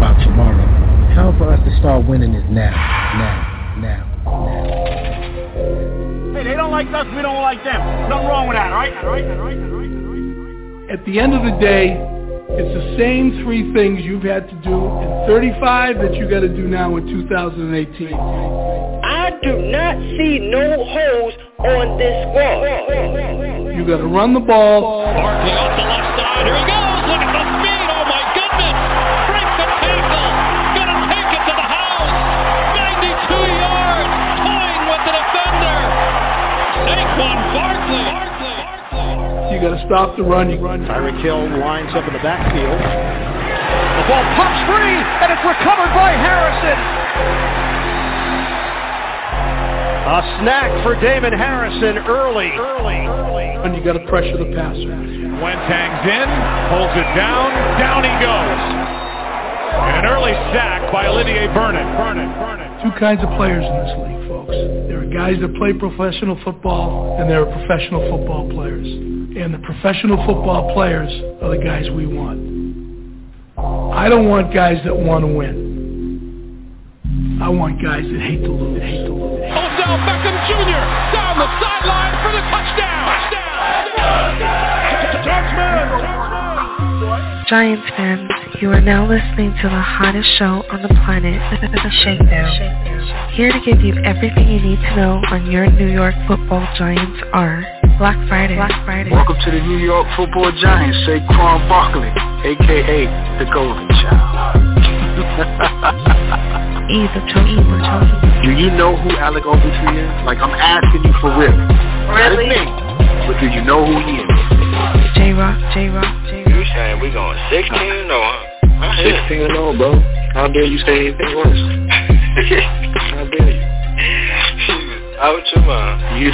About tomorrow? Time for us to start winning is now, now, now, now. Hey, they don't like us, we don't like them. Nothing wrong with that, all right? All right, all right, all right, all right. At the end of the day, it's the same three things you've had to do in 35 that you got to do now in 2018. I do not see no holes on this squad. You got to run the ball. Barkley off the left side. Here he goes. Look at the You got to stop the run. Tyreek Hill lines up in the backfield. The ball pops free, and it's recovered by Harrison. A snack for Damon Harrison early. Early. Early. And you got to pressure the passer. Wentang's in, pulls it down, down he goes. And an early sack by Olivier Vernon. Vernon. Vernon. Two kinds of players in this league, folks. There are guys that play professional football, and there are professional football players. And the professional football players are the guys we want. I don't want guys that want to win. I want guys that hate to lose. Hate to lose. Odell Beckham Jr. down the sideline for the touchdown. Giants fans, you are now listening to the hottest show on the planet, The Shakedown. Here to give you everything you need to know on your New York football Giants are Black Friday. Black Friday. Welcome to the New York Football Giants, Saquon Barkley, aka the Golden Child. Either Toby. Do you know who Alec Ogletree is? Like I'm asking you for real. Really? Not his but do you know who he is? J-Rock, J-Rock, J-Rock. You saying we going 16 no, huh? 16 and 0, bro. How dare you say anything worse? How dare you? Out your mind. You,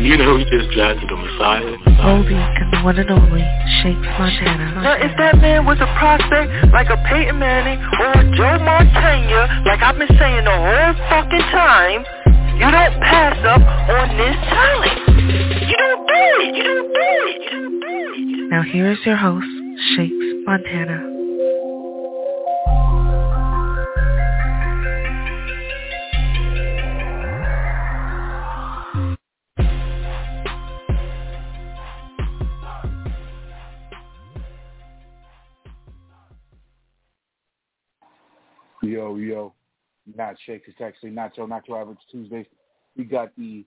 you know we just drafted the Messiah. Oldie and the one and only Shakes Montana. Now, if that man was a prospect like a Peyton Manning or a Joe Montana, like I've been saying the whole fucking time, you don't pass up on this talent. Now here is your host, Shakes Montana. Yo, yo, not Shakes. It's actually Nacho, Nacho Average Tuesdays. We got the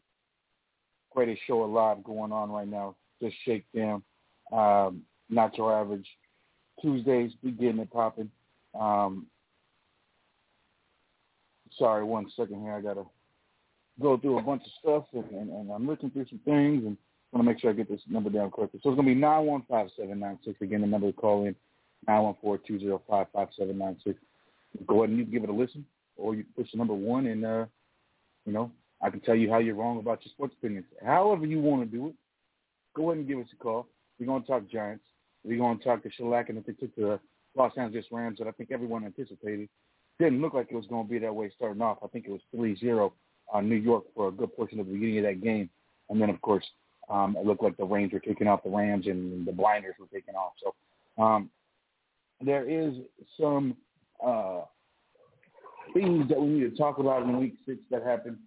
greatest show alive going on right now. Just shake down. Um, your Average Tuesdays. We getting it popping. Um, sorry, one second here. I gotta go through a bunch of stuff, and, and, and I'm looking through some things, and want to make sure I get this number down correctly. So it's gonna be nine one five seven nine six. Again, the number to call in nine one four two zero five five seven nine six go ahead and you can give it a listen, or you push the number one, and uh, you know I can tell you how you're wrong about your sports opinions. However you want to do it, go ahead and give us a call. We're gonna talk Giants. We're gonna talk the shellac and the Los Angeles Rams that I think everyone anticipated. Didn't look like it was gonna be that way starting off. I think it was 3-0 on New York for a good portion of the beginning of that game, and then of course um, it looked like the Rams were kicking off the Rams and the blinders were taking off. So um, there is some uh, things that we need to talk about in week six that happened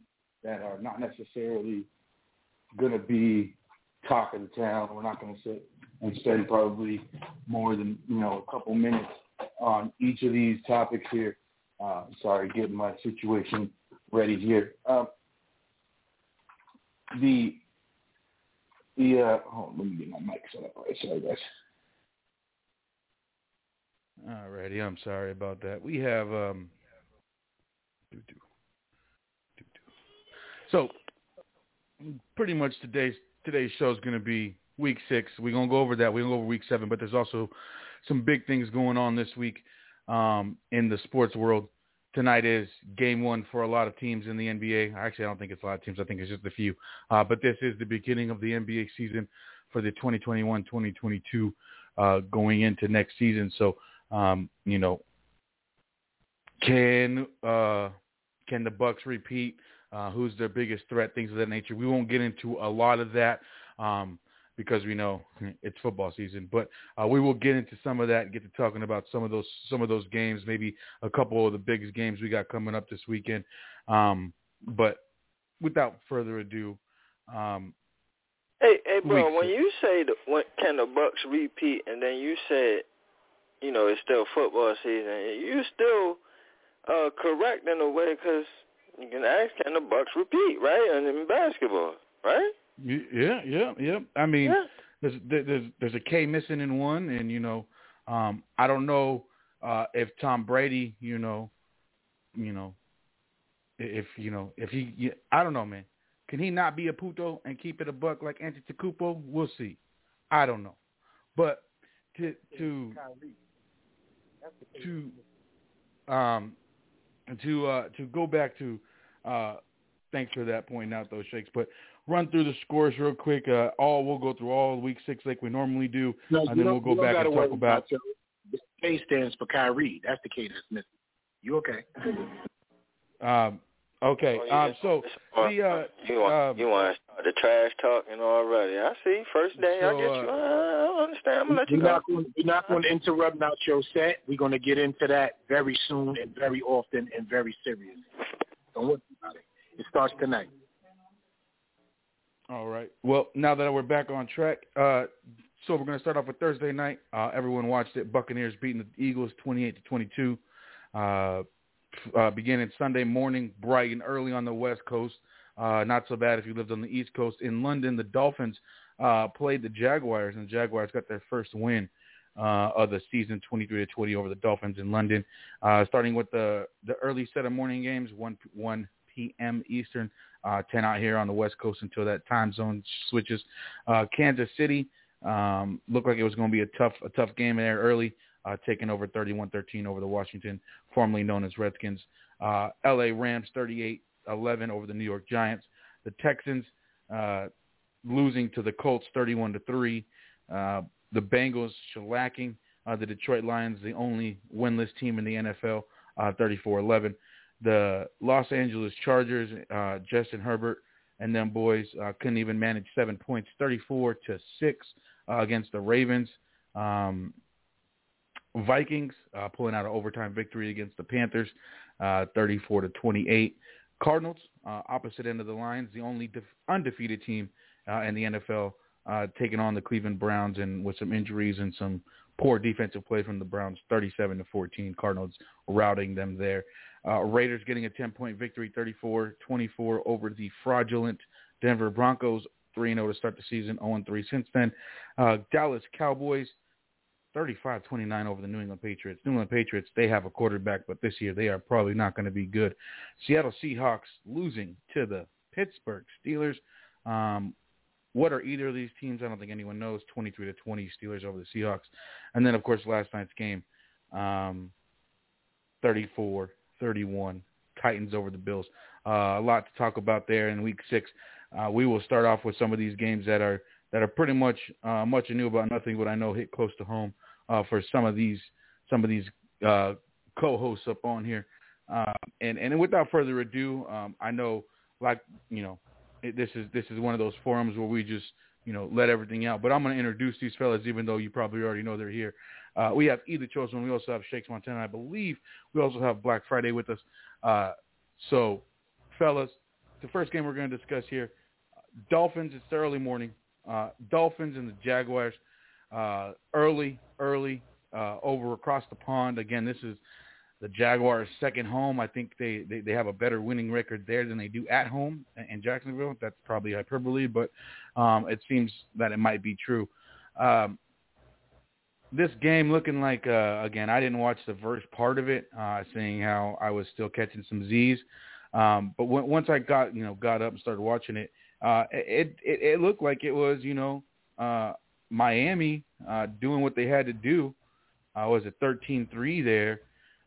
that are not necessarily going to be talk of the town. We're not going to sit and spend probably more than you know a couple minutes on each of these topics here. Uh, sorry, getting my situation ready here. Uh, the the uh, let me get my mic set up. All right, sorry guys. Alrighty, I'm sorry about that. We have um, doo-doo. So pretty much today's today's show is going to be week six. We're going to go over that. We're going to go over week seven, but there's also some big things going on this week um, in the sports world. Tonight is game one for a lot of teams in the NBA. Actually, I don't think it's a lot of teams. I think it's just a few. Uh, but this is the beginning of the NBA season for the 2021-2022 uh, going into next season. So, um, you know, can uh, can the Bucks repeat? Uh, who's their biggest threat? Things of that nature. We won't get into a lot of that um, because we know it's football season. But uh, we will get into some of that. And get to talking about some of those some of those games. Maybe a couple of the biggest games we got coming up this weekend. Um, but without further ado, um, Hey, hey, bro. When you say the, when, can the Bucks repeat, and then you said, you know, it's still football season. You still uh, correct in a way because you can ask, can the Bucks repeat, right? And in basketball, right? Yeah, yeah, yeah. I mean, yeah. there's there's there's a K missing in one, and you know, um, I don't know uh, if Tom Brady, you know, you know, if you know if he, I don't know, man. Can he not be a puto and keep it a buck like Antetokounmpo? We'll see. I don't know, but to to to um to uh to go back to uh thanks for that pointing out those shakes, but run through the scores real quick. Uh, all we'll go through all week six like we normally do, no, and then we'll go back and talk about. The K stands for Kyrie. That's the K that's missing. You okay? um, Okay. Oh, yeah. Um, so the uh, you want um, you want to start the trash talking already? I see. First day, so, I get you. I understand. I'm gonna let you we're go. not going, we're not going to interrupt out your set. We're going to get into that very soon and very often and very serious. Don't worry about it. It starts tonight. All right. Well, now that we're back on track, uh, so we're going to start off with Thursday night. Uh, everyone watched it. Buccaneers beating the Eagles 28 to 22. Uh, uh, beginning Sunday morning, bright and early on the West Coast. Uh, not so bad if you lived on the East Coast. In London, the Dolphins uh, played the Jaguars, and the Jaguars got their first win uh, of the season, 23 to 20 over the Dolphins in London. Uh, starting with the the early set of morning games, 1 1 p.m. Eastern, uh, 10 out here on the West Coast until that time zone switches. Uh, Kansas City um, looked like it was going to be a tough a tough game there early uh, taking over 31-13 over the Washington, formerly known as Redskins. Uh, L.A. Rams 38-11 over the New York Giants. The Texans uh, losing to the Colts 31 to three. Uh, the Bengals shellacking uh, the Detroit Lions, the only winless team in the NFL, uh, 34-11. The Los Angeles Chargers, uh, Justin Herbert and them boys uh, couldn't even manage seven points, 34 to six uh, against the Ravens. Um, Vikings uh, pulling out an overtime victory against the Panthers, uh, 34 to 28. Cardinals, uh, opposite end of the lines, the only def- undefeated team uh, in the NFL, uh, taking on the Cleveland Browns and with some injuries and some poor defensive play from the Browns, 37 to 14. Cardinals routing them there. Uh, Raiders getting a 10-point victory, 34-24 over the fraudulent Denver Broncos, 3-0 to start the season, 0-3 since then. Uh, Dallas Cowboys 35-29 over the New England Patriots. New England Patriots, they have a quarterback, but this year they are probably not going to be good. Seattle Seahawks losing to the Pittsburgh Steelers. Um, what are either of these teams? I don't think anyone knows. 23 to 20 Steelers over the Seahawks. And then, of course, last night's game, um, 34-31 Titans over the Bills. Uh, a lot to talk about there in week six. Uh, we will start off with some of these games that are that are pretty much uh, much ado about nothing, but I know hit close to home uh, for some of these some of these uh, co-hosts up on here. Uh, and and without further ado, um, I know like you know it, this is this is one of those forums where we just you know let everything out. But I'm going to introduce these fellas, even though you probably already know they're here. Uh, we have either chosen. We also have Shakes Montana. I believe we also have Black Friday with us. Uh, so, fellas, the first game we're going to discuss here, Dolphins. It's early morning. Uh, Dolphins and the Jaguars uh, early, early uh, over across the pond. Again, this is the Jaguars' second home. I think they, they, they have a better winning record there than they do at home in Jacksonville. That's probably hyperbole, but um, it seems that it might be true. Um, this game looking like, uh, again, I didn't watch the first part of it, uh, seeing how I was still catching some Z's. Um, but when, once I got you know got up and started watching it, uh, it, it it looked like it was you know uh, Miami uh, doing what they had to do. Uh, was it 13-3 there?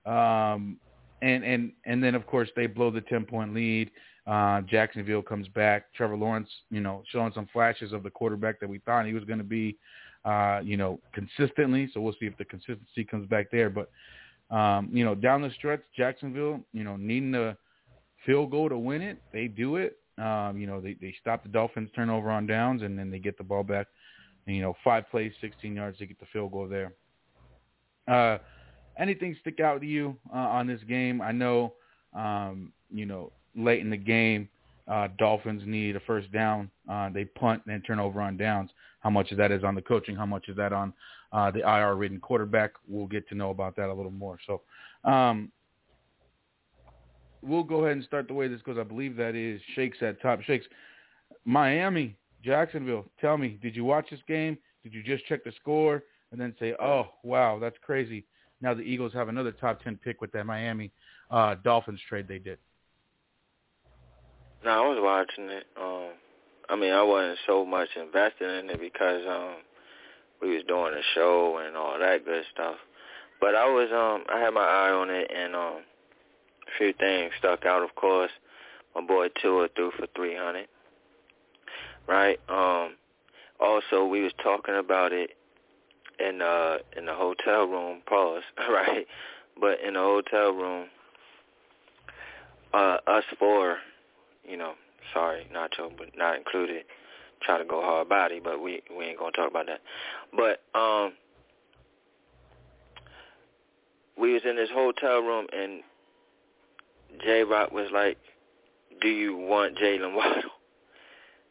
Um, and and and then of course they blow the 10 point lead. Uh, Jacksonville comes back. Trevor Lawrence, you know, showing some flashes of the quarterback that we thought he was going to be, uh, you know, consistently. So we'll see if the consistency comes back there. But um, you know, down the stretch, Jacksonville, you know, needing a field goal to win it, they do it. Um, you know, they they stop the Dolphins turnover on downs, and then they get the ball back. And, you know, five plays, 16 yards to get the field goal there. Uh, anything stick out to you uh, on this game? I know, um, you know, late in the game, uh, Dolphins need a first down. Uh, they punt and turn over on downs. How much of that is on the coaching? How much is that on uh, the IR-ridden quarterback? We'll get to know about that a little more. So um, we'll go ahead and start the way this goes. I believe that is Shakes at top. Shakes, Miami, Jacksonville. Tell me, did you watch this game? Did you just check the score and then say, oh, wow, that's crazy. Now the Eagles have another top 10 pick with that Miami uh, Dolphins trade they did. No, I was watching it. Um, I mean, I wasn't so much invested in it because um, we was doing a show and all that good stuff. But I was, um, I had my eye on it, and um, a few things stuck out. Of course, my boy Tua threw for 300. Right. Um, also, we was talking about it in uh in the hotel room. Pause. Right. But in the hotel room, uh, us four you know, sorry, Nacho, but not included. Try to go hard body, but we we ain't gonna talk about that. But um, we was in this hotel room and J Rock was like, "Do you want Jaylen Waddle?"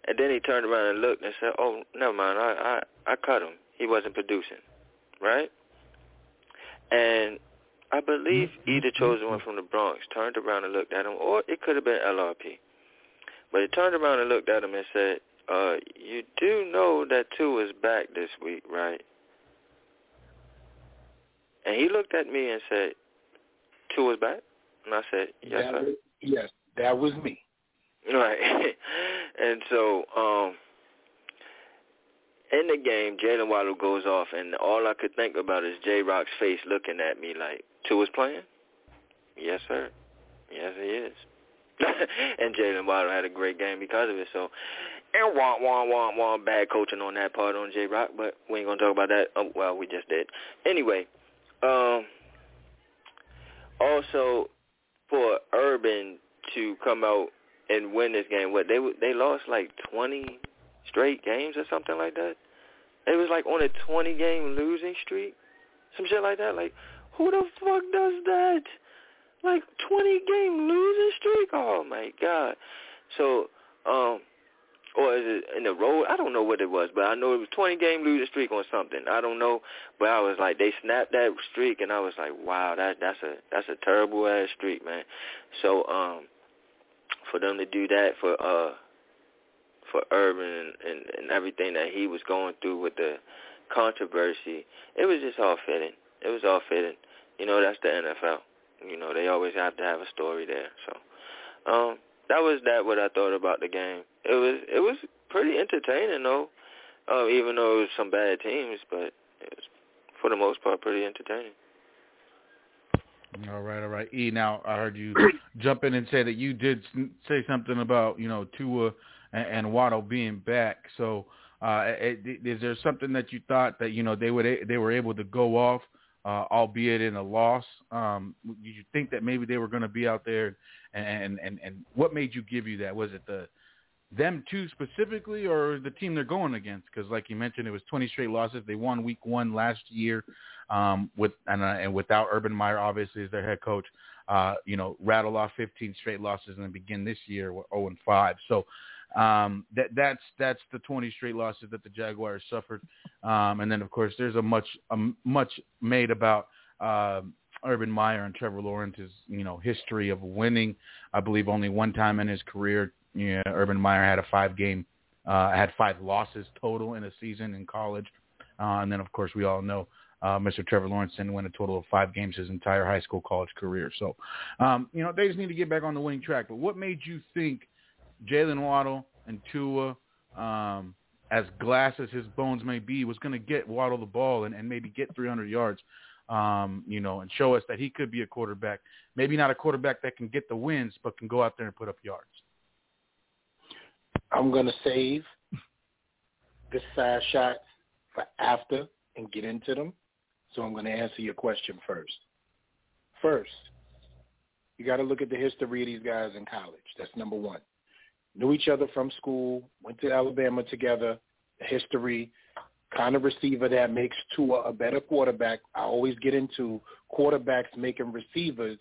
And then he turned around and looked and said, "Oh, never mind. I I I cut him. He wasn't producing, right?" And I believe mm-hmm. either chosen one from the Bronx turned around and looked at him, or it could have been LRP. But he turned around and looked at him and said, uh, you do know that Tua is back this week, right? And he looked at me and said, Tua's back? And I said, yes, that sir. Was, yes, that was me. Right. and so, um, in the game, Jaylen Waddle goes off, and all I could think about is J-Rock's face looking at me like, Tua's playing? Yes, sir. Yes, he is. and Jaylen Waddle had a great game because of it. So, and wah wah wah wah, bad coaching on that part on J Rock, but we ain't gonna talk about that. Oh, well, we just did. Anyway, um, also for Urban to come out and win this game, what they they lost like twenty straight games or something like that. It was like on a twenty game losing streak, some shit like that. Like, who the fuck does that? Like 20 game losing streak? Oh my god. So, um or is it in the road? I don't know what it was, but I know it was 20 game losing streak on something. I don't know, but I was like, they snapped that streak, and I was like, wow, that that's a that's a terrible ass streak, man. So, um, for them to do that for uh for Urban and, and, and everything that he was going through with the controversy, it was just all fitting. It was all fitting. You know, that's the NFL. You know, they always have to have a story there. So, um, that was that what I thought about the game. It was it was pretty entertaining though, uh, even though it was some bad teams, but it was for the most part pretty entertaining. All right, all right. E, now I heard you jump in and say that you did say something about you know Tua and, and Waddle being back. So, uh, is there something that you thought that you know they would they were able to go off uh, albeit in a loss. Um, did you think that maybe they were going to be out there, and, and and what made you give you that? Was it the them two specifically, or the team they're going against? Because like you mentioned, it was 20 straight losses. They won Week One last year um, with and, uh, and without Urban Meyer, obviously as their head coach. Uh, you know, rattle off 15 straight losses and then begin this year with 0 and 5. So um, that that's that's the 20 straight losses that the Jaguars suffered, um, and then of course there's a much a much made about uh, Urban Meyer and Trevor Lawrence's you know history of winning. I believe only one time in his career, you know, Urban Meyer had a five game uh, had five losses total in a season in college, uh, and then of course we all know uh, Mr. Trevor Lawrence didn't win a total of five games his entire high school college career. So, um, you know, they just need to get back on the winning track. But what made you think Jaylen Waddle and Tua, um, as glass as his bones may be, was going to get Waddle the ball and, and maybe get 300 yards, um, you know, and show us that he could be a quarterback. Maybe not a quarterback that can get the wins, but can go out there and put up yards. I'm going to save this side shot for after and get into them. So I'm going to answer your question first. First, you got to look at the history of these guys in college. That's number one. Knew each other from school, went to Alabama together, history, kind of receiver that makes Tua a better quarterback. I always get into quarterbacks making receivers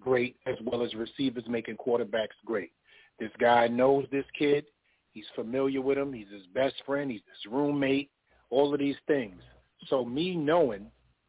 great as well as receivers making quarterbacks great. This guy knows this kid. He's familiar with him. He's his best friend. He's his roommate. All of these things. So me knowing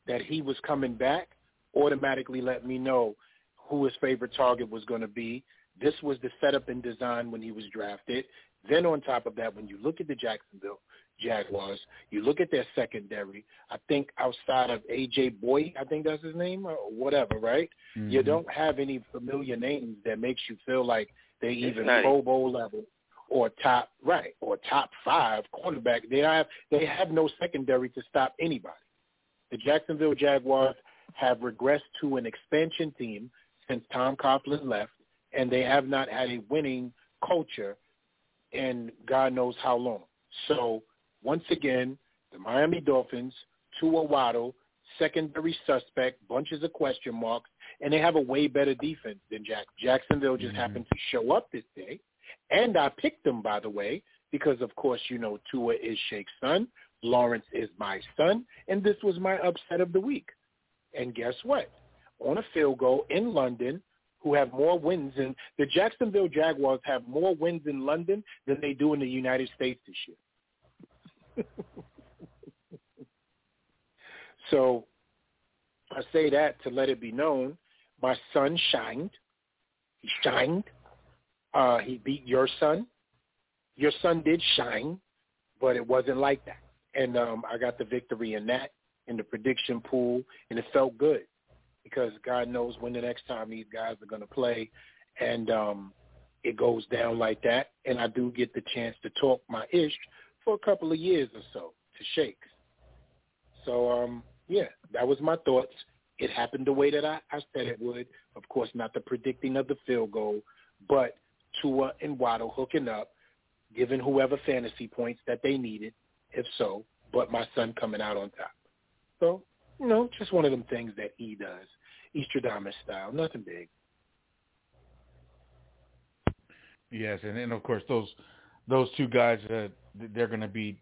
that he was coming back automatically let me know who his favorite target was going to be. This was the setup and design when he was drafted. Then on top of that, when you look at the Jacksonville Jaguars, you look at their secondary, I think outside of A.J. Boy, I think that's his name, or whatever, right? Mm-hmm. You don't have any familiar names that makes you feel like they even Pro Bowl level or top right or top five cornerback. They have they have no secondary to stop anybody. The Jacksonville Jaguars have regressed to an expansion team since Tom Coughlin left, and they have not had a winning culture in God knows how long. So once again, the Miami Dolphins, Tua Waddle, secondary suspect, bunches of question marks, and they have a way better defense than Jack. Jacksonville just mm-hmm. happened to show up this day and I picked them, by the way, because of course you know Tua is Shake's son, Lawrence is my son, and this was my upset of the week. And guess what? On a field goal in London, who have more wins than the Jacksonville Jaguars have more wins in London than they do in the United States this year. so I say that to let it be known, my son shined. He shined. Uh, he beat your son. Your son did shine, but it wasn't like that. And um, I got the victory in that, in the prediction pool, and it felt good because God knows when the next time these guys are going to play, and um, it goes down like that. And I do get the chance to talk my ish for a couple of years or so to Shakes. So um, yeah, that was my thoughts. It happened the way that I, I said it would. Of course, not the predicting of the field goal, but Tua and Waddle hooking up, giving whoever fantasy points that they needed, if so, but my son coming out on top. So, you know, just one of them things that he does, Eastradamus style, nothing big. Yes, and of course those those two guys uh, they're going to be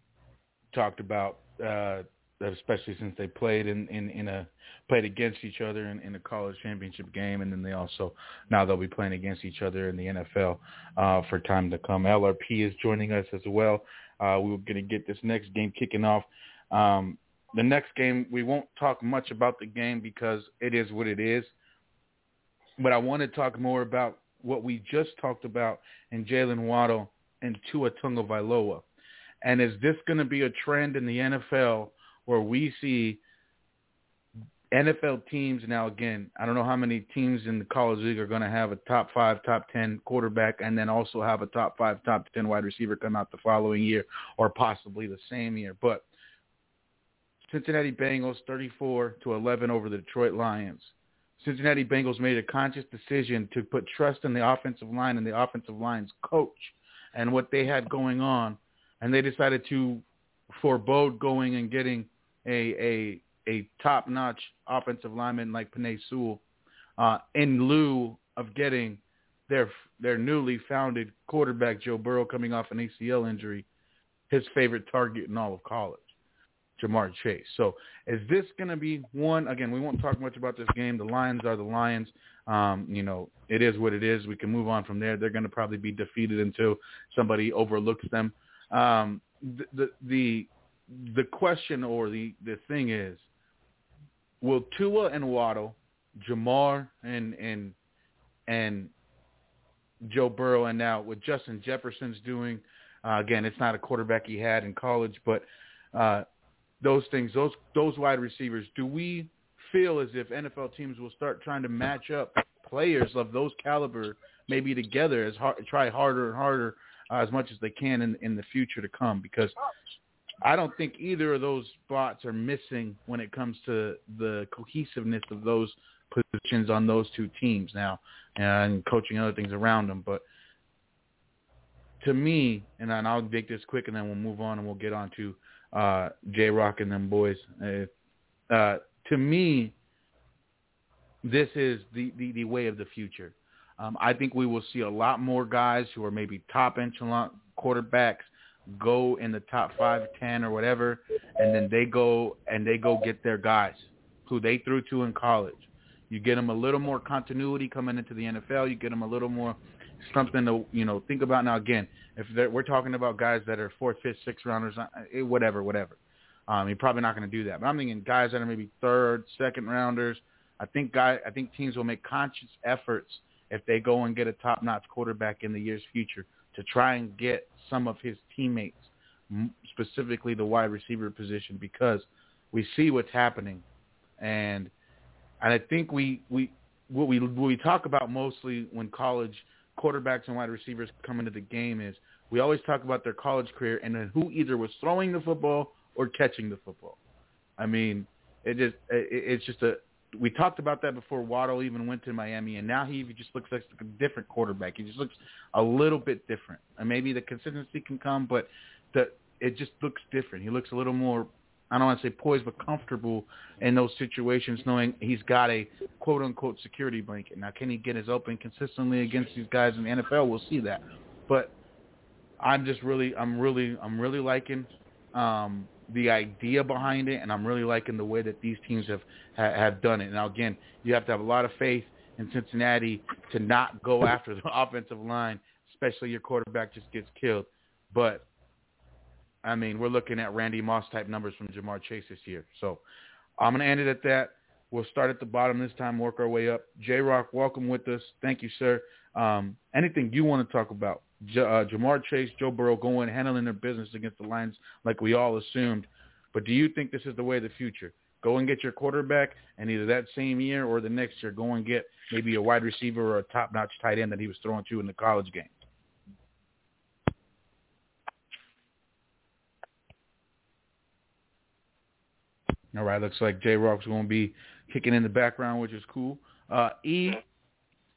talked about uh, especially since they played in, in, in a played against each other in, in a college championship game, and then they also now they'll be playing against each other in the NFL uh, for time to come. LRP is joining us as well. Uh, we're going to get this next game kicking off. Um, the next game we won't talk much about the game because it is what it is, but I want to talk more about what we just talked about in Jaylen Waddle and Tua Tagovailoa. And is this going to be a trend in the NFL where we see NFL teams now again, I don't know how many teams in the college league are going to have a top five, top 10 quarterback and then also have a top five, top 10 wide receiver come out the following year or possibly the same year. But Cincinnati Bengals 34 to 11 over the Detroit Lions. Cincinnati Bengals made a conscious decision to put trust in the offensive line and the offensive line's coach and what they had going on. And they decided to forebode going and getting a a a top notch offensive lineman like Penei Sewell uh, in lieu of getting their their newly founded quarterback Joe Burrow coming off an ACL injury, his favorite target in all of college, Ja'Marr Chase. So is this going to be one? Again, we won't talk much about this game. The Lions are the Lions. Um, you know, it is what it is. We can move on from there. They're going to probably be defeated until somebody overlooks them. Um, the, the the the question or the the thing is, will Tua and Waddle, Ja'Marr and and and Joe Burrow, and now what Justin Jefferson's doing, uh, again, it's not a quarterback he had in college, but uh, those things, those those wide receivers, do we feel as if NFL teams will start trying to match up players of those caliber maybe together as hard, try harder and harder uh, as much as they can in in the future to come because I don't think either of those spots are missing when it comes to the cohesiveness of those positions on those two teams now and coaching other things around them. But to me, and I'll make this quick and then we'll move on and we'll get on to uh, J Rock and them boys. Uh, uh, to me, this is the, the, the way of the future. Um, I think we will see a lot more guys who are maybe top echelon quarterbacks go in the top five, ten, or whatever, and then they go and they go get their guys who they threw to in college. You get them a little more continuity coming into the NFL. You get them a little more something to you know think about. Now again, if we're talking about guys that are fourth, fifth, sixth rounders, uh, eh, whatever, whatever. Um, you're probably not going to do that. But I'm thinking guys that are maybe third, second rounders. I think guy, I think teams will make conscious efforts if they go and get a top-notch quarterback in the year's future to try and get some of his teammates, specifically the wide receiver position, because we see what's happening, and and I think we we what we what we talk about mostly when college quarterbacks and wide receivers come into the game is we always talk about their college career and then who either was throwing the football or catching the football. I mean, it just it, it's just a we talked about that before Waddle even went to Miami, and now he just looks like a different quarterback. He just looks a little bit different, and maybe the consistency can come, but the it just looks different. He looks a little more I don't want to say poised, but comfortable in those situations, knowing he's got a quote unquote security blanket. Now, can he get his open consistently against these guys in the NFL? We'll see that. But I'm just really, I'm really, I'm really liking um, the idea behind it, and I'm really liking the way that these teams have have done it. Now, again, you have to have a lot of faith in Cincinnati to not go after the offensive line, especially your quarterback just gets killed. But I mean, we're looking at Randy Moss type numbers from Ja'Marr Chase this year. So I'm going to end it at that. We'll start at the bottom this time, work our way up. J Rock, welcome with us. Thank you, sir. Um, anything you want to talk about? J- uh, Ja'Marr Chase, Joe Burrow going handling their business against the Lions like we all assumed. But do you think this is the way of the future? Go and get your quarterback, and either that same year or the next year, go and get maybe a wide receiver or a top-notch tight end that he was throwing to in the college game. All right, looks like J Rock's going to be kicking in the background, which is cool. Uh, e,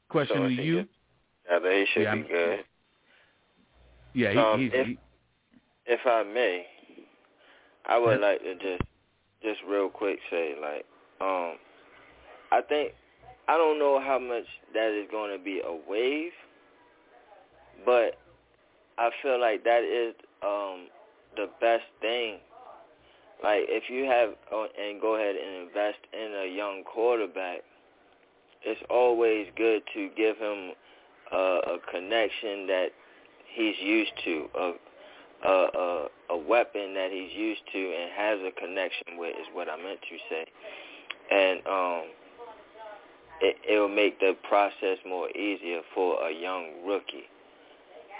question so to you. Yeah, he should yeah, be good. Yeah, he, um, he's, if, he, if I may, I would like to just just real quick say like um I think I don't know how much that is going to be a wave, but I feel like that is um the best thing. Like if you have uh, and go ahead and invest in a young quarterback, it's always good to give him a, a connection that he's used to, a a, a a weapon that he's used to and has a connection with is what I meant to say, and um, it it will make the process more easier for a young rookie.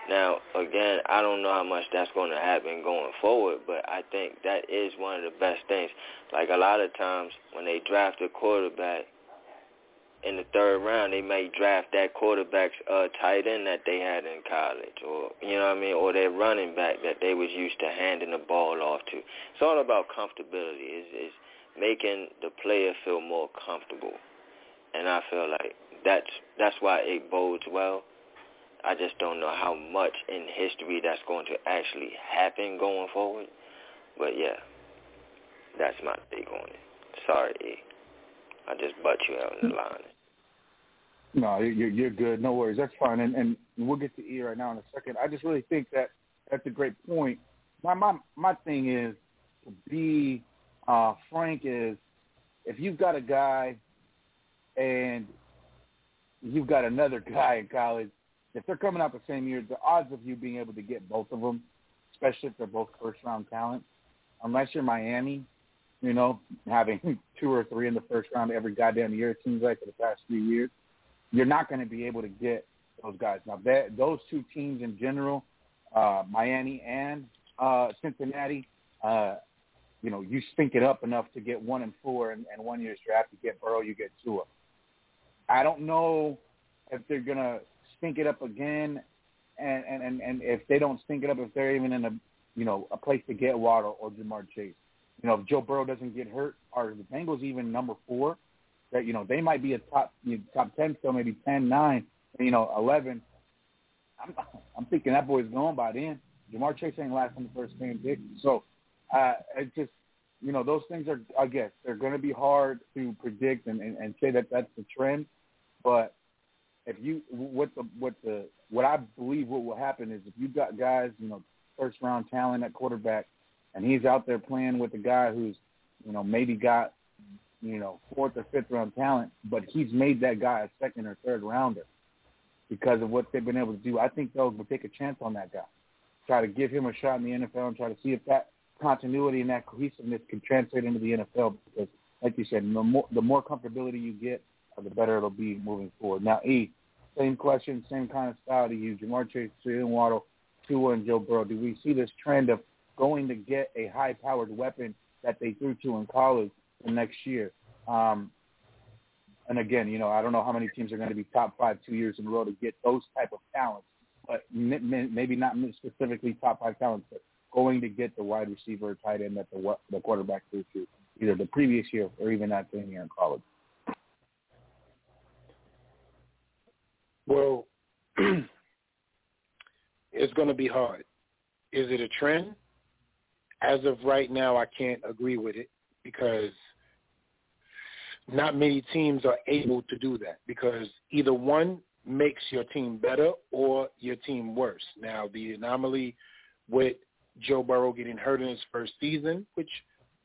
Now, again, I don't know how much that's going to happen going forward, but I think that is one of the best things. Like a lot of times when they draft a quarterback, in the third round, they may draft that quarterback's uh, tight end that they had in college, or you know what I mean, or their running back that they was used to handing the ball off to. It's all about comfortability. Is is making the player feel more comfortable, and I feel like that's that's why it bodes well. I just don't know how much in history that's going to actually happen going forward, but yeah, that's my take on it. Sorry, E. I just butt you out in the line. No, you're you're good. No worries. That's fine. And and we'll get to E right now in a second. I just really think that that's a great point. My my my thing is to be uh, frank is if you've got a guy and you've got another guy in college, if they're coming out the same year, the odds of you being able to get both of them, especially if they're both first round talent, unless you're Miami, you know, having two or three in the first round every goddamn year, it seems like for the past few years you're not going to be able to get those guys. Now, that, those two teams in general, uh, Miami and uh, Cincinnati, uh, you know, you stink it up enough to get one and four, and, and one year's draft you get Burrow, you get Tua. I don't know if they're gonna stink it up again, and and and, and if they don't stink it up, if they're even in a you know a place to get Waddle or Ja'Marr Chase. You know, if Joe Burrow doesn't get hurt, are the Bengals even number four? That you know they might be a top you know, top ten, still maybe ten, nine, you know, eleven. I'm I'm thinking that boy's gone by then. Ja'Marr Chase ain't last on the first game pick, so uh, it just you know those things are I guess they're going to be hard to predict and, and, and say that that's the trend, but if you what the what the what I believe what will happen is if you got guys you know first round talent at quarterback and he's out there playing with a guy who's you know maybe got you know fourth or fifth round talent, but he's made that guy a second or third rounder because of what they've been able to do. I think they'll take a chance on that guy, try to give him a shot in the NFL and try to see if that continuity and that cohesiveness can translate into the NFL because, like you said, the more, the more comfortability you get, the better it'll be moving forward. Now, E, same question, same kind of style to you. Ja'Marr Chase, Jaylen Waddle, Tua, and Joe Burrow. Do we see this trend of going to get a high-powered weapon that they threw to in college the next year? Um, and again, you know, I don't know how many teams are going to be top five two years in a row to get those type of talents, but maybe not specifically top five talents, but going to get the wide receiver, tight end that the the quarterback threw to either the previous year or even that same year in college. Well, it's going to be hard. Is it a trend? As of right now, I can't agree with it because not many teams are able to do that because either one makes your team better or your team worse. Now, the anomaly with Joe Burrow getting hurt in his first season, which,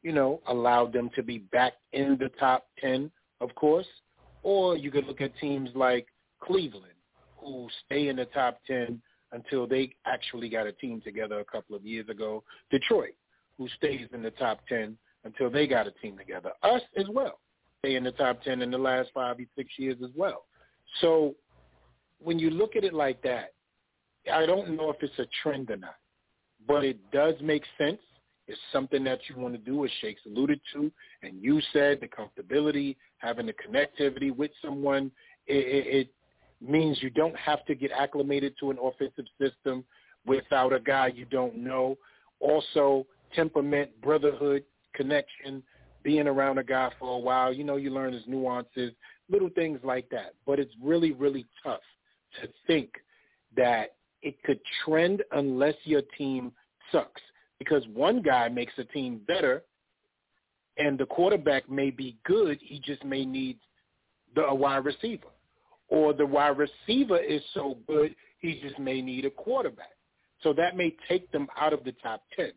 you know, allowed them to be back in the top 10, of course, or you could look at teams like Cleveland, who stay in the top 10 until they actually got a team together a couple of years ago. Detroit, who stays in the top 10 until they got a team together. Us as well, stay in the top 10 in the last five or six years as well. So when you look at it like that, I don't know if it's a trend or not, but it does make sense. It's something that you want to do, as Shakes alluded to, and you said the comfortability, having the connectivity with someone, it, it, means you don't have to get acclimated to an offensive system without a guy you don't know. Also, temperament, brotherhood, connection, being around a guy for a while, you know, you learn his nuances, little things like that. But it's really, really tough to think that it could trend unless your team sucks. Because one guy makes a team better and the quarterback may be good, he just may need the a wide receiver or the wide receiver is so good he just may need a quarterback. So that may take them out of the top ten.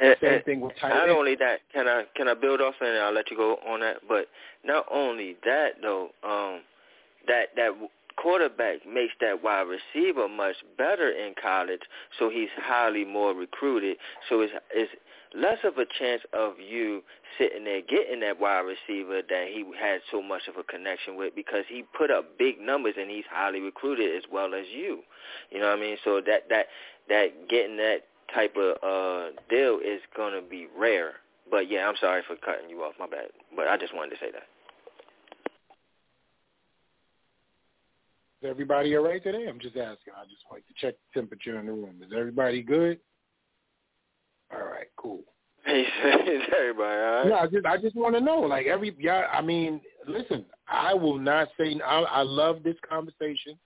And, Same and thing with tight Not end. only that, can I can I build off and I'll let you go on that. But not only that though, um, that that quarterback makes that wide receiver much better in college, so he's highly more recruited. So it's it's less of a chance of you sitting there getting that wide receiver that he had so much of a connection with because he put up big numbers and he's highly recruited as well as you. You know what I mean? So that that that getting that type of uh deal is going to be rare. But yeah, I'm sorry for cutting you off. My bad. But I just wanted to say that. Is everybody all right today? I'm just asking. I just like to check the temperature in the room. Is everybody good? All right, cool. Is everybody all right? No, I just I just want to know. Like every yeah, I mean, listen, I will not say. I, I love this conversation.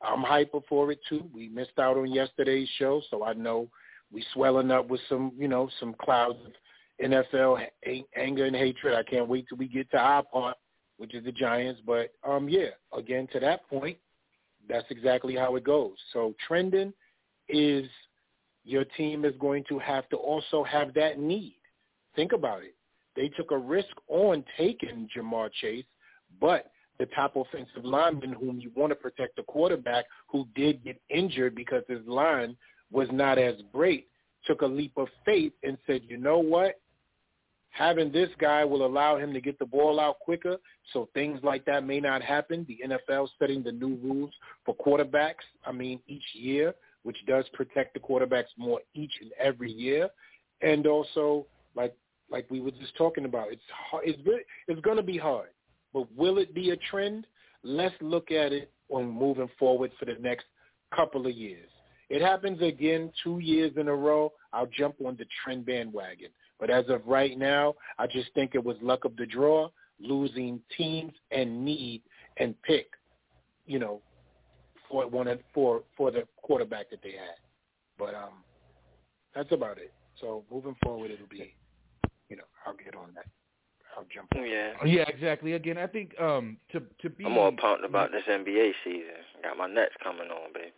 I'm hyper for it too. We missed out on yesterday's show, so I know we swelling up with some, you know, some clouds of NFL anger and hatred. I can't wait till we get to our part, which is the Giants. But um, yeah, again to that point, that's exactly how it goes. So trending is your team is going to have to also have that need. Think about it. They took a risk on taking Ja'Marr Chase, but the top offensive lineman whom you want to protect the quarterback who did get injured because his line was not as great took a leap of faith and said, you know what? Having this guy will allow him to get the ball out quicker, so things like that may not happen. The NFL setting the new rules for quarterbacks, I mean, each year, which does protect the quarterbacks more each and every year. And also, like like we were just talking about. It's hard, it's it's going to be hard, but will it be a trend? Let's look at it on moving forward for the next couple of years. It happens again two years in a row. I'll jump on the trend bandwagon. But as of right now, I just think it was luck of the draw, losing teams and need and pick, you know, for one for for the quarterback that they had. But um, that's about it. So moving forward, it'll be, you know, I'll get on that. I'll jump. On Yeah. Yeah, exactly. Again, I think um, to to be I'm more pumped about this NBA season. Got my Nets coming on, baby.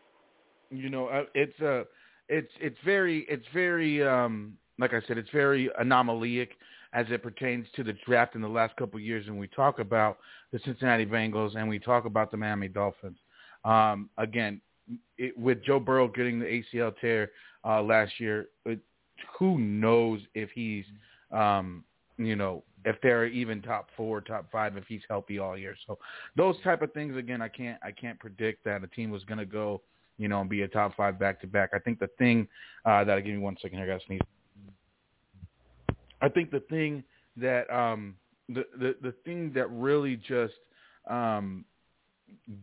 you know uh, it's uh it's it's very it's very um like I said it's very anomalic as it pertains to the draft in the last couple of years when we talk about the Cincinnati Bengals and we talk about the Miami Dolphins. Um again, it, with Joe Burrow getting the ACL tear uh last year, it, who knows if he's um you know if they're even top four, top five, if he's healthy all year. So those type of things, again, I can't I can't predict that a team was going to go, you know, and be a top five back to back. I think the thing uh, that give me one second here, I got sneeze. I think the thing that um, the, the the thing that really just um,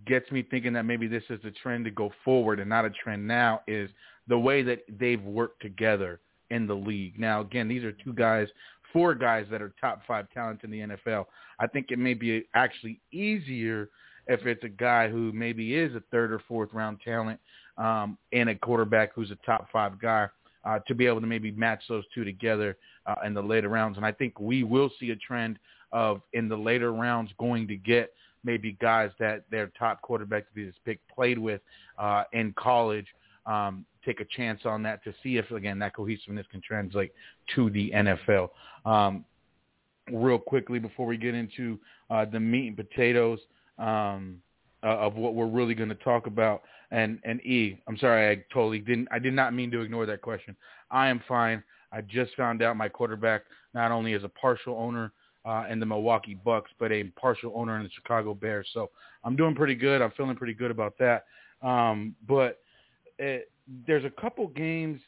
gets me thinking that maybe this is the trend to go forward and not a trend now is the way that they've worked together in the league. Now, again, these are two guys, four guys that are top five talents in the NFL. I think it may be actually easier if it's a guy who maybe is a third or fourth round talent um, and a quarterback who's a top five guy uh, to be able to maybe match those two together uh, in the later rounds. And I think we will see a trend of in the later rounds going to get maybe guys that their top quarterback to be this pick played with uh, in college um, take a chance on that to see if again that cohesiveness can translate to the NFL. Um, real quickly before we get into uh, the meat and potatoes um, uh, of what we're really going to talk about. And and E, I'm sorry, I totally didn't. I did not mean to ignore that question. I am fine. I just found out my quarterback not only is a partial owner uh, in the Milwaukee Bucks, but a partial owner in the Chicago Bears. So I'm doing pretty good. I'm feeling pretty good about that. Um, but it, there's a couple games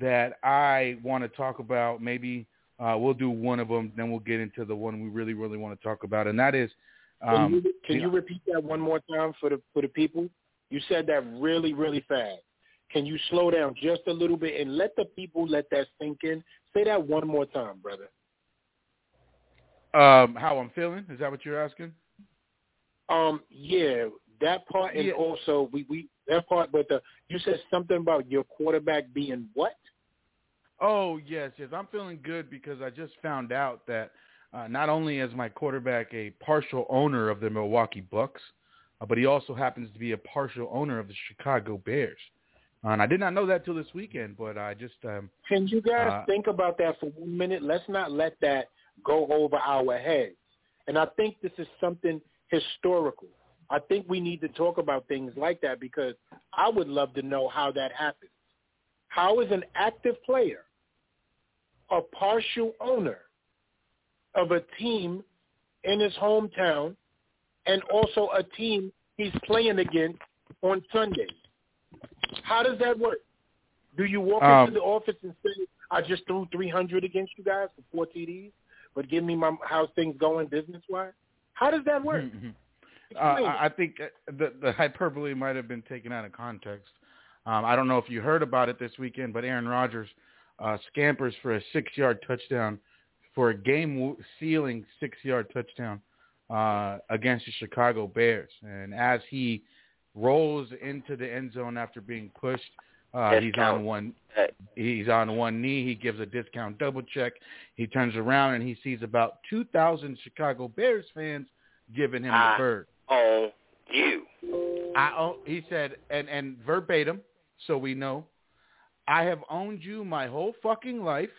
that I want to talk about. Maybe uh, we'll do one of them, then we'll get into the one we really, really want to talk about, and that is. Um, can you, can you repeat that one more time for the for the people? You said that really, really fast. Can you slow down just a little bit and let the people let that sink in? Say that one more time, brother. Um, how I'm feeling? Is that what you're asking? Um, yeah, that part, and Yeah. also we we that part. But the you said something about your quarterback being what? Oh yes, yes. I'm feeling good because I just found out that uh, not only is my quarterback a partial owner of the Milwaukee Bucks, uh, but he also happens to be a partial owner of the Chicago Bears. Uh, and I did not know that till this weekend, but I just um, Can you guys Uh, think about that for one minute? Let's not let that go over our heads. And I think this is something historical. I think we need to talk about things like that because I would love to know how that happens. How is an active player a partial owner of a team in his hometown and also a team he's playing against on Sunday? How does that work? Do you walk Um, into the office and say, "I just threw 300 against you guys for four TDs, but give me my how's things going business wise"? How does that work? Uh, I I think uh, the, the hyperbole might have been taken out of context. Um, I don't know if you heard about it this weekend, but Aaron Rodgers uh, scampers for a six-yard touchdown for a game-sealing six-yard touchdown uh, against the Chicago Bears. And as he rolls into the end zone after being pushed, uh, he's on one. He's on one knee. He gives a discount double check. He turns around and he sees about two thousand Chicago Bears fans giving him Ah. the bird. On you. I own, he said, and and verbatim, so we know, I have owned you my whole fucking life.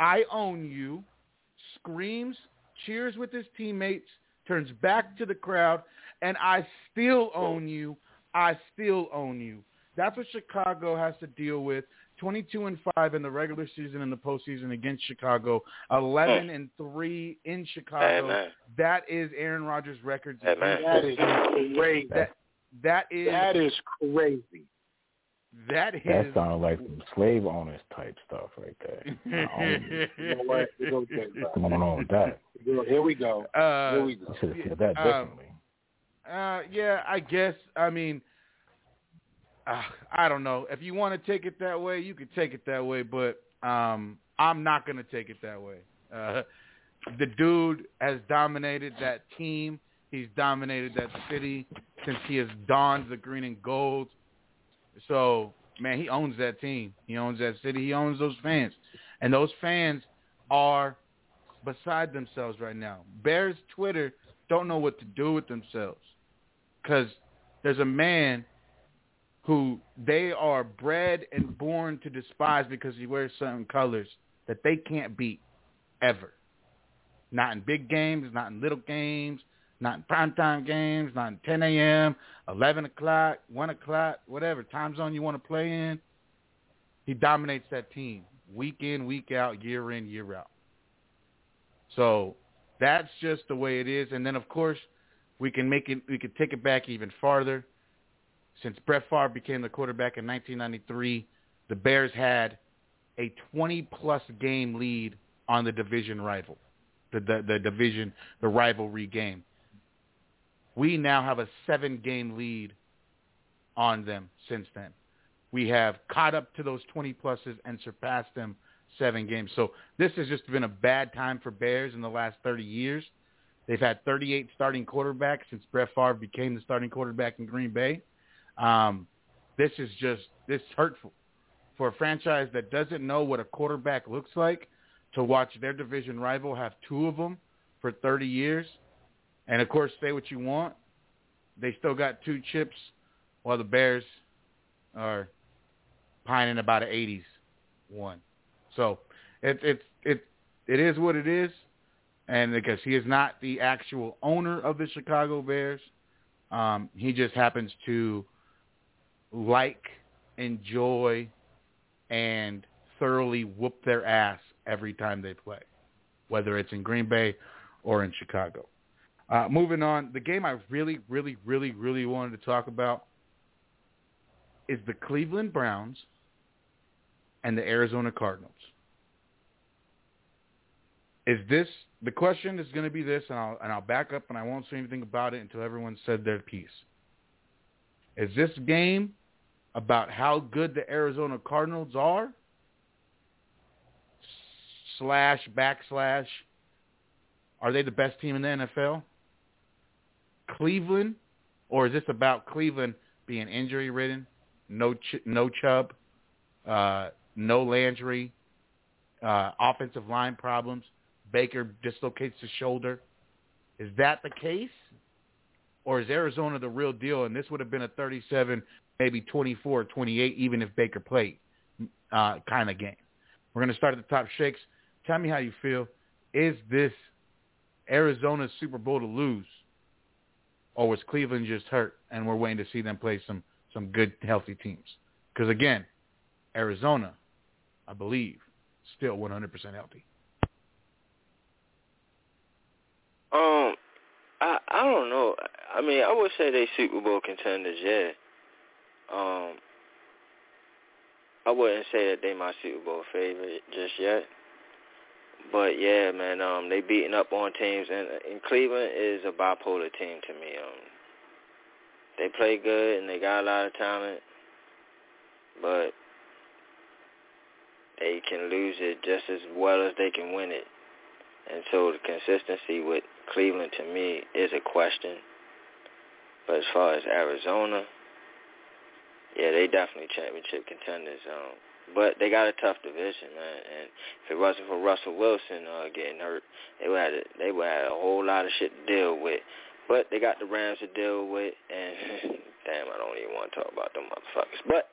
I own you. Screams, cheers with his teammates, turns back to the crowd, and I still own you. I still own you. That's what Chicago has to deal with. 22 and 5 in the regular season and the postseason against Chicago. 11 and 3 in Chicago. Amen. That is Aaron Rodgers' records. Amen. That is crazy. That, that is That is crazy. that is that sounds like some slave owners type stuff right there. you know what? Okay, What's going on with that? Here we go. Uh, Here we go. You should have said that um, differently. Uh, yeah, I guess. I mean, uh, I don't know. If you want to take it that way, you could take it that way, but um, I'm not going to take it that way. Uh, the dude has dominated that team. He's dominated that city since he has donned the green and gold. So, man, he owns that team. He owns that city. He owns those fans. And those fans are beside themselves right now. Bears Twitter don't know what to do with themselves because there's a man who they are bred and born to despise because he wears certain colors that they can't beat ever. Not in big games, not in little games, not in primetime games, not in 10 a.m., 11 o'clock, 1 o'clock, whatever time zone you want to play in. He dominates that team week in, week out, year in, year out. So that's just the way it is. And then, of course, we can make it. We can take it back even farther. Since Brett Favre became the quarterback in 1993, the Bears had a 20-plus game lead on the division rival, the, the the division, the rivalry game. We now have a seven-game lead on them since then. We have caught up to those 20 pluses and surpassed them seven games. So this has just been a bad time for Bears in the last 30 years. They've had 38 starting quarterbacks since Brett Favre became the starting quarterback in Green Bay. Um, this is just this hurtful for a franchise that doesn't know what a quarterback looks like to watch their division rival have two of them for 30 years. And of course, say what you want, they still got two chips, while the Bears are pining about an 80s one. So it it it it is what it is, and because he is not the actual owner of the Chicago Bears, um, he just happens to like, enjoy, and thoroughly whoop their ass every time they play, whether it's in Green Bay or in Chicago. Uh, moving on, the game I really, really, really, really wanted to talk about is the Cleveland Browns and the Arizona Cardinals. Is this the question is going to be this, and I'll and I'll back up, and I won't say anything about it until everyone said their piece. Is this game about how good the Arizona Cardinals are? Slash backslash, are they the best team in the NFL? Cleveland, or is this about Cleveland being injury ridden, no ch- no Chubb, uh, no Landry, uh, offensive line problems? Baker dislocates his shoulder. Is that the case? Or is Arizona the real deal? And this would have been a 37, maybe 24, 28, even if Baker played uh, kind of game. We're going to start at the top. Shakes, tell me how you feel. Is this Arizona's Super Bowl to lose? Or was Cleveland just hurt and we're waiting to see them play some, some good, healthy teams? Because, again, Arizona, I believe, still 100% healthy. Um, I I don't know. I mean, I would say they Super Bowl contenders. Yeah. Um, I wouldn't say that they my Super Bowl favorite just yet. But yeah, man, um, they beating up on teams, and, and Cleveland is a bipolar team to me. Um, they play good and they got a lot of talent, but they can lose it just as well as they can win it. And so the consistency with Cleveland to me is a question. But as far as Arizona, yeah, they definitely championship contenders. Um, but they got a tough division, man. And if it wasn't for Russell Wilson uh, getting hurt, they would have they would have a whole lot of shit to deal with. But they got the Rams to deal with, and damn, I don't even want to talk about them motherfuckers. But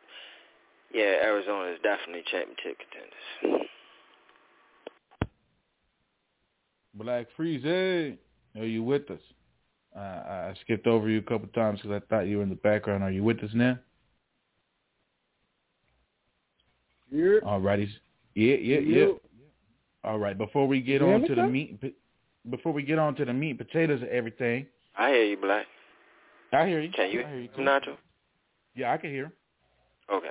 yeah, Arizona is definitely championship contenders. Black Freeze, are you with us? Uh, I skipped over you a couple times because I thought you were in the background. Are you with us now? Yeah. All righty. Yeah, yeah, yeah. All right. Before we get on to the meat, before we get on to the meat, potatoes, and everything. I hear you, Black. I hear you. Can you, I hear you. Nacho? Yeah, I can hear. Okay.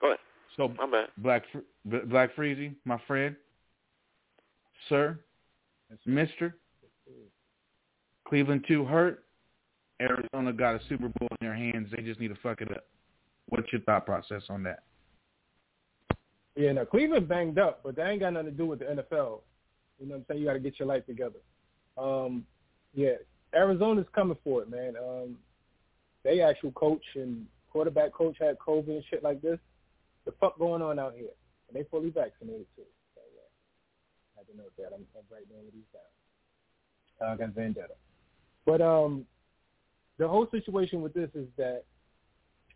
Go ahead. So, my bad. Black Black Freezy, my friend, sir, Mister, Cleveland two hurt. Arizona got a Super Bowl in their hands. They just need to fuck it up. What's your thought process on that? Yeah, now Cleveland banged up, but that ain't got nothing to do with the NFL. You know what I'm saying? You got to get your life together. Um, yeah, Arizona's coming for it, man. Um, they actual coach and quarterback coach had COVID and shit like this. The fuck going on out here? And they fully vaccinated too. So yeah, I had to note that. I'm, I'm of these down. Uh, I got Vendetta. But um, the whole situation with this is that,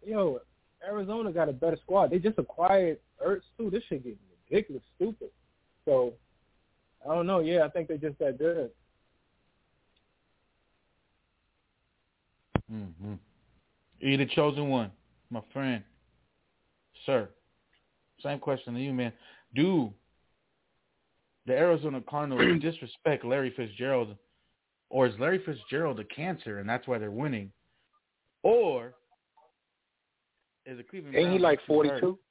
yo, Arizona got a better squad. They just acquired Ertz too. This shit getting ridiculous, stupid. So I don't know. Yeah, I think they're just that good. Mm-hmm. You the chosen one, my friend, sir. Same question to you, man. Do the Arizona Cardinals disrespect Larry Fitzgerald, or is Larry Fitzgerald a cancer and that's why they're winning, or is the Cleveland? Ain't he like forty two?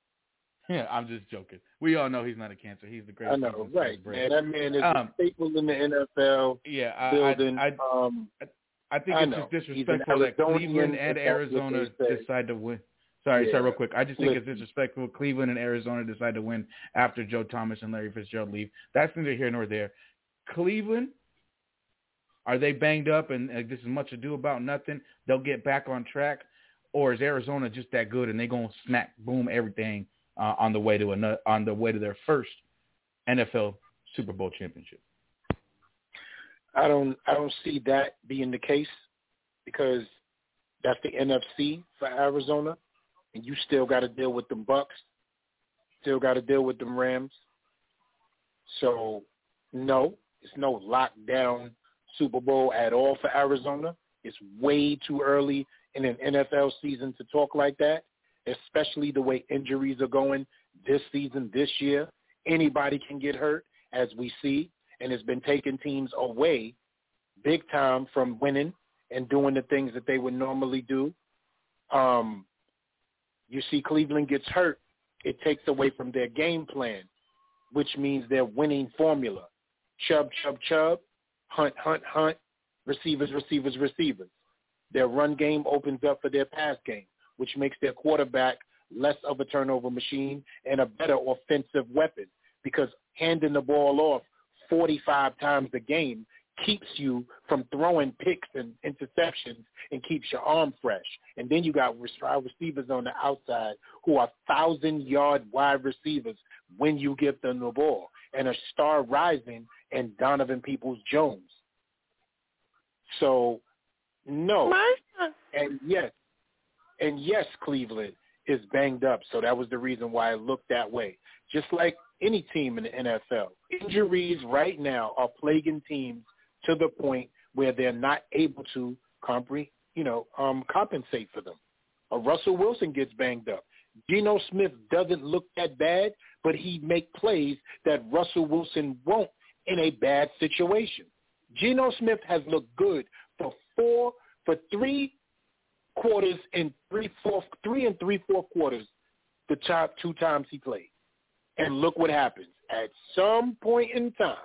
Yeah, I'm just joking. We all know he's not a cancer. He's the greatest. I know, right, man. That man is Um, a staple in the NFL Yeah, I, building. I, I, um, I think I it's know. just disrespectful that Cleveland and Arizona decide to win. Sorry, sorry, real quick. I just think Listen. it's disrespectful. Cleveland and Arizona decide to win after Joe Thomas and Larry Fitzgerald leave. That's neither here nor there. Cleveland, are they banged up and uh, this is much ado about nothing? They'll get back on track, or is Arizona just that good and they're gonna smack boom everything uh, on the way to another, on the way to their first NFL Super Bowl championship? I don't I don't see that being the case because that's the NFC for Arizona, and you still got to deal with them Bucks, still got to deal with them Rams. So no, it's no lockdown Super Bowl at all for Arizona. It's way too early in an NFL season to talk like that, especially the way injuries are going this season, this year. Anybody can get hurt, as we see, and it's been taking teams away big time from winning and doing the things that they would normally do. Um, you see Cleveland gets hurt, it takes away from their game plan, which means their winning formula. Chubb, Chubb, Chubb, Hunt, Hunt, Hunt, receivers, receivers, receivers. Their run game opens up for their pass game, which makes their quarterback less of a turnover machine and a better offensive weapon because handing the ball off 45 times a game keeps you from throwing picks and interceptions and keeps your arm fresh. And then you got receivers on the outside who are thousand-yard wide receivers when you give them the ball, and a star rising and Donovan Peoples-Jones. So, no. And yes, and yes, Cleveland is banged up. So that was the reason why it looked that way. Just like any team in the NFL, injuries right now are plaguing teams to the point where they're not able to compre- you know, um, compensate for them. Uh, Russell Wilson gets banged up. Geno Smith doesn't look that bad, but he make plays that Russell Wilson won't in a bad situation. Geno Smith has looked good for four, for three quarters and three fourth, three and three fourth quarters, the top two times he played. And look what happens. At some point in time,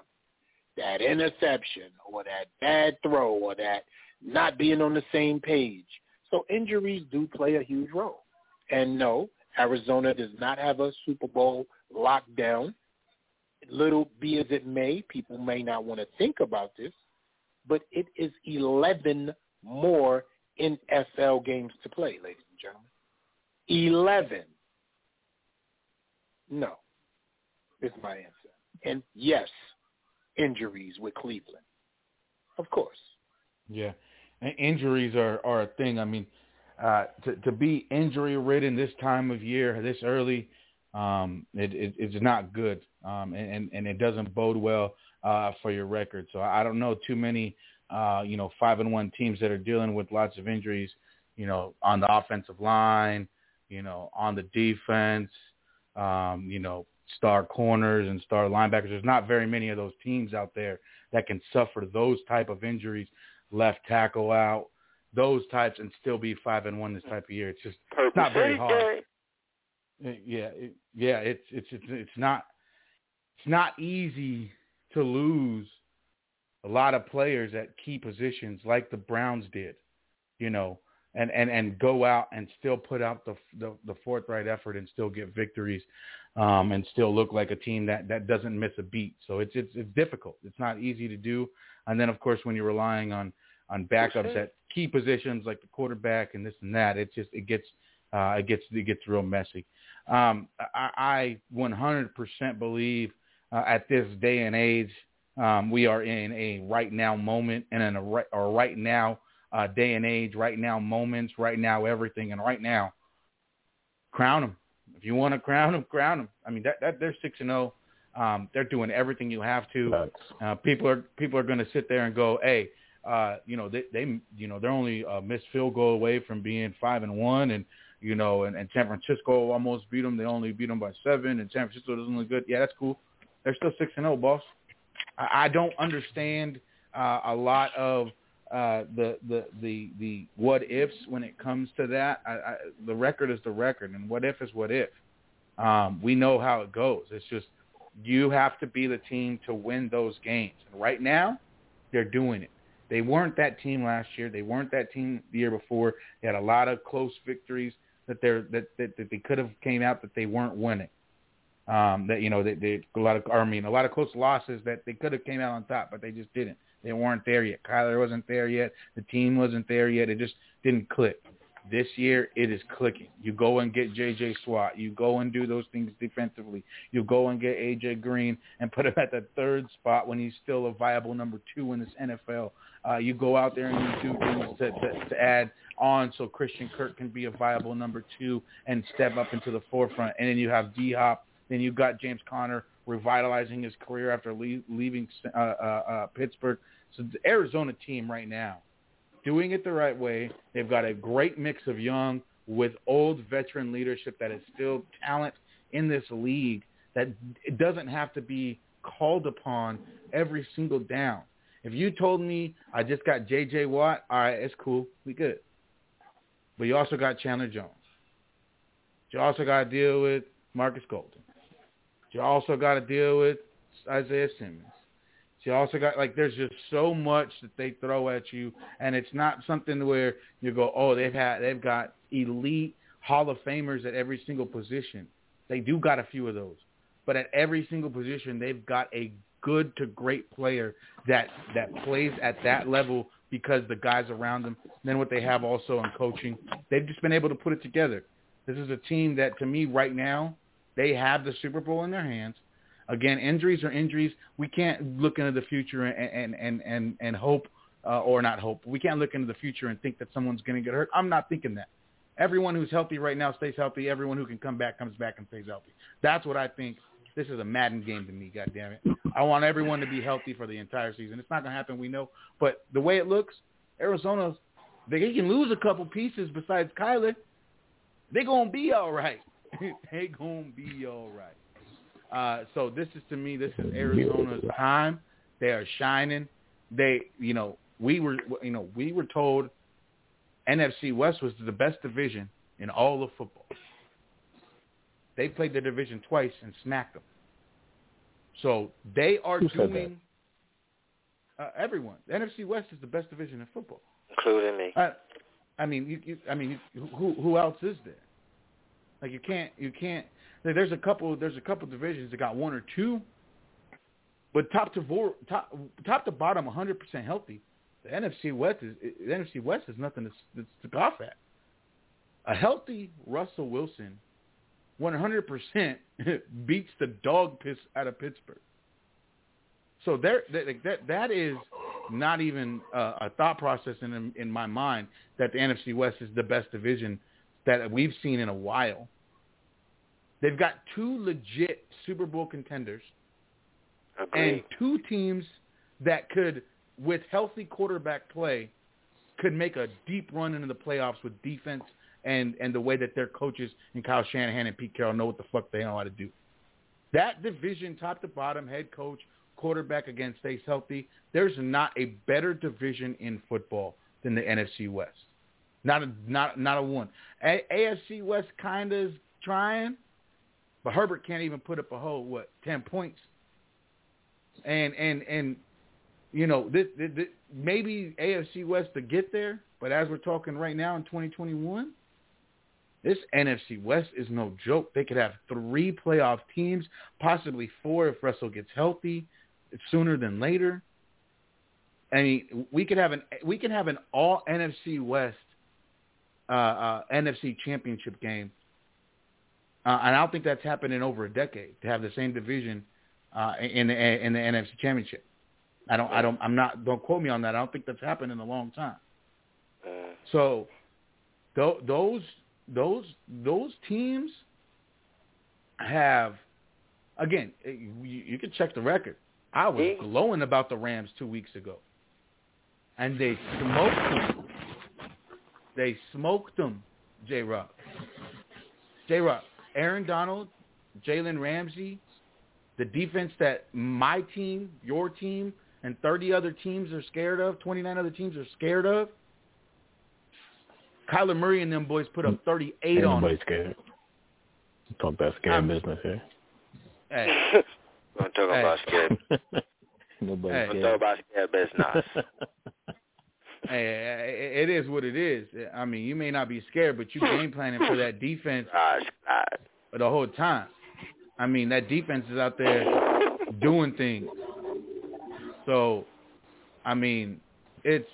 that interception or that bad throw or that not being on the same page. So injuries do play a huge role. And no, Arizona does not have a Super Bowl lockdown. Little be as it may, people may not want to think about this, but it is 11 more NFL games to play, ladies and gentlemen. 11. No, is my answer. And yes, injuries with Cleveland. Of course. Yeah, and injuries are are a thing. I mean, uh, to to be injury ridden this time of year, this early, um, it, it it's not good, um, and and- and it doesn't bode well uh, for your record. So I don't know too many, uh, you know, five and one teams that are dealing with lots of injuries, you know, on the offensive line, you know, on the defense, um, you know, star corners and star linebackers. There's not very many of those teams out there that can suffer those type of injuries, left tackle out, those types, and still be five and one this type of year. It's just it's not very hard. Yeah, it, yeah, it's it's it's it's not it's not easy to lose a lot of players at key positions like the Browns did, you know, and and and go out and still put out the the, the forthright effort and still get victories, um, and still look like a team that that doesn't miss a beat. So it's it's it's difficult. It's not easy to do. And then of course when you're relying on on backups at key positions like the quarterback and this and that, it just it gets uh, it gets it gets real messy. Um, I, I 100% believe uh, at this day and age um, we are in a right now moment and in a right or right now uh, day and age, right now moments, right now everything, and right now crown them. If you want to crown them, crown them. I mean that, that they're six and zero. Oh. Um, they're doing everything you have to. Uh, people are people are going to sit there and go, hey, uh, you know they they you know they're only a missed field goal away from being five and one, and you know, and, and San Francisco almost beat them. They only beat them by seven, and San Francisco doesn't look good. Yeah, that's cool. They're still six and zero, oh, boss. I, don't understand uh, a lot of uh, the the the the what ifs when it comes to that. I, I, the record is the record, and what if is what if. Um, we know how it goes. It's just you have to be the team to win those games. And right now, they're doing it. They weren't that team last year. They weren't that team the year before. They had a lot of close victories that they're that that, that they could have came out that they weren't winning. Um, that you know they, they a lot of I mean a lot of close losses that they could have came out on top, but they just didn't. They weren't there yet. Kyler wasn't there yet. The team wasn't there yet. It just didn't click. This year, it is clicking. You go and get J.J. Watt. You go and do those things defensively. You go and get A.J. Green and put him at the third spot when he's still a viable number two in this NFL. Uh, you go out there and you do things to, to, to add on so Christian Kirk can be a viable number two and step up into the forefront. And then you have D Hop. Then you've got James Conner revitalizing his career after leaving uh, uh, uh, Pittsburgh. So the Arizona team right now, doing it the right way. They've got a great mix of young with old veteran leadership that is still talent in this league that it doesn't have to be called upon every single down. If you told me I just got J.J. Watt, all right, it's cool. We good. But you also got Chandler Jones. You also got to deal with Marcus Golden. You also got to deal with Isaiah Simmons. You also got like there's just so much that they throw at you, and it's not something where you go, oh, they've had they've got elite Hall of Famers at every single position. They do got a few of those, but at every single position they've got a good to great player that that plays at that level because the guys around them. Then what they have also in coaching, they've just been able to put it together. This is a team that, to me, right now, they have the Super Bowl in their hands. Again, injuries are injuries. We can't look into the future and and and and hope, uh, or not hope. We can't look into the future and think that someone's going to get hurt. I'm not thinking that. Everyone who's healthy right now stays healthy. Everyone who can come back comes back and stays healthy. That's what I think. This is a Madden game to me. God damn it! I want everyone to be healthy for the entire season. It's not going to happen, we know. But the way it looks, Arizona's they can lose a couple pieces besides Kyler. They're gonna be all right. they gonna be all right. Uh, so this is to me, this is Arizona's time. They are shining. They, you know, we were, you know, we were told NFC West was the best division in all of football. They played the division twice and smacked them. So they are Who doing. Uh, everyone, the NFC West is the best division in football, including me. Uh, I mean, you, you, I mean, who who else is there? Like you can't you can't. There's a couple there's a couple divisions that got one or two, but top to top top to bottom 100% healthy. The NFC West is the NFC West is nothing to, to scoff at. A healthy Russell Wilson 100% beats the dog piss out of Pittsburgh. So there, that that that is not even uh, a thought process in in my mind that the NFC West is the best division that we've seen in a while. They've got two legit Super Bowl contenders Agreed. and two teams that could, with healthy quarterback play, could make a deep run into the playoffs with defense and and the way that their coaches and Kyle Shanahan and Pete Carroll know what the fuck they know how to do. That division, top to bottom, head coach, quarterback again stays healthy. There's not a better division in football than the NFC West. Not a not not a one. A- AFC West kind of is trying, but Herbert can't even put up a whole what ten points. And and and you know this, this, this maybe AFC West to get there, but as we're talking right now in 2021, this NFC West is no joke. They could have three playoff teams, possibly four if Russell gets healthy sooner than later. I mean, we could have an we can have an all NFC West uh, uh, NFC Championship game, uh, and I don't think that's happened in over a decade to have the same division uh, in the in the NFC Championship. I don't I don't I'm not don't quote me on that. I don't think that's happened in a long time. So th- those those those teams have again you, you can check the record. I was glowing about the Rams two weeks ago and they smoked them. They smoked them, J Rock. J Rock, Aaron Donald, Jalen Ramsey, the defense that my team, your team, and 30 other teams are scared of, 29 other teams are scared of. Kyler Murray and them boys put up 38 Ain't on nobody them. scared. Talk that scared I'm- business here. Hey, Don't talk about scared. Nobody Hey. Don't scared. talk about scared business. hey, it is what it is. I mean, you may not be scared, but you hmm. game planning for that defense the whole time. I mean, that defense is out there doing things. So, I mean, it's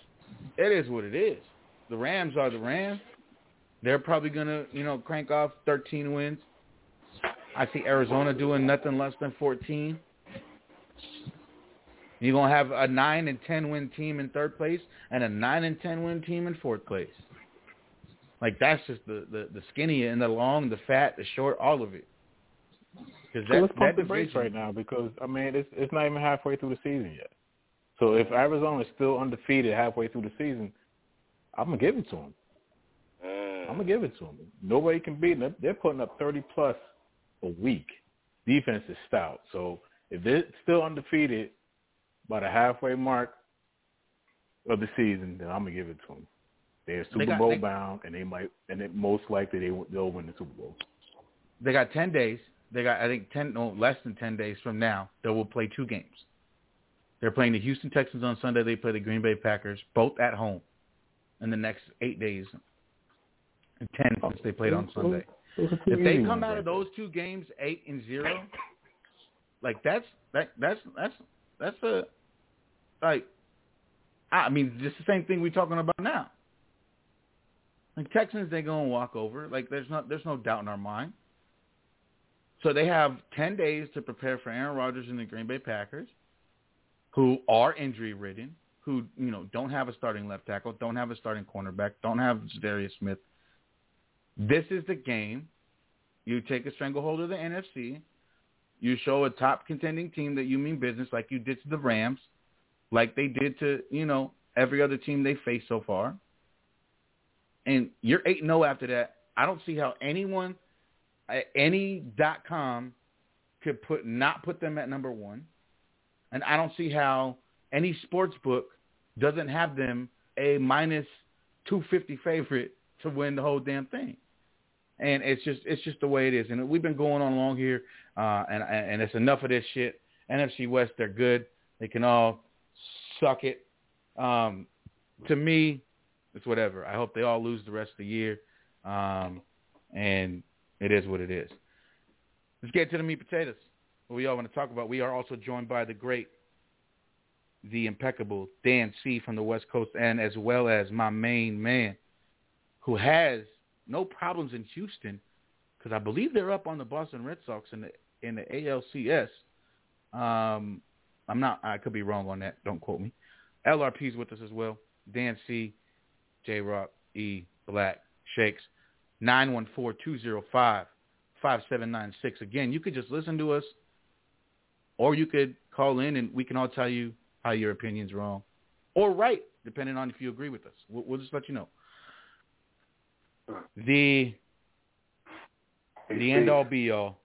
it is what it is. The Rams are the Rams. They're probably gonna, you know, crank off 13 wins. I see Arizona doing nothing less than 14. You're gonna have a nine and 10 win team in third place and a nine and 10 win team in fourth place. Like that's just the the, the skinny and the long, the fat, the short, all of it. Because So that, let's pump the brakes right now because I mean it's it's not even halfway through the season yet. So if Arizona is still undefeated halfway through the season, I'm gonna give it to them. Mm. I'm gonna give it to them. Nobody can beat them. They're putting up 30 plus a week. Defense is stout. So if they're still undefeated by the halfway mark of the season, then I'm gonna give it to them. They're Super got- Bowl they- bound, and they might, and it most likely they they'll win the Super Bowl. they got 10 days. They got, I think, 10, no, less than 10 days from now, they will play two games. They're playing the Houston Texans on Sunday. They play the Green Bay Packers, both at home, in the next eight days. And 10 since they played on Sunday. Those are two If they come out of those two games eight and zero, like that's that that's that's that's a like I mean just the same thing we're talking about now. Like Texans, they're gonna walk over. Like there's not there's no doubt in our mind. So they have ten days to prepare for Aaron Rodgers and the Green Bay Packers, who are injury ridden, who you know don't have a starting left tackle, don't have a starting cornerback, don't have Darius Smith. This is the game. You take a stranglehold of the NFC. You show a top contending team that you mean business, like you did to the Rams, like they did to you know every other team they faced so far. And you're 8-0 after that. I don't see how anyone, any dot com, could put not put them at number one, and I don't see how any sports book doesn't have them a minus two fifty favorite to win the whole damn thing and it's just it's just the way it is. And we've been going on long here, uh, and and it's enough of this shit. NFC West, they're good. They can all suck it. Um, to me, it's whatever. I hope they all lose the rest of the year, um, and it is what it is. Let's get to the meat potatoes. What we all want to talk about. We are also joined by the great, the impeccable Dan C from the West Coast, and as well as my main man, who has no problems in Houston because I believe they're up on the Boston Red Sox in the in the ALCS. Um, I'm not. I could be wrong on that. Don't quote me. LRP's with us as well. Dan C, J Rock, E Black Shakes, nine one four two zero five five seven nine six. Again, you could just listen to us, or you could call in and we can all tell you how your opinion's wrong, or right, depending on if you agree with us. We'll, we'll just let you know. The the end all be all.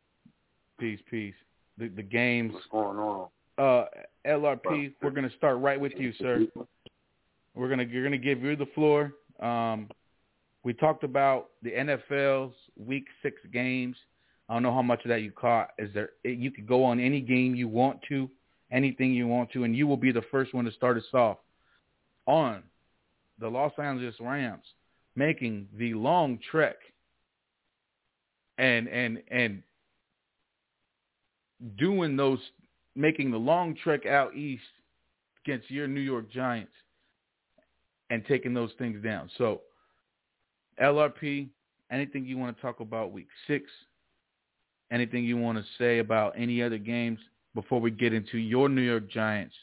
Peace, peace. The the games. What's going on? Uh, LRP, we're gonna start right with you, sir. We're gonna you're gonna give you the floor. Um, we talked about the NFL's Week Six games. I don't know how much of that you caught. Is there? You could go on any game you want to, anything you want to, and you will be the first one to start us off on the Los Angeles Rams making the long trek and and and doing those making the long trek out east against your New York Giants and taking those things down. So LRP, anything you want to talk about week six, anything you want to say about any other games before we get into your New York Giants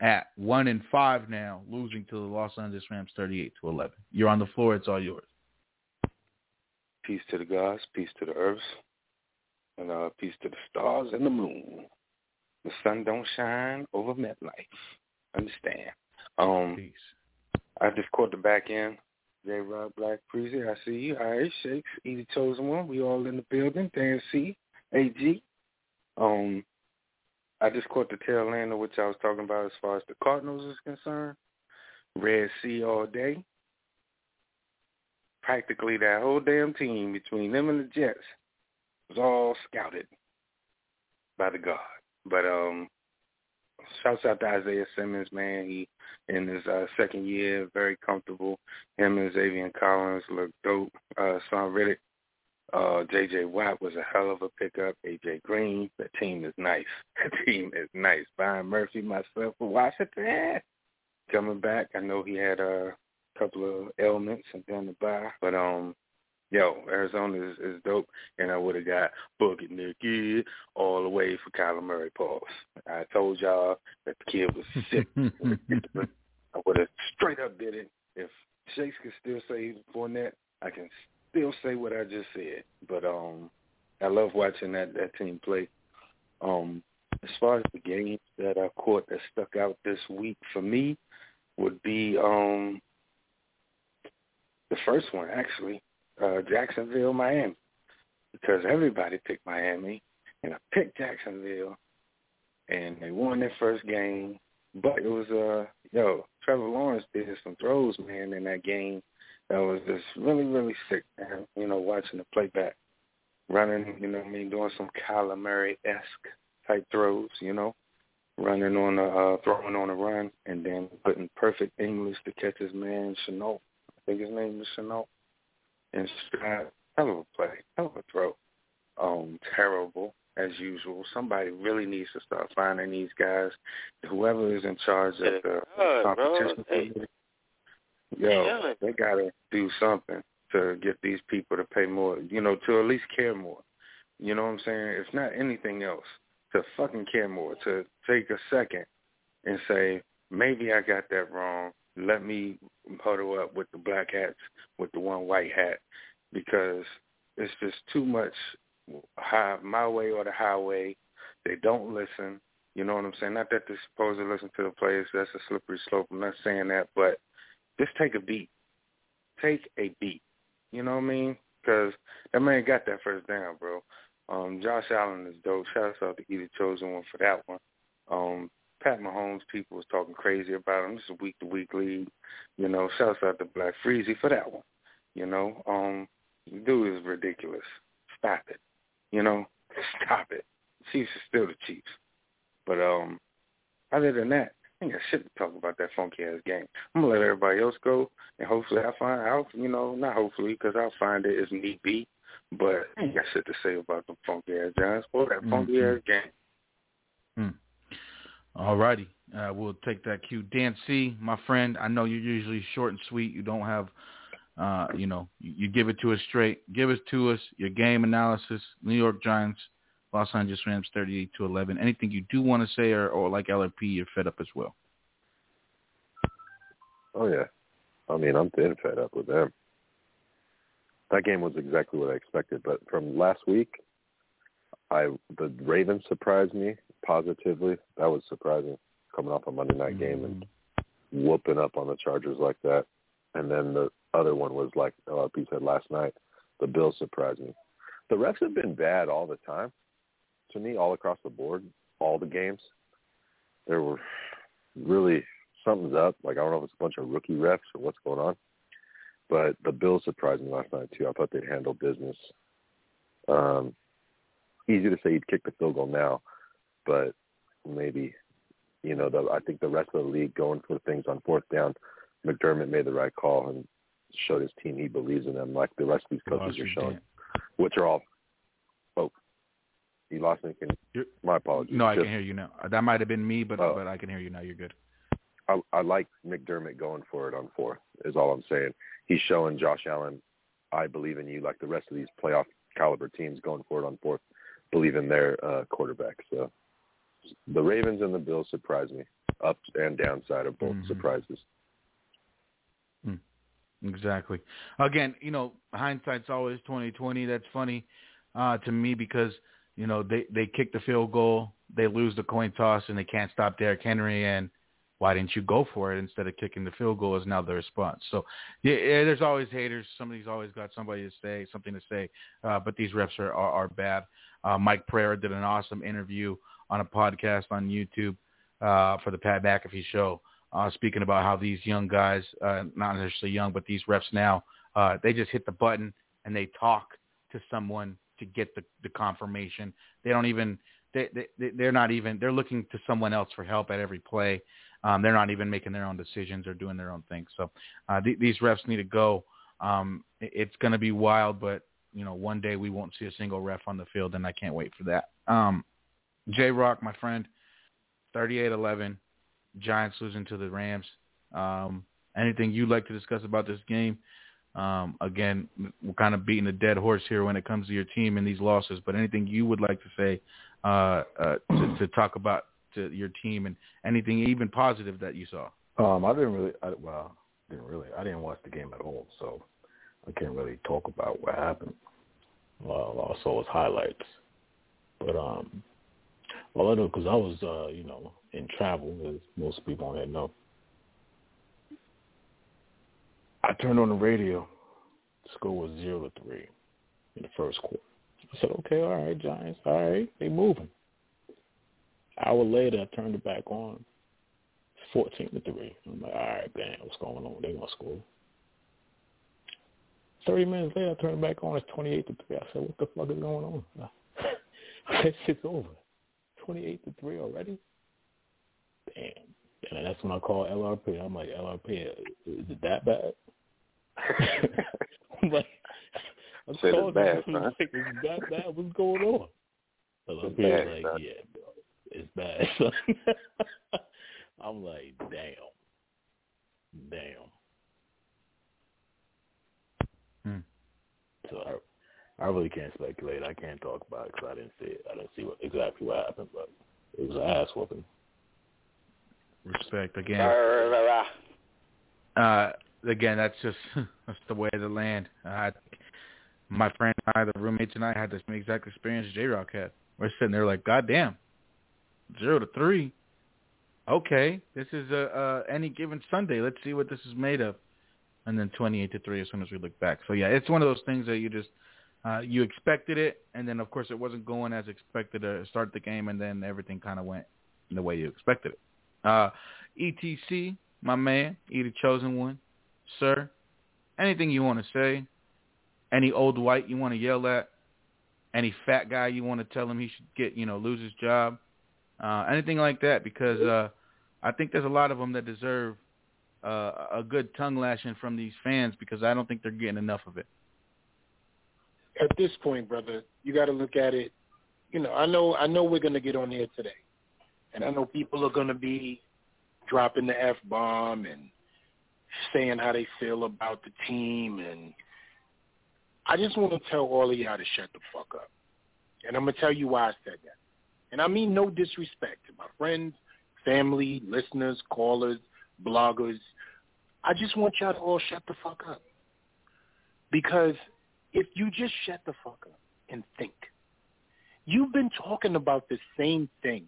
at one and five now, losing to the Los Angeles Rams thirty-eight to eleven. You're on the floor. It's all yours. Peace to the gods, peace to the earth, and uh, peace to the stars and the moon. The sun don't shine over MetLife. Understand? Um, peace. I just caught the back end. J. Rod Black Freezy, I see you. All right, Shakes, Easy Chosen One. We all in the building. Dan C, AG. Um, I just caught the tail end of what I was talking about as far as the Cardinals is concerned. Red Sea all day. Practically that whole damn team between them and the Jets was all scouted by the God. But um shouts out to Isaiah Simmons, man. He in his uh, second year, very comfortable. Him and Zaven Collins look dope. Uh Son Riddick uh, J.J. Watt was a hell of a pickup. A.J. Green, the team is nice. The team is nice. Byron Murphy, myself for Washington, coming back. I know he had a couple of ailments and then the bye, but um, yo, Arizona is, is dope, and I would have got Boogie Nicky all the way for Kyler Murray. Pause. I told y'all that the kid was sick. I would have straight up did it. If Shakes could still say Fournette, I can still say what I just said, but um, I love watching that that team play. Um, as far as the games that I caught that stuck out this week for me would be um the first one actually, uh, Jacksonville, Miami, because everybody picked Miami, and I picked Jacksonville, and they won their first game. But it was uh yo Trevor Lawrence did some throws, man, in that game that was just really, really sick, man. You know, watching the playback, running, you know, I mean, doing some Kyler Murray esque type throws, you know, running on a uh, throwing on a run, and then putting perfect English to catch his man Shenault. I think his name is Shenault. And stride, hell of a play, hell of a throw. Um, terrible as usual. Somebody really needs to start finding these guys. Whoever is in charge of the competition. Hey yo, they gotta do something to get these people to pay more, you know, to at least care more. You know what I'm saying? If not anything else, to fucking care more, to take a second and say, maybe I got that wrong. Let me huddle up with the black hats, with the one white hat, because it's just too much high, my way or the highway. They don't listen. You know what I'm saying? Not that they're supposed to listen to the players. That's a slippery slope. I'm not saying that, but just take a beat. Take a beat. You know what I mean? Because that man got that first down, bro. Um, Josh Allen is dope. Shout out to either chosen one for that one. Um, Pat Mahomes, people was talking crazy about him. This is a week to week league. You know, shouts out to Black Freezy for that one. You know, um, dude is ridiculous. Stop it. You know, stop it. Chiefs is still the Chiefs. But um, other than that, I ain't got shit to talk about that funky ass game. I'm gonna let everybody else go, and hopefully I find out. You know, not hopefully because I'll find it as need be. But I ain't got shit to say about the funky ass Giants or that funky mm-hmm. ass game. Hmm. All righty. Uh, we'll take that cue. Dan C, my friend, I know you're usually short and sweet. You don't have, uh, you know, you, give it to us straight. Give it to us, your game analysis, New York Giants, Los Angeles Rams 38 to 11. Anything you do want to say, or, or like LRP, you're fed up as well. Oh yeah, I mean I'm thin fed up with them. That game was exactly what I expected, but from last week, I the Ravens surprised me positively. That was surprising, coming off a Monday night mm-hmm. game and whooping up on the Chargers like that. And then the other one was like LRP said last night, the Bills surprised me. The refs have been bad all the time to me all across the board, all the games. There were really something's up. Like I don't know if it's a bunch of rookie refs or what's going on. But the Bills surprised me last night too. I thought they'd handle business. Um, easy to say he'd kick the field goal now, but maybe you know the I think the rest of the league going for things on fourth down. McDermott made the right call and showed his team he believes in them, like the rest of these coaches are showing, which are all. Oh, you lost me. Can, my apologies. No, I Just- can hear you now. That might have been me, but Oh. but I can hear you now. You're good. I, I like McDermott going for it on fourth. Is all I'm saying. He's showing Josh Allen, I believe in you, like the rest of these playoff caliber teams going for it on fourth, believe in their uh, quarterback. So the Ravens and the Bills surprise me, up and downside of both Mhm. surprises. Exactly. Again, you know, hindsight's always twenty twenty. That's funny uh, to me because you know they they kick the field goal, they lose the coin toss, and they can't stop Derrick Henry. And why didn't you go for it instead of kicking the field goal? Is now the response. So yeah, there's always haters. Somebody's always got somebody to say something to say. Uh, but these refs are are, are bad. Uh, Mike Pereira did an awesome interview on a podcast on YouTube uh, for the Pat McAfee show uh, speaking about how these young guys, uh, not necessarily young, but these refs now, uh, they just hit the button and they talk to someone to get the, the confirmation. They don't even, they, they, they're not even, they're looking to someone else for help at every play. Um, they're not even making their own decisions or doing their own thing. So uh, th- these refs need to go. Um, it- it's going to be wild, but you know, one day we won't see a single ref on the field, and I can't wait for that. Um, J Rock, my friend, 38-11. Giants losing to the Rams. Um, anything you'd like to discuss about this game? Um, again, we're kind of beating a dead horse here when it comes to your team and these losses. But anything you would like to say uh, uh, to, to talk about to your team and anything even positive that you saw? Um, I didn't really. I, well, didn't really. I didn't watch the game at all, so I can't really talk about what happened. Well, I saw his highlights, but um, all I know because I was, uh, you know, in travel, as most people on there know. I turned on the radio. The score was zero to three in the first quarter. I said, "Okay, all right, Giants, all right, they moving." Hour later, I turned it back on. It's fourteen to three. I'm like, "All right, man, what's going on? They gonna score." Thirty minutes later, I turned it back on. It's twenty-eight to three. I said, "What the fuck is going on?" that shit's over. Twenty-eight to three already. Damn. And that's when I called LRP. I'm like, LRP, is it that bad? I'm like, I Said it's called bad, son. like, is it that bad? What's going on? LRP bad, was like, son. yeah, bro, it's bad. son." I'm like, damn, damn. Hmm. So I, I really can't speculate. I can't talk about it because I didn't see it. I didn't see what exactly what happened, but it was an ass whooping. Respect again. Uh, again, that's just that's the way of the land. Uh, my friend and I, the roommates and I, had the same exact experience J Rock had. We're sitting there like, God damn, zero to three. Okay, this is a uh, any given Sunday. Let's see what this is made of. And then twenty-eight to three as soon as we look back. So yeah, it's one of those things that you just uh, you expected it, and then of course it wasn't going as expected to start the game, and then everything kind of went the way you expected it. Uh, ETC, my man, E the chosen one, sir. Anything you want to say? Any old white you want to yell at? Any fat guy you want to tell him he should get, you know, lose his job? Uh, anything like that? Because uh, I think there's a lot of them that deserve uh, a good tongue lashing from these fans because I don't think they're getting enough of it. At this point, brother, you got to look at it. You know, I know, I know we're going to get on here today, and I know people are going to be dropping the f bomb and saying how they feel about the team, and I just want to tell all of y'all to shut the fuck up. And I'm gonna tell you why I said that. And I mean no disrespect to my friends, family, listeners, callers, bloggers. I just want y'all to all shut the fuck up. Because if you just shut the fuck up and think, you've been talking about the same thing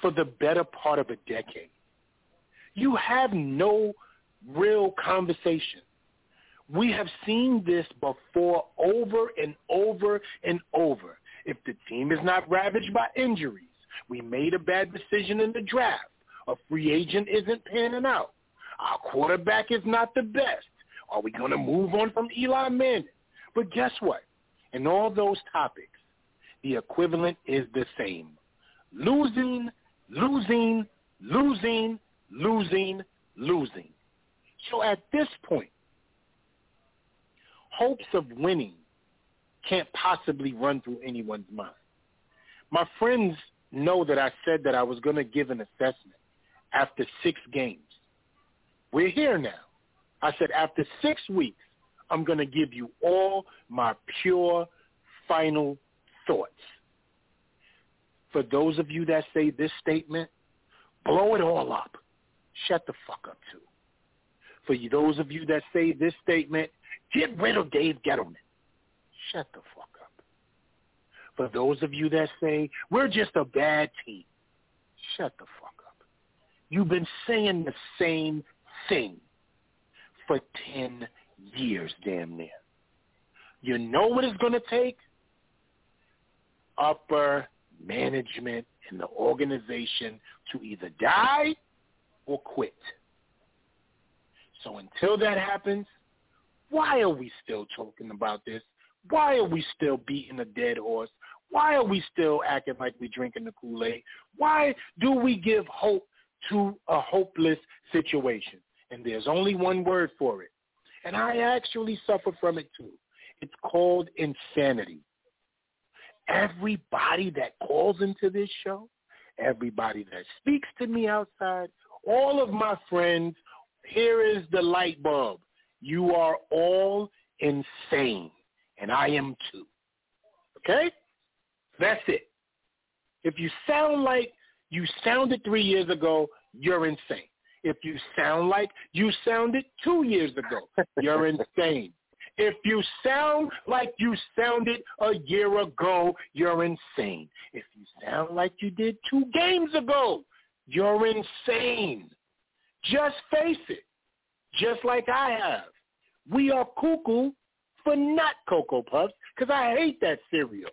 for the better part of a decade. You have no real conversation. We have seen this before over and over and over. If the team is not ravaged by injuries, we made a bad decision in the draft, a free agent isn't panning out, our quarterback is not the best, are we going to move on from Eli Manning? But guess what? In all those topics, the equivalent is the same. Losing, losing, losing, losing, losing. So at this point, hopes of winning can't possibly run through anyone's mind. My friends know that I said that I was going to give an assessment after six games. We're here now. I said after six weeks, I'm going to give you all my pure final thoughts. For those of you that say this statement, blow it all up. Shut the fuck up too. For those of you that say this statement, get rid of Dave Gettleman. Shut the fuck up. For those of you that say we're just a bad team, shut the fuck up. You've been saying the same thing for 10 years, damn near. You know what it's going to take? Upper management in the organization to either die or quit. So until that happens, why are we still talking about this? Why are we still beating a dead horse? Why are we still acting like we're drinking the Kool-Aid? Why do we give hope to a hopeless situation? And there's only one word for it. And I actually suffer from it too. It's called insanity. Everybody that calls into this show, everybody that speaks to me outside, all of my friends, here is the light bulb. You are all insane, and I am too. Okay? That's it. If you sound like you sounded three years ago, you're insane. If you sound like you sounded two years ago, you're insane. If you sound like you sounded a year ago, you're insane. If you sound like you did two games ago, you're insane. Just face it, just like I have. We are cuckoo for not Cocoa Puffs because I hate that cereal.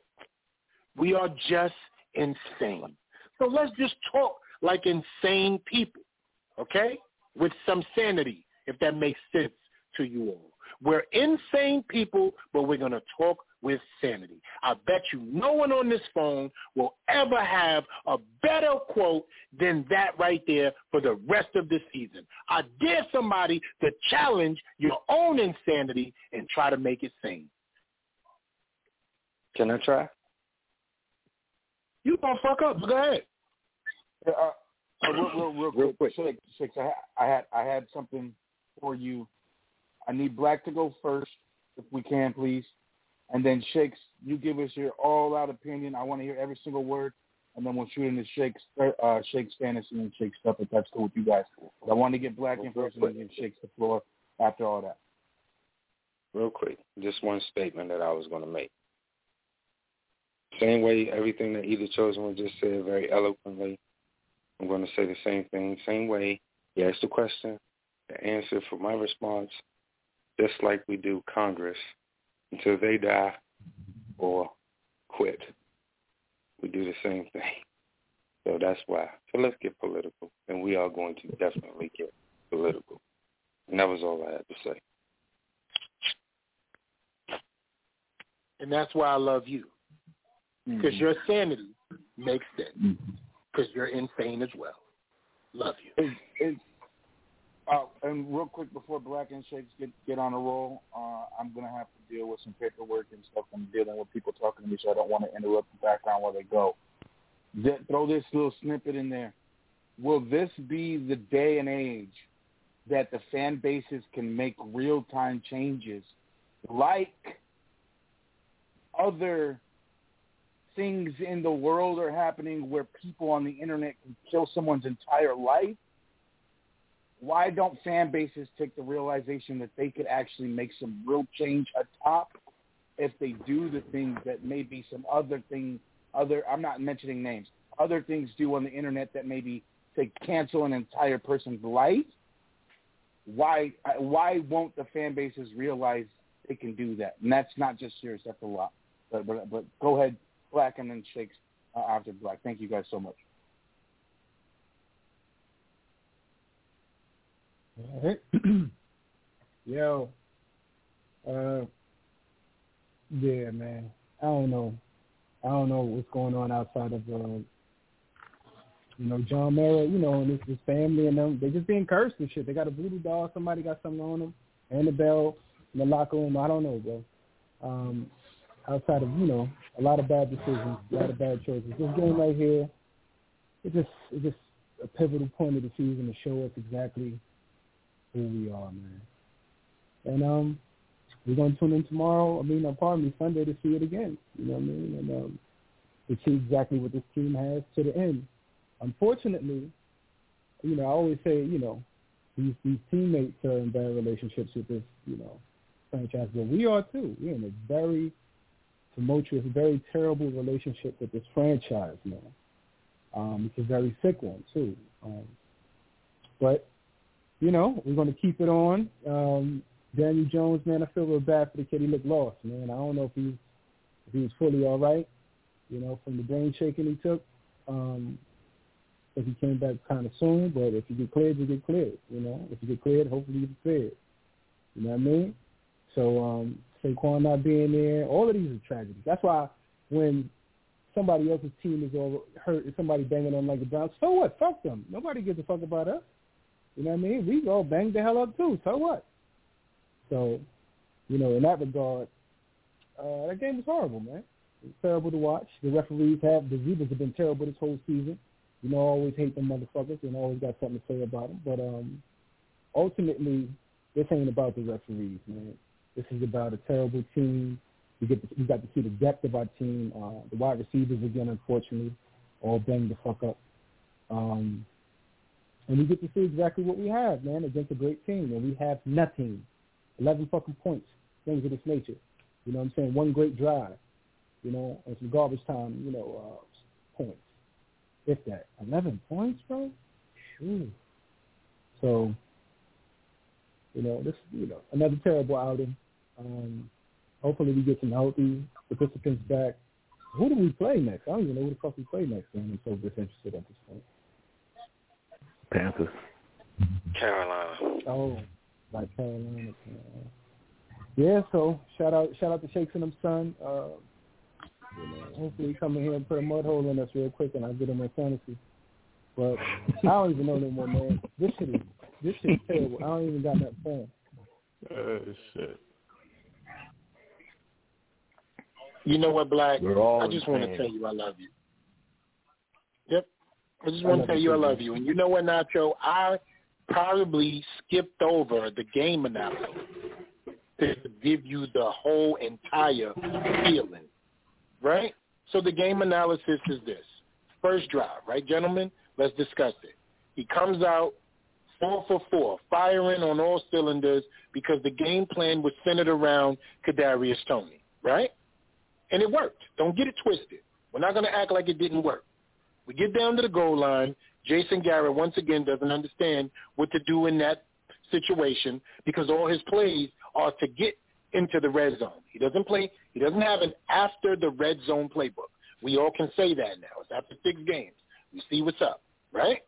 We are just insane. So let's just talk like insane people, okay? With some sanity, if that makes sense to you all. We're insane people, but we're going to talk with sanity. I bet you no one on this phone will ever have a better quote than that right there for the rest of the season. I dare somebody to challenge your own insanity and try to make it sane. Can I try? You gonna fuck up? Go ahead. Uh, uh, real, real, real, real quick, Six, six. I, I had I had something for you. I need Black to go first, if we can, please. And then Shakes, you give us your all-out opinion. I want to hear every single word, and then we'll shoot into Shakes, uh, Shakes fantasy and Shakes stuff if that's cool with you guys. But I want to get Black in first, and then give Shakes the floor after all that. Real quick, just one statement that I was going to make. Same way everything that Either Chosen was just said very eloquently. I'm going to say the same thing. Same way you asked the question, the answer for my response, just like we do Congress until they die or quit. We do the same thing. So that's why. So let's get political. And we are going to definitely get political. And that was all I had to say. And that's why I love you. Because Mm-hmm. your sanity makes sense. Because you're insane as well. Love you. Is, is, uh, and real quick before Black and Shakes get get on a roll, uh, I'm gonna have to deal with some paperwork and stuff. I'm dealing with people talking to me, so I don't want to interrupt the background while they go. Th- throw this little snippet in there. Will this be the day and age that the fan bases can make real time changes, like other things in the world are happening where people on the internet can kill someone's entire life? Why don't fan bases take the realization that they could actually make some real change atop if they do the things that maybe some other thing, other I'm not mentioning names, other things do on the internet that maybe say cancel an entire person's life? Why why won't the fan bases realize they can do that? And that's not just yours. That's a lot. But but, but go ahead, Black, and then Shakes uh, after Black. Thank you guys so much. Right. Yo. Uh, yeah, man. I don't know. I don't know what's going on outside of uh, you know John Mara, you know, and his, his family and them. They just being cursed and shit. They got a voodoo doll. Somebody got something on them. Annabelle in the locker room. I don't know, bro. Um, outside of you know a lot of bad decisions, a lot of bad choices. This game right here, it just it's just a pivotal point of the season to show us exactly who we are, man. And um, we're gonna tune in tomorrow. I mean, uh, pardon me, Sunday to see it again. You know what I mean? And um, to see exactly what this team has to the end. Unfortunately, you know, I always say, you know, these these teammates are in bad relationships with this, you know, franchise, but we are too. We're in a very tumultuous, very terrible relationship with this franchise, man. Um, it's a very sick one too. Um, but you know, we're going to keep it on. Um, Daniel Jones, man, I feel real bad for the kid. He looked lost, man. I don't know if he's if he fully all right, you know, from the brain shaking he took. Um, if he came back kind of soon, but if you get cleared, you get cleared. You know, if you get cleared, hopefully you get cleared. You know what I mean? So um, Saquon not being there, all of these are tragedies. That's why when somebody else's team is all hurt, if somebody banging on like the Browns, so what? Fuck them. Nobody gives a fuck about us. You know what I mean? We all bang the hell up too. So what? So, you know, in that regard, uh, that game was horrible, man. It was terrible to watch. The referees have the Zebras have been terrible this whole season. You know, I always hate them motherfuckers and always got something to say about them. But um, ultimately, this ain't about the referees, man. This is about a terrible team. We get to, we got to see the depth of our team. Uh, the wide receivers again, unfortunately, all banged the fuck up. Um, and we get to see exactly what we have, man, against a great team. And we have nothing. 11 fucking points, things of this nature. You know what I'm saying? One great drive, you know, and some garbage time, you know, uh, points. If that. 11 points, bro? Sure. So, you know, this, you know, another terrible outing. Um, hopefully we get some healthy participants back. Who do we play next? I don't even know who the fuck we play next, man. I'm so disinterested at this point. Panthers. Carolina. Oh, like Carolina. Yeah, so shout out shout out to Shakes and them son. Uh, you know, hopefully he come in here and put a mud hole in us real quick and I'll get him in fantasy. But I don't even know no more, man. This shit is this shit is terrible. I don't even got that phone. Oh shit. You know what, Black? I just want to tell you I love you. I just want to tell you you I love you. And you know what, Nacho? I probably skipped over the game analysis to give you the whole entire feeling, right? So the game analysis is this. First drive, right, gentlemen? Let's discuss it. He comes out four for four, firing on all cylinders because the game plan was centered around Kadarius Toney, right? And it worked. Don't get it twisted. We're not going to act like it didn't work. We get down to the goal line. Jason Garrett once again doesn't understand what to do in that situation because all his plays are to get into the red zone. He doesn't play. He doesn't have an after the red zone playbook. We all can say that now. It's after six games. We see what's up, right?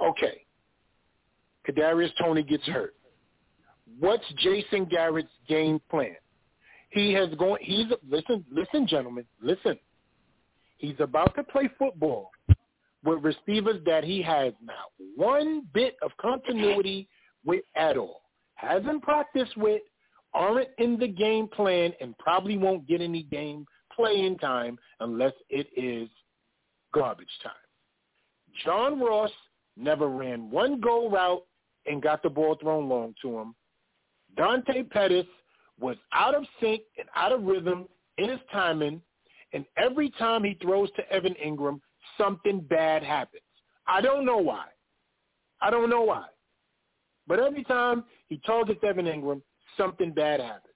Okay. Kadarius Toney gets hurt. What's Jason Garrett's game plan? He has gone. He's listen, listen, gentlemen, listen. He's about to play football with receivers that he has not one bit of continuity with at all. Hasn't practiced with, aren't in the game plan, and probably won't get any game playing time unless it is garbage time. John Ross never ran one go route and got the ball thrown long to him. Dante Pettis was out of sync and out of rhythm in his timing, and every time he throws to Evan Engram, something bad happens. I don't know why. I don't know why. But every time he targets Evan Engram, something bad happens.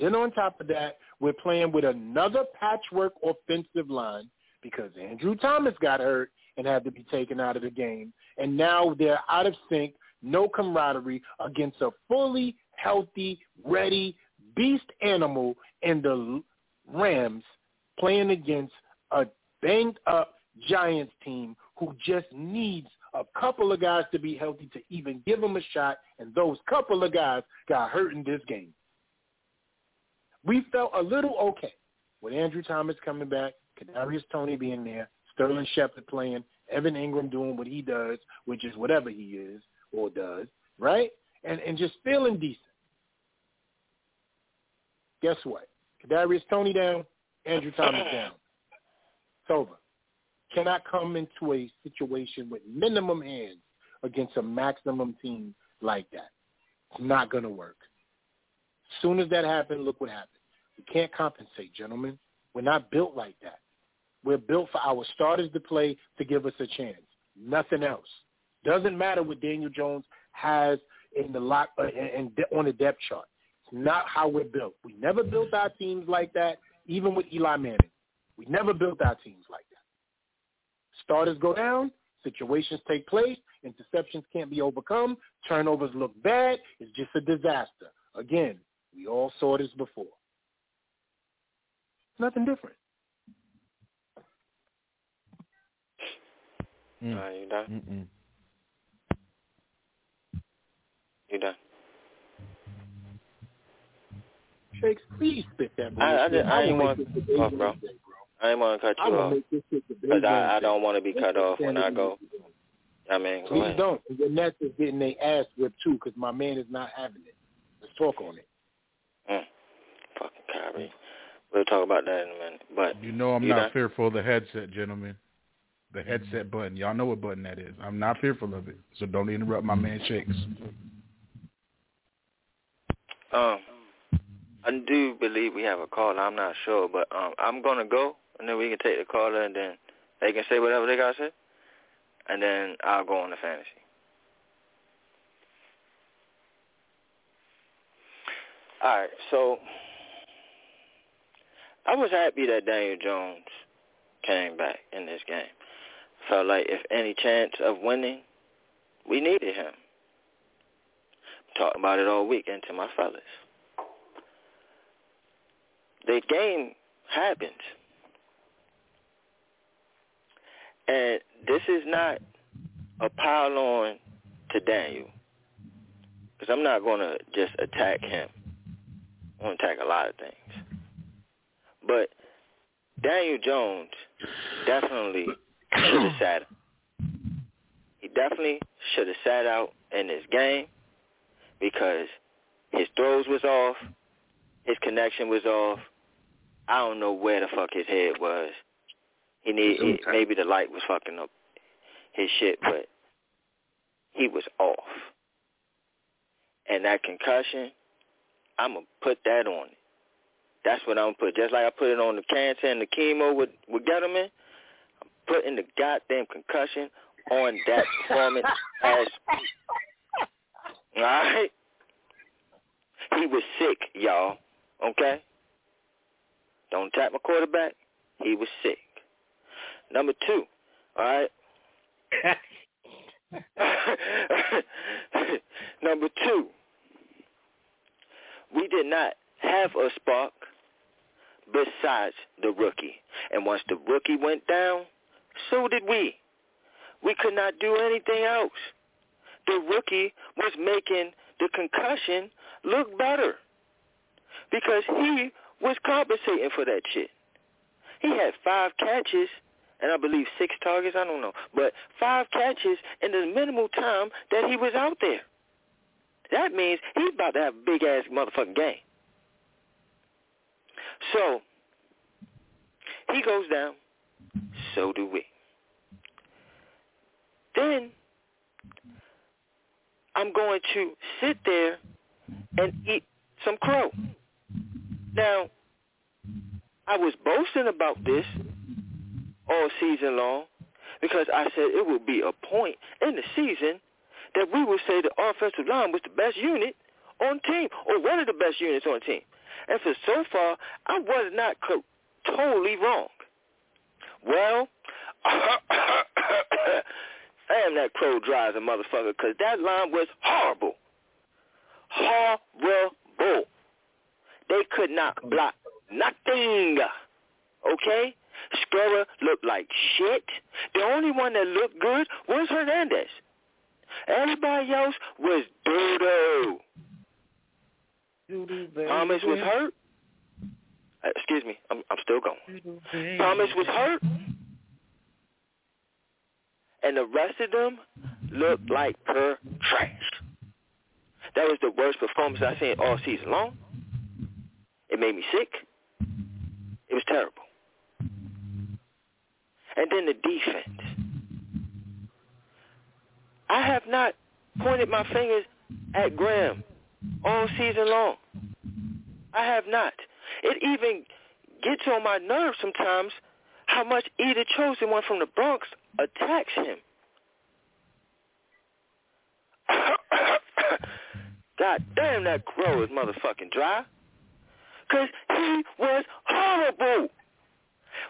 Then on top of that, we're playing with another patchwork offensive line because Andrew Thomas got hurt and had to be taken out of the game. And now they're out of sync, no camaraderie against a fully healthy, ready beast animal in the Rams playing against a banged up Giants team who just needs a couple of guys to be healthy to even give them a shot, and those couple of guys got hurt in this game. We felt a little okay. with Andrew Thomas coming back, Kadarius Toney being there, Sterling Shepard playing, Evan Engram doing what he does, which is whatever he is or does, right? And and just feeling decent. Guess what? Kadarius Toney down, Andrew Thomas down. It's over. Cannot come into a situation with minimum hands against a maximum team like that. It's not going to work. As soon as that happened, look what happened. We can't compensate, gentlemen. We're not built like that. We're built for our starters to play to give us a chance. Nothing else. Doesn't matter what Daniel Jones has in the lot uh, and on the depth chart. It's not how we're built. We never built our teams like that, even with Eli Manning. We never built our teams like that. Starters go down, situations take place, interceptions can't be overcome, turnovers look bad. It's just a disaster. Again, we all saw this before. Nothing different. Mm. Uh, you done? Mm-mm. You done? Shakes, please spit that. I, I, bullshit. I, I ain't want make this to the off, bro. Wednesday, I ain't want to cut you off make this shit the because I, I don't want to be cut off when I go. I mean, go Please ahead. don't. The Nets is getting their ass whipped too because my man is not having it. Let's talk on it. Mm. Fucking Kyrie. We'll talk about that in a minute. But You know I'm you not done? fearful of the headset, gentlemen. The headset button. Y'all know what button that is. I'm not fearful of it. So don't interrupt my man Shakes. Um, I do believe we have a caller. I'm not sure, but um, I'm gonna go, and then we can take the caller, and then they can say whatever they gotta say, and then I'll go on the fantasy. All right, so I was happy that Daniel Jones came back in this game. Felt like if any chance of winning, we needed him. Talked about it all weekend to my fellas. The game happens. And this is not a pile on to Daniel. Because I'm not going to just attack him. I'm going to attack a lot of things. But Daniel Jones definitely should have sat. He definitely should have sat out in this game because his throws was off, his connection was off. I don't know where the fuck his head was. He need he, maybe the light was fucking up his shit, but he was off. And that concussion, I'm gonna put that on it. That's what I'm gonna put. Just like I put it on the cancer and the chemo with with Gettleman, I'm putting the goddamn concussion on that performance as all right. He was sick, y'all. Okay? Don't tap my quarterback. He was sick. Number two, all right? Number two, we did not have a spark besides the rookie. And once the rookie went down, so did we. We could not do anything else. The rookie was making the concussion look better because he was compensating for that shit. He had five catches and I believe six targets, I don't know, but five catches in the minimal time that he was out there. That means he's about to have a big ass motherfucking game. So he goes down, so do we. Then I'm going to sit there and eat some crow. Now, I was boasting about this all season long because I said it would be a point in the season that we would say the offensive line was the best unit on team or one of the best units on team. And for so far, I was not co- totally wrong. Well, damn, that crow dry a motherfucker because that line was horrible. Horrible. Could not block nothing. Okay? Skura looked like shit. The only one that looked good was Hernandez. Everybody else was doodoo. Thomas was hurt. Uh, excuse me, I'm, I'm still going. Thomas was hurt, and the rest of them looked like per trash. That was the worst performance I've seen all season long. It made me sick. It was terrible. And then the defense. I have not pointed my fingers at Graham all season long. I have not. It even gets on my nerves sometimes how much Ida Chosen one from the Bronx attacks him. God damn, that crow is motherfucking dry. Because he was horrible.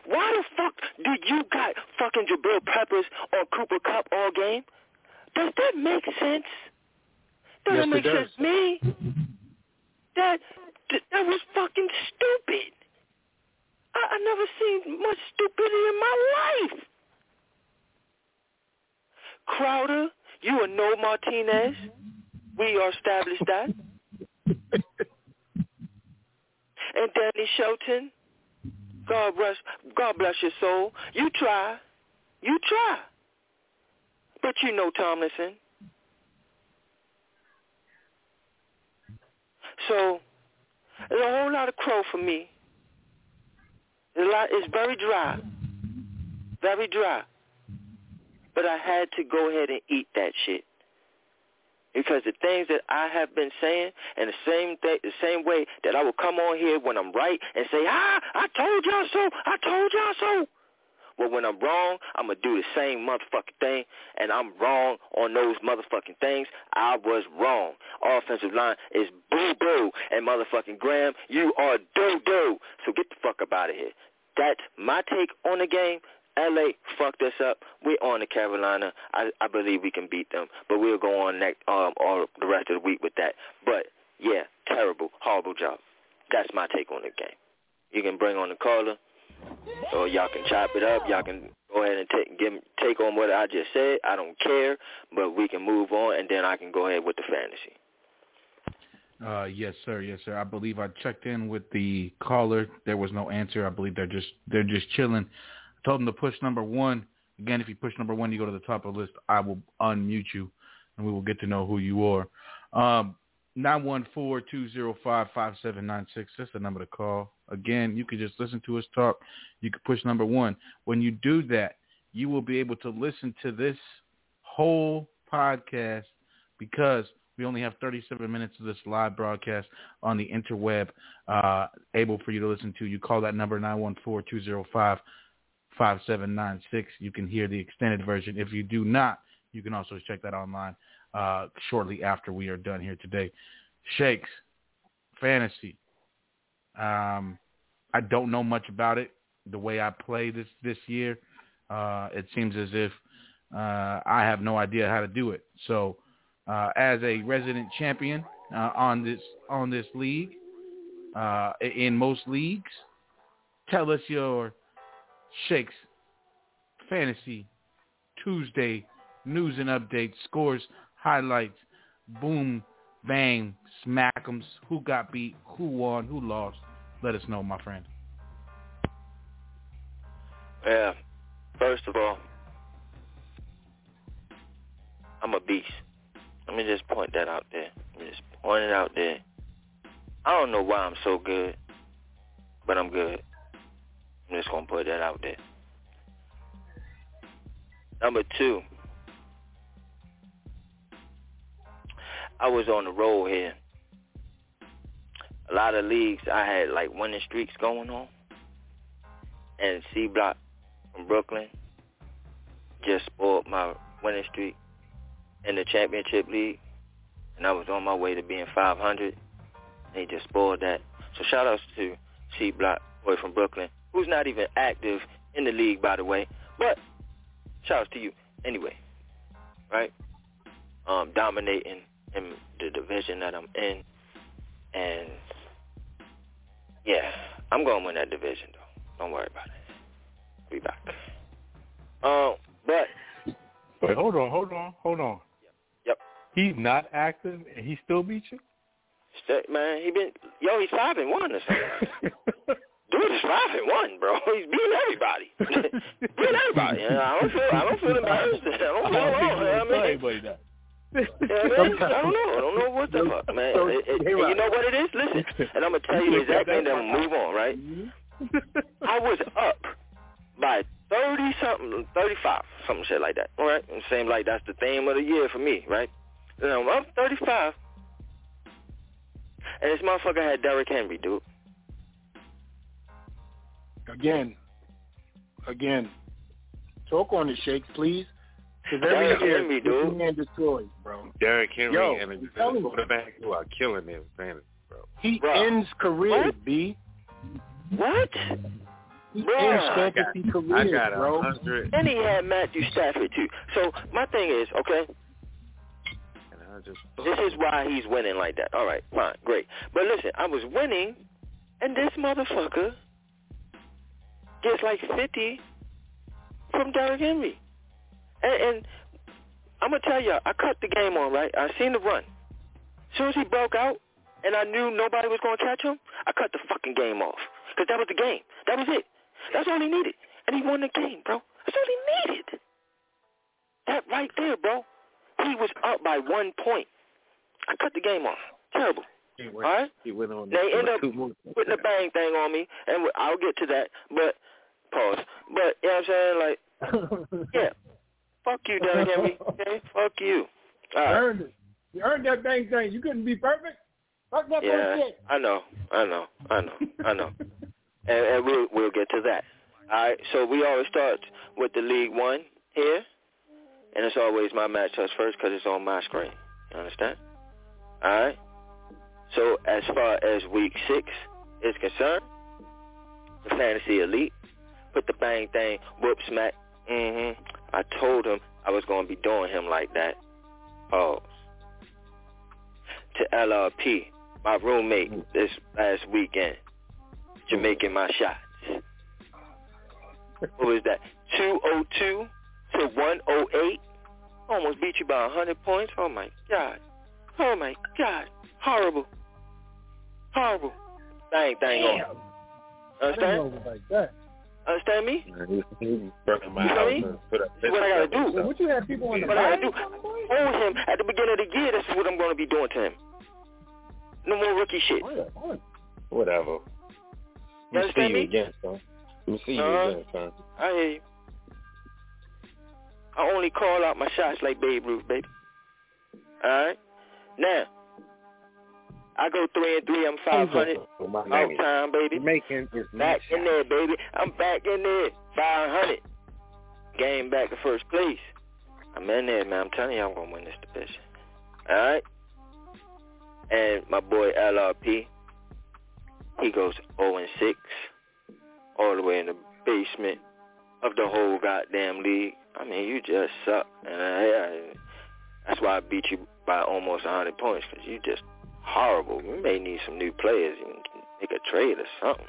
Why the fuck did you got fucking Jabril Peppers or Cooper Kupp all game? Does that make sense? Does yes, make does. sense to me? That, that that was fucking stupid. I, I never seen much stupidity in my life. Crowder, you are no Martinez. We are established that. And Danny Shelton, God bless, God bless your soul. You try, you try, but you know Tomlinson. So there's a whole lot of crow for me. A lot, it's very dry, very dry. But I had to go ahead and eat that shit because the things that I have been saying, and the same th- the same way that I will come on here when I'm right and say, ah, I told y'all so, I told y'all so. Well, when I'm wrong, I'm gonna do the same motherfucking thing, and I'm wrong on those motherfucking things. I was wrong. Offensive line is boo boo, and motherfucking Graham, you are doo doo. So get the fuck up out of here. That's my take on the game. LA fucked us up. We're on to Carolina. I, I believe we can beat them, but we'll go on next um all the rest of the week with that. But yeah, terrible, horrible job. That's my take on the game. You can bring on the caller, or y'all can chop it up. Y'all can go ahead and take give, take on what I just said. I don't care, but we can move on, and then I can go ahead with the fantasy. Uh, yes, sir. Yes, sir. I believe I checked in with the caller. There was no answer. I believe they're just they're just chilling. Told them to push number one. Again, if you push number one, you go to the top of the list. I will unmute you, and we will get to know who you are. Um, nine one four two zero five five seven nine six. That's the number to call. Again, you can just listen to us talk. You can push number one. When you do that, you will be able to listen to this whole podcast because we only have 37 minutes of this live broadcast on the interweb uh, able for you to listen to. You call that number 914-205-5796. You can hear the extended version. If you do not, you can also check that online uh, shortly after we are done here today. Shakes, fantasy. Um, I don't know much about it. The way I play this this year, uh, it seems as if uh, I have no idea how to do it. So, uh, as a resident champion uh, on this on this league, uh, in most leagues, tell us your shakes, fantasy, Tuesday news and updates, scores, highlights, boom, bang, smack'ems, who got beat, who won, who lost. Let us know, my friend. Yeah. First of all, I'm a beast. Let me just point that out there. Let me just point it out there. I don't know why I'm so good, but I'm good. I'm just gonna put that out there. Number two, I was on the roll here. A lot of leagues I had like winning streaks going on, and C Block from Brooklyn just spoiled my winning streak in the championship league, and I was on my way to being 500. They just spoiled that. So shout outs to C Block boy from Brooklyn, who's not even active in the league, by the way. But shout outs to you anyway, right? Um, dominating in the division that I'm in, and yeah, I'm gonna win that division though. Don't worry about it. I'll be back. Um, but Wait, hold on, hold on, hold on. Yep. yep. He's not active, and he still beat you. Man, he been yo, he's five and one or something. Dude is five and one, bro. He's beating everybody. beating everybody. And I don't feel I don't feel embarrassed. I don't feel alone. I mean, anybody that. yeah, man, I don't know. I don't know what the fuck, man. It, it, and you know what it is? Listen, and I'm gonna tell you the exact thing. Then we'll move on, right? I was up by thirty something, thirty five, something shit like that. All right, and seems like that's the theme of the year for me, right? And I'm up thirty five, and this motherfucker had Derrick Henry, dude. Again, again, talk on the shakes, please. Because Derrick every year, Henry, this dude. man destroys, bro. Derrick Henry Yo, and I'm the telling you. quarterback who are killing them fantasy, bro. He Bruh. ends careers, What? B. What? He Bruh. ends I got, fantasy I got bro. hundred, And he had Matthew Stafford too. So my thing is, okay, and I just this is why he's winning like that. All right, fine, great. But listen, I was winning, and this motherfucker gets like fifty from Derrick Henry, and, and I'm gonna tell y'all, I cut the game on right. I seen the run. As soon as he broke out, and I knew nobody was gonna catch him, I cut the fucking game off because that was the game. That was it. That's all he needed, and he won the game, bro. That's all he needed. That right there, bro. He was up by one point. I cut the game off. Terrible. he went, right. he went on They end up putting the bang thing on me, and I'll get to that. But pause. But you know what I'm saying? Like, yeah. Fuck you, Derrick Henry. Okay. Fuck you. All You right. earned it. You earned that bang thing. You couldn't be perfect. Fuck that Yeah, bullshit. I know, I know, I know, I know. and, and we'll we'll get to that. All right. So we always start with the League One here, and it's always my match touch first because it's on my screen. You understand? All right. So as far as Week Six is concerned, the Fantasy Elite put the bang thing, whoop smack. Mhm. I told him I was gonna be doing him like that. Pause. To LRP, my roommate this last weekend, Jamaican my shots. What was that? 202 to 108? Almost beat you by 100 points? Oh my God. Oh my God. Horrible. Horrible. Bang, thing on. Damn. I didn't Understand? know it was like that. Understand me? He, he my You house feel me? and put This is what I gotta do. Well, what you have people on the What I gotta line? do? Hold him at the beginning of the year. This is what I'm gonna be doing to him. No more rookie shit. himself. Whatever. You We'll see you me? again, son. We'll see you Uh-huh. again, son. I hear you. I only call out my shots like Babe Ruth, baby. All right. Now, I go three and three. I'm five hundred all time, baby. Jamaican is Back in there, baby. I'm back in there. Five hundred. Game back to first place. I'm in there, man. I'm telling you, I'm gonna win this division. All right. And my boy LRP, he goes 0 and 6, all the way in the basement of the whole goddamn league. I mean, you just suck, and I, that's why I beat you by almost 100 points because you just horrible. We may need some new players. You can make a trade or something.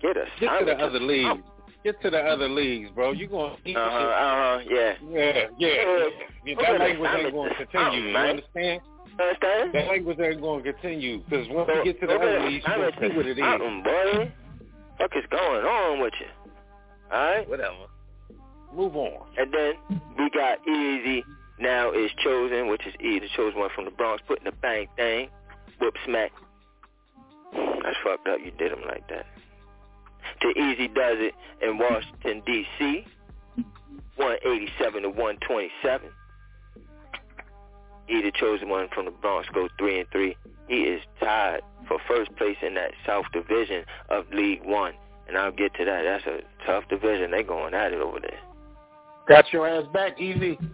Get us. Get to the other leagues. something. Get to the other leagues, bro. You gonna eat Uh huh. Uh huh. Yeah. Yeah, yeah. Yeah. That at language ain't going to continue. You man. understand? Understand? That language ain't going to continue because once you get to the other leagues, you going to see what it is. Boy. Fuck is going on with you? All right. Whatever. Move on. And then we got Easy now is chosen, which is E, the chosen one from the Bronx, putting the bang thing, whoop smack. That's fucked up. You did him like that. To Easy does it in Washington D.C. 187 to 127. E, the chosen one from the Bronx, goes three and three. He is tied for first place in that South Division of League One, and I'll get to that. That's a tough division. They going at it over there. Got your ass back, easy.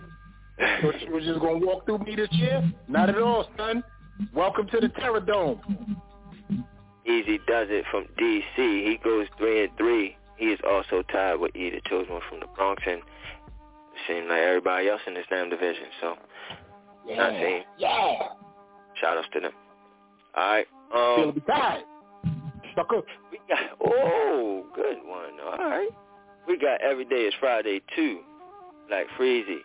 You was just gonna walk through me this year? Not at all, son. Welcome to the Terror Dome. Easy does it from D.C. He goes three and three. He is also tied with E, the chosen one from the Bronx, and it seems like everybody else in this damn division. So, not seeing. Yeah. Shout outs to them. All right. Feel Um, be tired. Sucker. we got oh, good one. All right. We got every day is Friday too, like Freezy,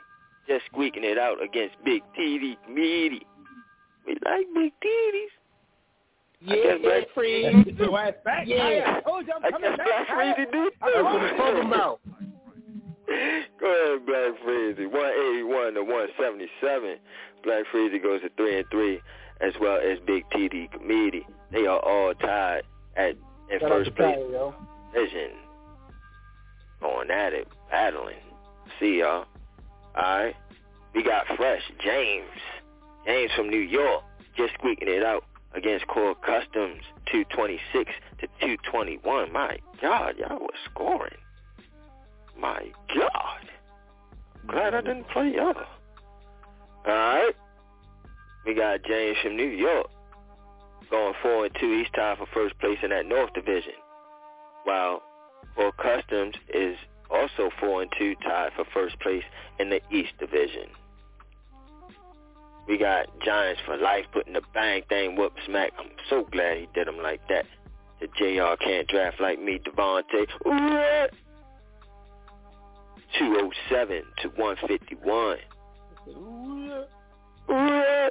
just squeaking it out against Big TV Meaty. We like big titties. Yeah, I guess Black Freeze. Your ass back. Yeah. I told you I'm I coming guess back. Black Freezy did. That's what I'm talking about. Go ahead, Black Freezy. 181 to 177. Black Freezy goes to 3 and 3, as well as Big TD Comedy. They are all tied at in Shout first place Ty, yo. division. Going at it, battling. See y'all. Alright. We got Fresh James. James from New York. Just squeaking it out against Core Customs. 226 to 221. My God, y'all was scoring. My God. Glad I didn't play y'all. Alright. We got James from New York. Going four and two. He's tied for first place in that North Division. While Core Customs is also four and two, tied for first place in the East Division. We got Giants for life putting the bang thing whoop smack. I'm so glad he did him like that. The JR can't draft like me, Devontae. Ooh, 207 to 151. Ooh,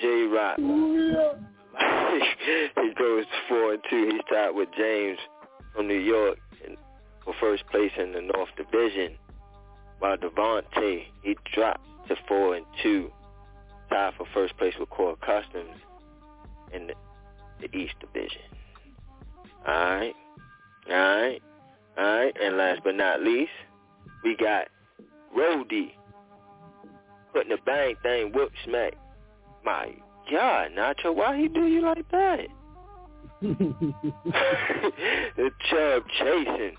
J Rock. he goes four and two. He's tied with James from New York for first place in the North Division. While Devontae, he dropped to four and two, tied for first place with Core Customs in the, the East Division. All right, all right, all right. And last but not least, we got Rody putting the bang thing whoop smack. My God, Nacho, why he do you like that? the chub chasing.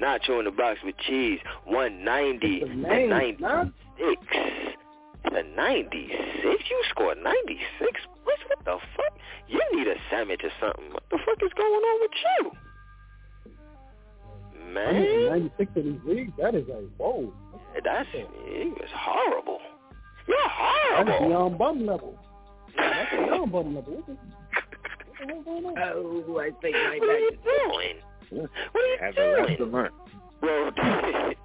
Nacho in the box with cheese. 190 to 96. To 96? You scored 96? What, what the fuck? You need a sandwich or something. What the fuck is going on with you? Man. 96 in these leagues, that is like, whoa. That's, he was horrible. You're horrible. That's horrible. beyond bum level. That's beyond bum level. What the, what the hell going on? Oh, I think my What are you doing? What are you Have a doing? lesson learned. Rody,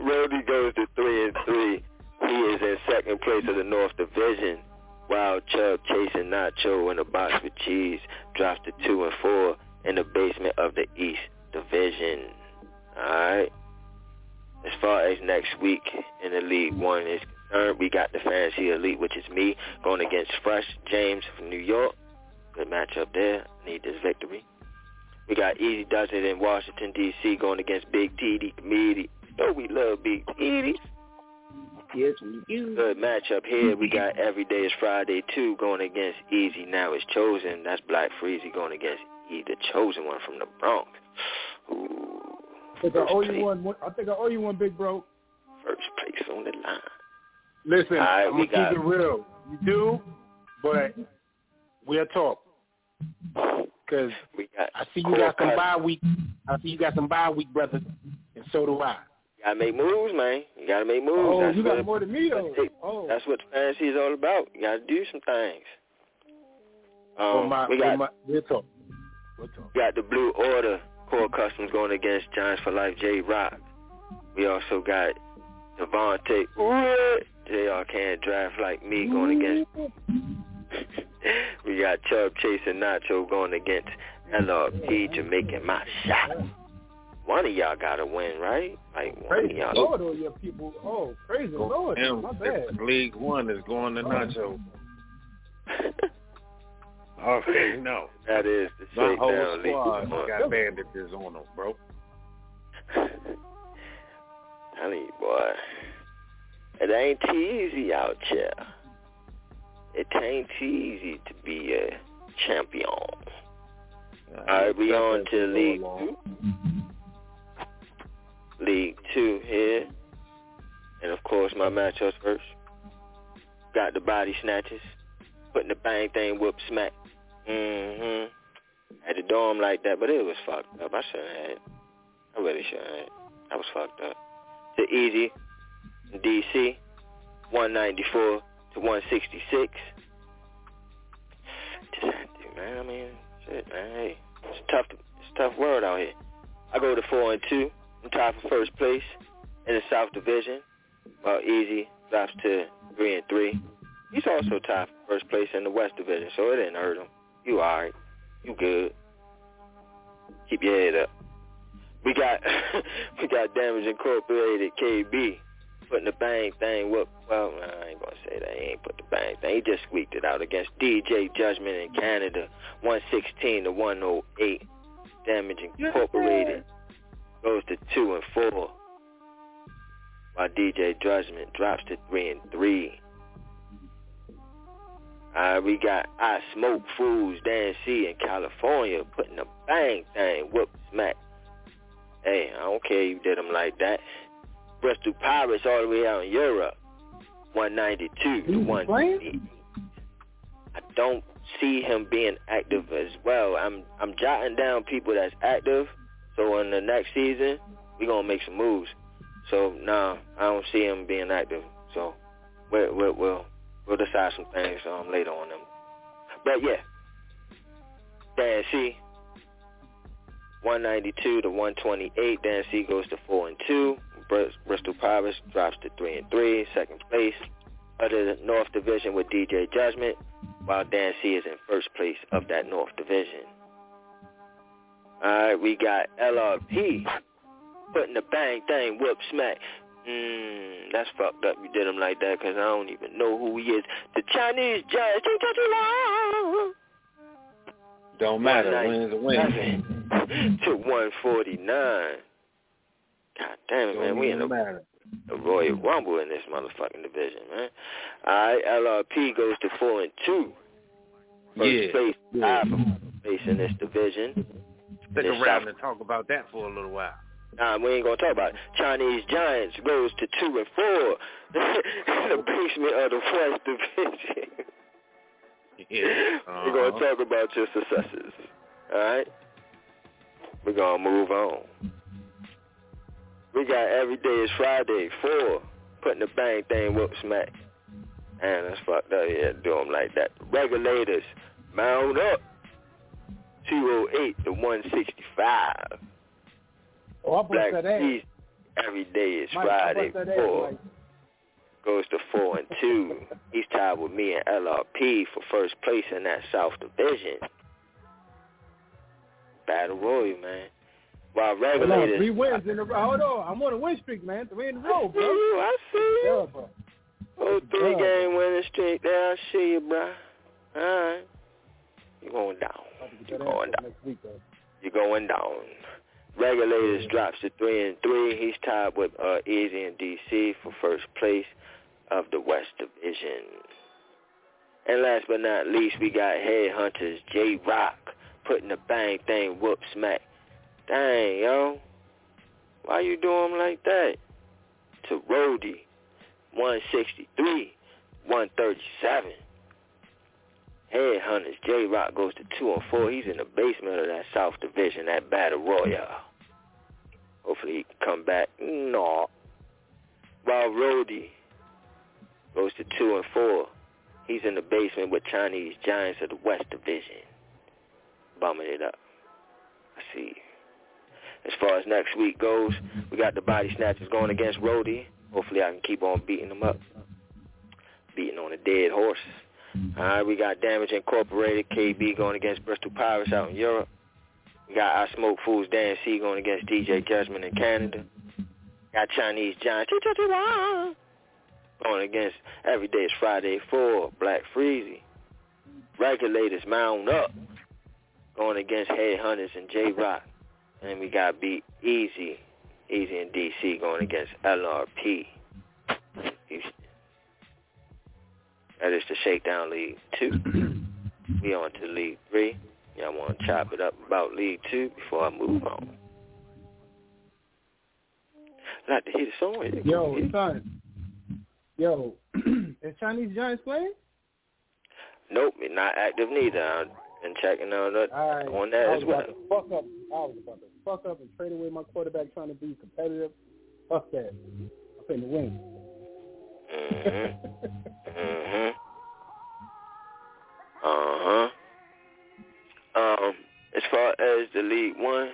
Rody goes to three and three. He is in second place of the North Division. While Chubb chasing Nacho in a box with cheese drops to two and four in the basement of the East Division. Alright. As far as next week in the League One is concerned, we got the Fantasy Elite, which is me, going against Fresh James from New York. Good matchup there. Need this victory. We got Easy Does It in Washington, D.C. going against Big TD Comedy. Oh, we love Big TD. Yes, we do. Good matchup here. We got Every Day is Friday 2 going against Easy Now is Chosen. That's Black Freezy going against E, the chosen one from the Bronx. Ooh, I think I owe you one. I think I owe you one, big bro. first place on the line. Listen, All right, I'm we gonna got- keep it real. You do, but we'll talk. Cause We got I see you Core got some Cut. bye week. I see you got some bye week, brother, and so do I. You gotta make moves, man. You gotta make moves. Oh, that's you what got more than me though. Oh, that's what fantasy is all about. You gotta do some things. Um, Well, my, we got well, my, we'll talk. We'll talk. We got the Blue Order Core Customs going against Giants for Life J Rock. We also got Devontae What? JR can't draft like me going against we got Chubb chasing Nacho going against LRP Jamaican my shot. One of y'all gotta win, right? Like one of crazy y'all Lord oh, on your people. Oh, crazy Lord. Him, My bad. League One is going to Nacho. Okay, no. That is the My whole down league. squad one. got bandages on them, bro. Telling you, boy. It ain't easy out here. It ain't easy to be a champion. All right, we on to League Two. League Two here. And of course, my matchups first. Got the body snatches. Putting the bang thing whoop smack. Mm-hmm. Had the dorm like that, but it was fucked up. I shouldn't have. I really shouldn't. I was fucked up. To Easy, DC, 194 to 166. Just to, man. I mean, shit, man. Hey, it's tough. It's tough world out here. I go to four and two. I'm tied for first place in the South Division. While Easy drops to three and three. He's also tied for first place in the West Division, so it didn't hurt him. You alright. You good. Keep your head up. We got we got Damage Incorporated KB putting the bang thing whoop well I ain't gonna say that he ain't put the bang thing. He just squeaked it out against DJ Judgment in Canada, one sixteen to one oh eight. Damage Incorporated goes to two and four. While DJ Judgment drops to three and three. Uh, we got I Smoke Fools Dan C in California putting a bang thing whoop smack. Hey, I don't care you did them like that. Bristol Pirates all the way out in Europe, 192 to 180. I don't see him being active as well. I'm I'm jotting down people that's active, so in the next season we're gonna make some moves. So now nah, I don't see him being active. So we'll we'll we'll, we'll decide some things um later on them. But yeah, Dan C. 192 to 128. Dan C goes to four and two. Bristol Pirates drops to three and three, second place of the North Division with DJ Judgment, while Dan C is in first place of that North Division. All right, we got LRP putting the bang thing whoop smack. Mmm, that's fucked up. You did him like that because I don't even know who he is. The Chinese judge. Don't matter. Wins a win. to 149. God damn it, man. We in a Royal Rumble in this motherfucking division, man. All right, LRP goes to four and two. First yeah. place, yeah. in this division. Stick around and talk about that for a little while. Nah, we ain't gonna talk about it. Chinese Giants goes to two and four in the basement of the West Division. yeah. Uh-huh. We're gonna talk about your successes. All right. We're gonna move on. We got every day is Friday, four, putting the bang thing whoop smack. And that's fucked up, yeah, do them like that. Regulators, mount up. 208 to 165. Oh, Black that every day is Mike, Friday, I four. Mike. Goes to four and two. He's tied with me and LRP for first place in that South Division. Battle Royal, man. While Hold on, regulators, three wins in a row. Hold on, I'm on a win streak, man. Three in a row, bro. I see you. Yeah, bro. Oh, three Yeah. game winning streak there. I see you, bro. All right. You're going down. You're going down. Week. You're going down. Regulators drops to three and three. He's tied with uh, Easy and DC for first place of the West Division. And last but not least, we got Headhunters J Rock putting the bang thing whoop smack. Dang, yo. Why you doing like that? To Rody, 163, 137. Headhunters, J Rock goes to two and four. He's in the basement of that South Division, that Battle Royale. Hopefully he can come back. No. While Rody goes to two and four. He's in the basement with Chinese Giants of the West Division. Bumming it up. I see. As far as next week goes, we got the body snatchers going against Rody. Hopefully I can keep on beating them up. Beating on a dead horse. All right, we got Damage Incorporated, KB going against Bristol Pirates out in Europe. We got I Smoke Fools, Dan C going against DJ Judgment in Canada. Got Chinese Giants going against Every Day is Friday 4, Black Freezy. Regulators Mount Up going against Headhunters and J-Rock. And we got Beat Easy, Easy and DC going against LRP. That is the Shakedown League 2. we on to League 3. Y'all want to chop it up about League 2 before I move on? I'd like to hear the song. Yo, son. Yo, is Chinese Giants playing? Nope, not active neither. I'm been checking on that, All right. on I that was as well. about to fuck up. I was about to fuck up and trade away my quarterback trying to be competitive. Fuck that. I'm finna win. Mm-hmm. mm-hmm. Uh-huh. Um, as far as the League One,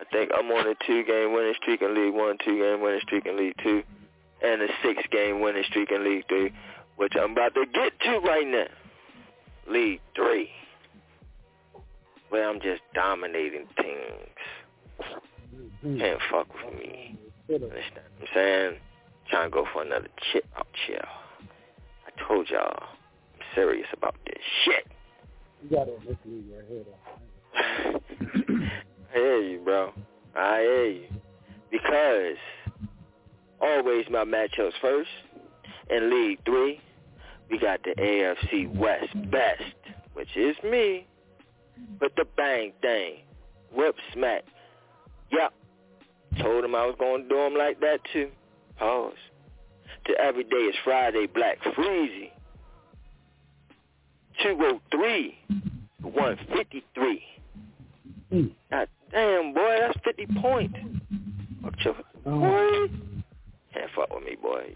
I think I'm on a two-game winning streak in League One, two-game winning streak in League Two, and a six-game winning streak in League Three, which I'm about to get to right now. League Three. where I'm just dominating things. Can't fuck with me. Understand what I'm saying? Trying to go for another chip out chill. I told y'all I'm serious about this shit. You got it in this league right here, though. I hear you, bro. I hear you. Because always my matchups first. In League 3, we got the AFC West best, which is me. But the bang thing. Whip smack. Yep. Told him I was going to do him like that too. Pause. To every day is Friday Black Freezy. 203 153. Mm. God damn, boy, that's 50 points. Your, boy. Can't fuck with me, boy.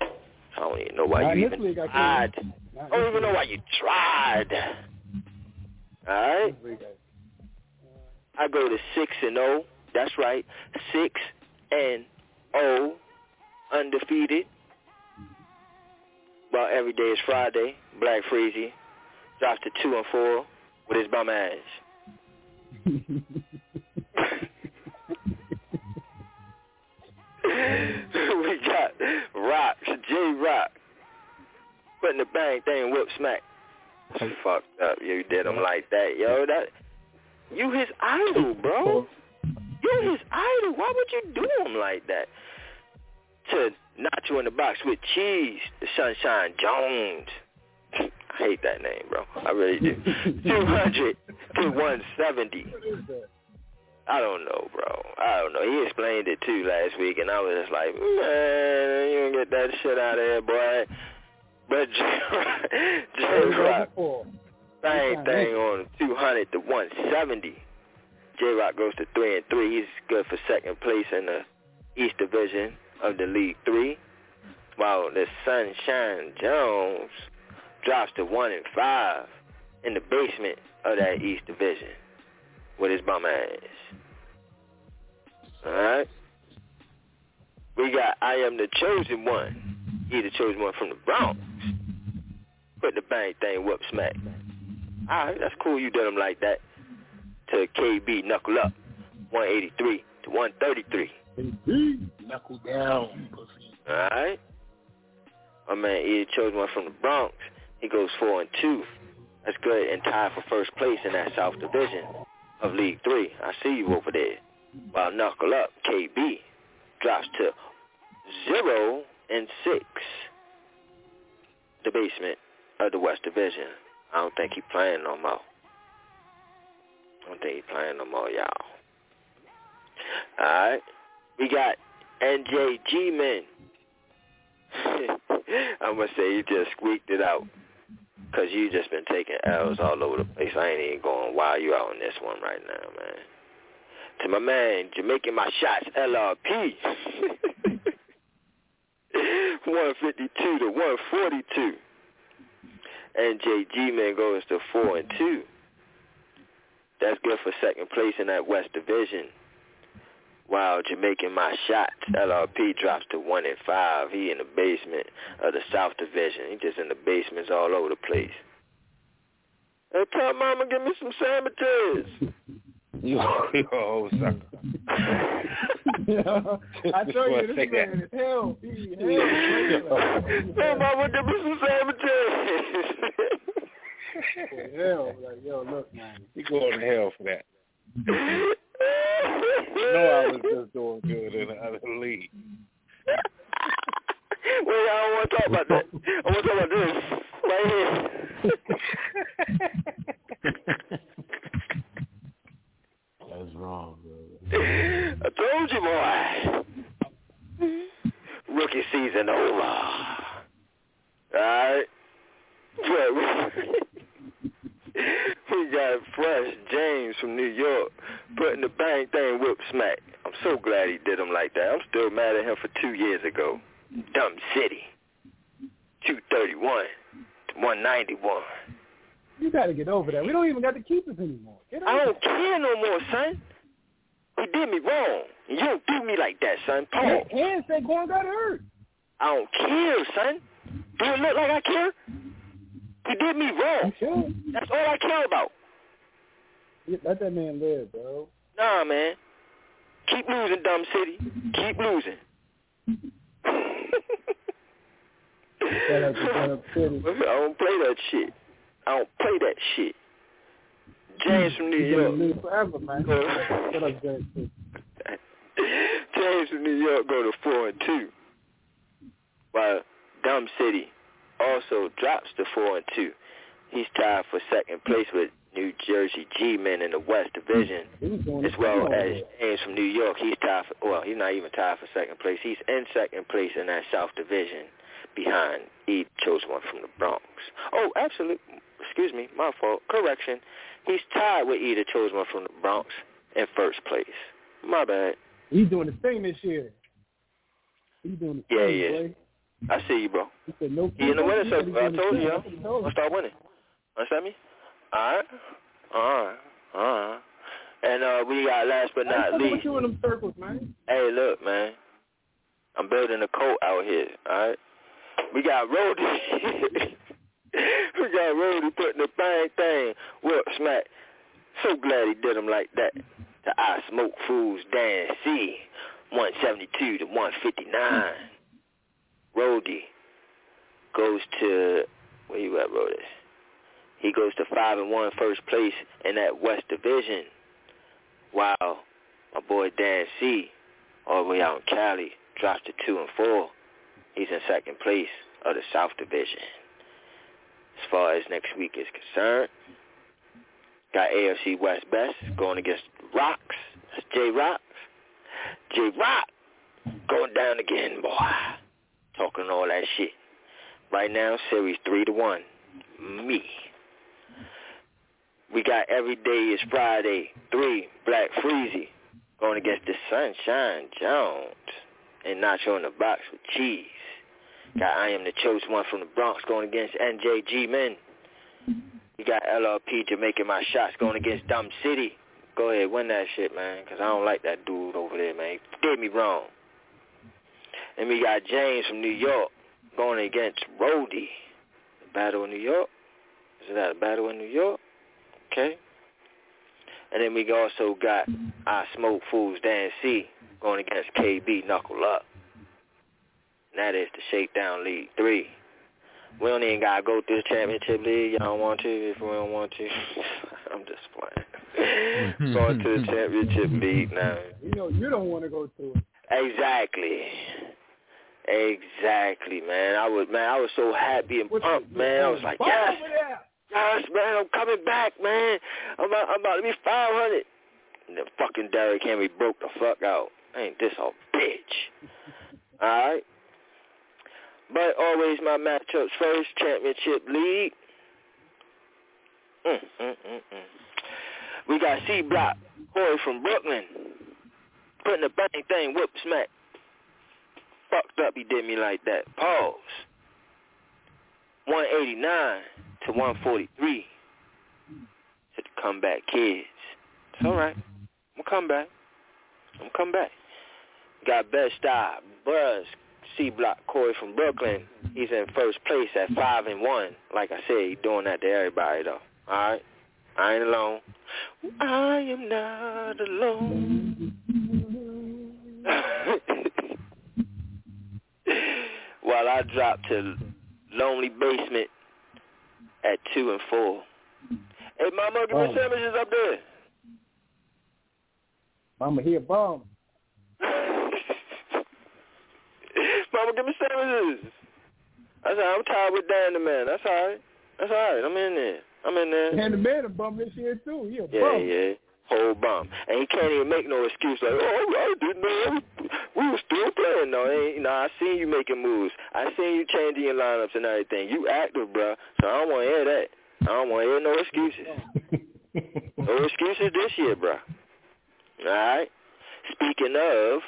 I don't even know why Not you even league, I tried. I don't even know why you tried. Alright? I- I go to 6 and 0. That's right. 6 and 0. Undefeated. Well, every day is Friday. Black Freezy drops to 2 and 4 with his bum ass. we got Rock, J Rock, putting the bang thing, whip smack. Fucked up, you did him like that, yo. That you his idol, bro. You his idol. Why would you do him like that? To you in the box with cheese, the Sunshine Jones. I hate that name, bro. I really do. Two hundred to one seventy. I don't know, bro. I don't know. He explained it too last week, and I was just like, man, you don't get that shit out of here, boy. But J Rock, same thing on 200 to 170. J Rock goes to three and three. He's good for second place in the East Division of the League Three, while the Sunshine Jones drops to one and five in the basement of that East Division with his bum ass. All right. We got I am the chosen one. He the chosen one from the Bronx. Put the bang thing whoop smack. All right, that's cool. You done him like that. To KB knuckle up, 183 to 133. Indeed. Knuckle down, pussy. All right. My man Ed one from the Bronx. He goes four and two. That's good and tied for first place in that South Division of League Three. I see you over there. While Knuckle Up KB drops to zero and six. The basement of the West Division. I don't think he playing no more. I don't think he playing no more, y'all. All right. We got NJG Men. I'm going to say you just squeaked it out. Because you just been taking L's all over the place. I ain't even going wow you out on this one right now, man. To my man, Jamaican My Shots, LRP. 152 to 142. NJG man goes to 4 and 2. That's good for second place in that West Division. While Jamaican My Shots, LRP drops to 1 and 5. He in the basement of the South Division. He just in the basements all over the place. Hey, tell mama give me some sandwiches. You, you a whole sucker. I Just told you, this man that. is hell. He hell. Hey, mama, give me some sandwiches. hell. Like, yo, look, man. You going to hell for that. You know I was just doing good in the other league. Wait, I don't want to talk about that. I want to talk about this right here. That's wrong, bro. I told you, boy. Rookie season over. Alright? But we got Fresh James from New York putting the bang thing whip smack. I'm so glad he did him like that. I'm still mad at him for two years ago. Dumb City. 231 to 191. You got to get over that. We don't even got to keep this anymore. I don't care no more, son. He did me wrong. You don't do me like that, son. Paul. it. And Saquon got hurt. I don't care, son. Do it look like I care? He did me wrong. Sure. That's all I care about. Let that man live, bro. Nah, man. Keep losing, dumb city. Keep losing. Shout out Dumb City. I don't play that shit. I don't play that shit. James from New York. forever, man. Up, James. James from New York go to four and two. By Dumb City also drops to four and two. He's tied for second place with New Jersey G-Men in the West Division, as well as James from New York. He's tied for well, he's not even tied for second place. He's in second place in that South Division, behind E chose one from the Bronx. Oh, absolutely. Excuse me, my fault. Correction. He's tied with either chose one from the Bronx in first place. My bad. He's doing the thing this year. He's doing the Yeah, thing, yeah. boy. I see you, bro. He said no. He in the winning said circle. I told you, yo. That's what he told. I'll start winning. Understand me? All right. All right. All right. And uh, we got last but not least. What you in them circles, man? Hey, look, man. I'm building a cult out here, all right? We got Roddy. we got Rody putting the bang thing. Whoop, smack. So glad he did him like that. The I Smoke Fools Dan C. 172 to 159. Rody goes to, where you at, Rody? He goes to 5 and 1 first place in that West Division. Wow. My boy Dan C all the way out in Cali, drops to two and four. He's in second place of the South Division. As far as next week is concerned, got AFC West Best going against Rocks. That's J Rocks. J Rock going down again, boy. Talking all that shit. Right now, series three to one. Me. We got Every Day is Friday, three, Black Freezy, going against the Sunshine Jones and Nacho in the Box with Cheese. Got I Am the Chosen One from the Bronx going against NJG Men. You got LRP Jamaican My Shots going against Dumb City. Go ahead, win that shit, man, because I don't like that dude over there, man. Did me wrong. And we got James from New York going against Rody. Battle in New York. Is that a battle in New York? Okay. And then we also got I Smoke Fools Dan C going against KB Knuckle Up. And that is the Shakedown League 3. We don't even got to go through the championship league. Y'all don't want to if we don't want to. I'm just playing. Going to the championship league now. You know you don't want to go through it. Exactly. Exactly, man. I was man, I was so happy and pumped, man. I was like, yes, yes, man, I'm coming back, man. I'm about, I'm about to be 500. And then fucking Derrick Henry broke the fuck out. Ain't this a bitch? All right. But always my matchups first, championship league. Mm, mm, mm, mm. We got C Block, Corey from Brooklyn, putting the bang thing, whoop smack. Fucked up, he did me like that. Pause. 189 to 143 to the comeback kids. It's all right. I'm gonna come back. I'm gonna come back. Got best style, Buzz, C Block, Corey from Brooklyn. He's in first place at five and one. Like I said, he's doing that to everybody though. All right, I ain't alone. I am not alone. While I drop to lonely basement at two and four. Hey, Mama, give me sandwiches up there. Mama here bomb. Mama, give me sandwiches. All right. I'm tired with Dan the man. That's all right. That's all right. I'm in there. I'm in there. And the man a bum this year too. He a Yeah, bum. yeah. Whole bum. And he can't even make no excuse like, oh, I didn't know. We were still playing. No, no, I seen you making moves. I seen you changing your lineups and everything. You active, bruh. So I don't want to hear that. I don't want to hear no excuses. no excuses this year, bruh. All right? Speaking of,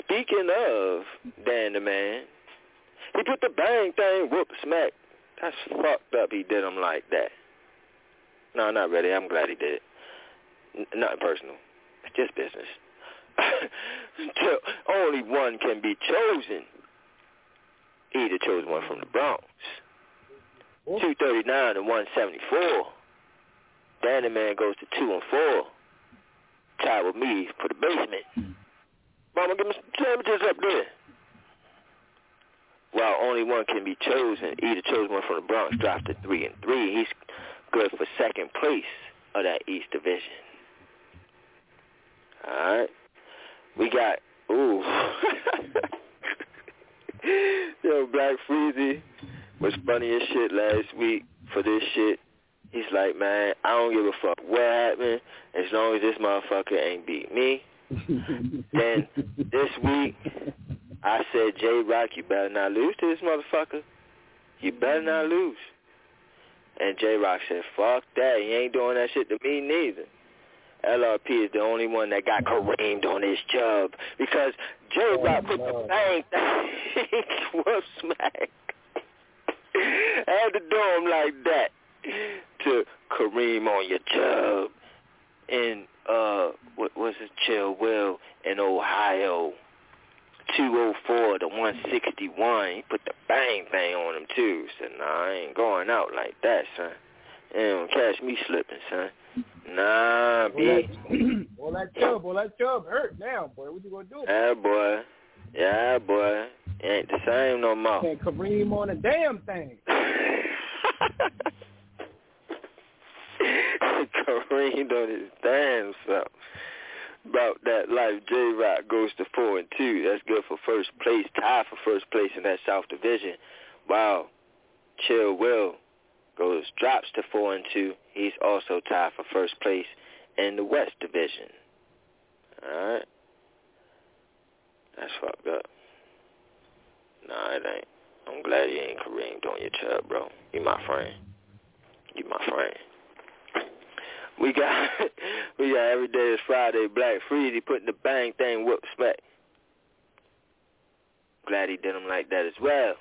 speaking of Dan the man, he put the bang thing, whoop, smack. That's fucked up he did him like that. No, not really. I'm glad he did nothing personal. Just business. Only one can be chosen. He either chose one from the Bronx. 239 and 174. Dan the man goes to two and four. Tied with me for the basement. Mama, give me some sandwiches up there. While only one can be chosen, either chose one from the Bronx, dropped to three and three. He's good for second place of that East Division. All right, we got ooh, yo, Black Freezy was funny as shit last week for this shit. He's like, man, I don't give a fuck what happened as long as this motherfucker ain't beat me. then this week, I said, J Rock, you better not lose to this motherfucker. You better not lose. And J Rock said, fuck that. He ain't doing that shit to me neither. LRP is the only one that got Kareemed on his job because J Rock put the bang thing whoop smack. had to do him like that to Kareem on your job in uh what was it Chill Will in Ohio. 204 to 161. He put the bang thing on him too. Said, nah, I ain't going out like that, son. You don't catch me slipping, son. Nah, B. Boy, that chub, boy, that chub hurt now, boy. What you gonna do? Yeah, boy. Yeah, boy. Ain't the same no more. Can't Kareem on a damn thing. Kareem on his damn self about that life. J Rock goes to four and two. That's good for first place, tie for first place in that South Division. Wow. Chill Will goes drops to four and two. He's also tied for first place in the West Division. All right. That's fucked up. Nah, it ain't. I'm glad you ain't Kareem doing your job, bro. You my friend. You my friend. We got we got every day is Friday. Black Freezy putting the bang thing whoop smack. Glad he did him like that as well.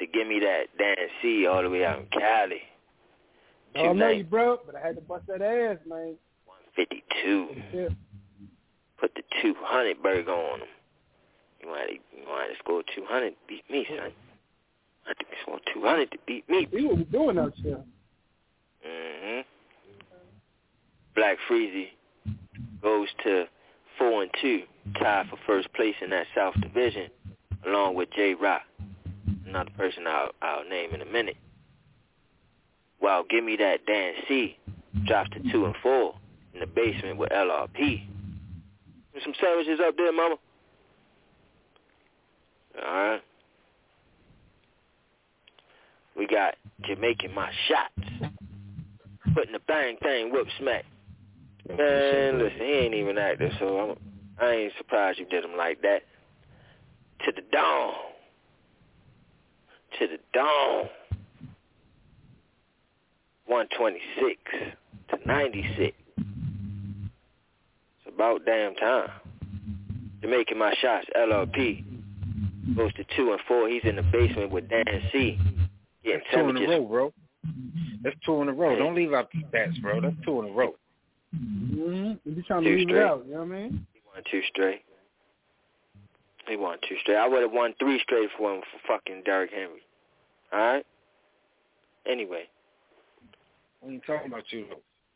To give me that Dan C all the way out in Cali. I don't know you, broke, but I had to bust that ass, man. One fifty two. Yeah. Put the two hundred burger on him. You want to you want to score two hundred to beat me, son. I think scored two hundred to beat me. He was doing that shit. Mhm. Black Freezy goes to four and two, tied for first place in that South Division, along with J Rock, another person I'll, I'll name in a minute. While Give Me That Dan C drops to two and four in the basement with LRP. There's some sandwiches up there, mama. All right. We got Jamaican My Shots putting the bang thing whoop smack. Man, listen, he ain't even active, so I'm, I ain't surprised you did him like that. To the dawn. To the dawn. 126 to 96. It's about damn time. You're making my shots. LRP goes to two and four. He's in the basement with Dan C. Getting two in a row, bro. That's two in a row. Don't leave out the stats, bro. That's two in a row. Mm-hmm. You be trying to leave it out. You know what I mean? He won two straight. He won two straight. I would have won three straight for him for fucking Derrick Henry. All right. Anyway. What are you talking about you?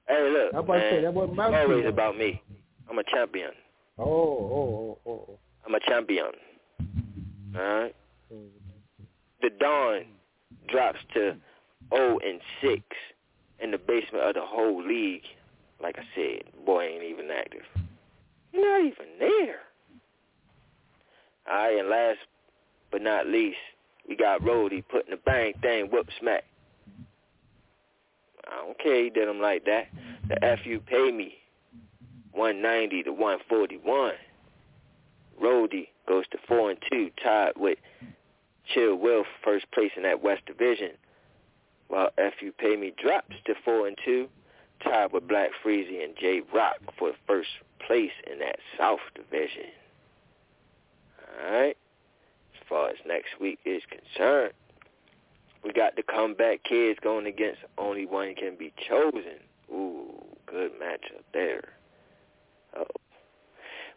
Hey, look, about man. say, that wasn't it's about always you. about me. I'm a champion. Oh, oh, oh, oh. I'm a champion. All right. The Dawn drops to 0 and 6 in the basement of the whole league. Like I said, boy ain't even active. Not even there. All right, and last but not least, we got Rody putting the bang thing whoop smack. I don't care he did him like that. The FU pay me 190 to 141. Rody goes to 4 and 2, tied with Chill Will first place in that West Division. While FU Pay Me drops to 4 and 2, tied with Black Freezy and J Rock for first place in that South Division. Alright. As far as next week is concerned, we got the comeback kids going against only one can be chosen. Ooh, good matchup there. Oh.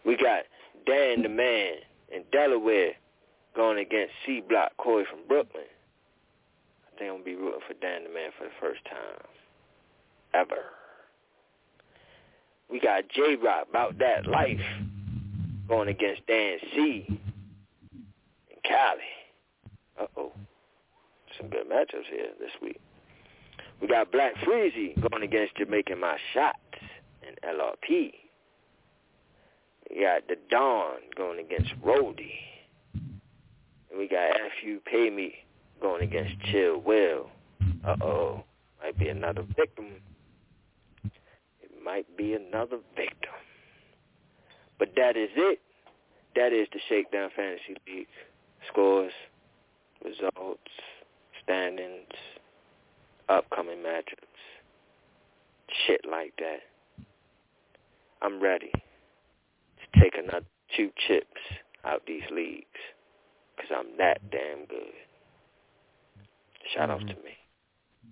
We got Dan the Man in Delaware going against C Block Corey from Brooklyn. I think I'm gonna be rooting for Dan the Man for the first time. ever. We got J Rock about that life going against Dan C. and Cali. Uh oh. Some good matchups here this week. We got Black Freezy going against Jamaican My Shots and LRP. We got the Dawn going against Roddy. And we got F You Pay Me going against Chill Will. Uh oh. Might be another victim. It might be another victim. But that is it. That is the Shakedown Fantasy League. Scores, results, standings, upcoming matchups, shit like that. I'm ready to take another two chips out these leagues because I'm that damn good. Shout out to me.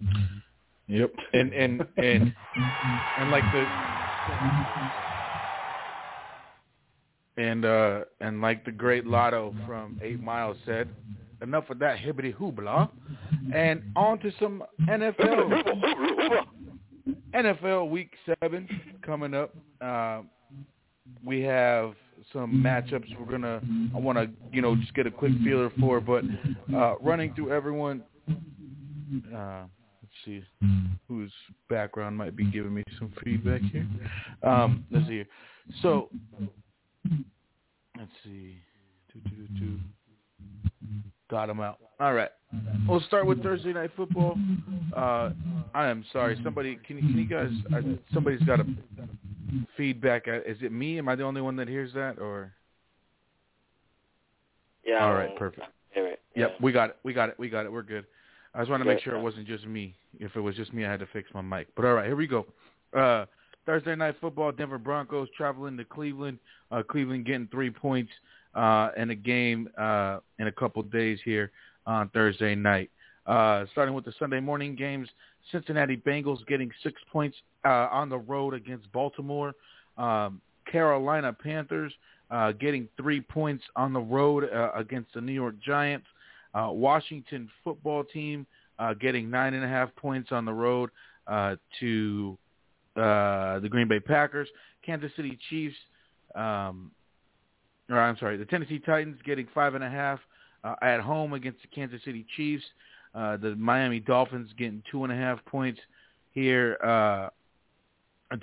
Mm-hmm. Yep. And and and and like the and uh and like the great Lotto from Eight Miles said, enough of that hibbity hoobla, and on to some NFL. NFL Week Seven coming up. Uh, we have some matchups. We're gonna. I want to, you know, just get a quick feeler for. But uh, running through everyone. Uh, let's see whose background might be giving me some feedback here. Um, let's see here. So let's see. Two, two, two. Got him out. All right. We'll start with Thursday night football. Uh, I am sorry. Somebody, can, can you guys? Uh, somebody's got a feedback. Uh, Is it me? Am I the only one that hears that, or? Yeah. All right. Perfect. Yep. We got it. We got it. We got it. We're good. I just want to make sure it wasn't just me. If it was just me, I had to fix my mic. But all right, here we go. Uh, Thursday night football. Denver Broncos traveling to Cleveland. Uh, Cleveland getting three points uh, in a game uh, in a couple days here on Thursday night. Uh, starting with the Sunday morning games, Cincinnati Bengals getting six points uh, on the road against Baltimore. Um, Carolina Panthers uh, getting three points on the road uh, against the New York Giants. Uh, Washington football team uh, getting nine and a half points on the road uh, to uh, the Green Bay Packers. Kansas City Chiefs, um, or I'm sorry, the Tennessee Titans getting five and a half uh, at home against the Kansas City Chiefs. Uh, the Miami Dolphins getting two and a half points here, uh,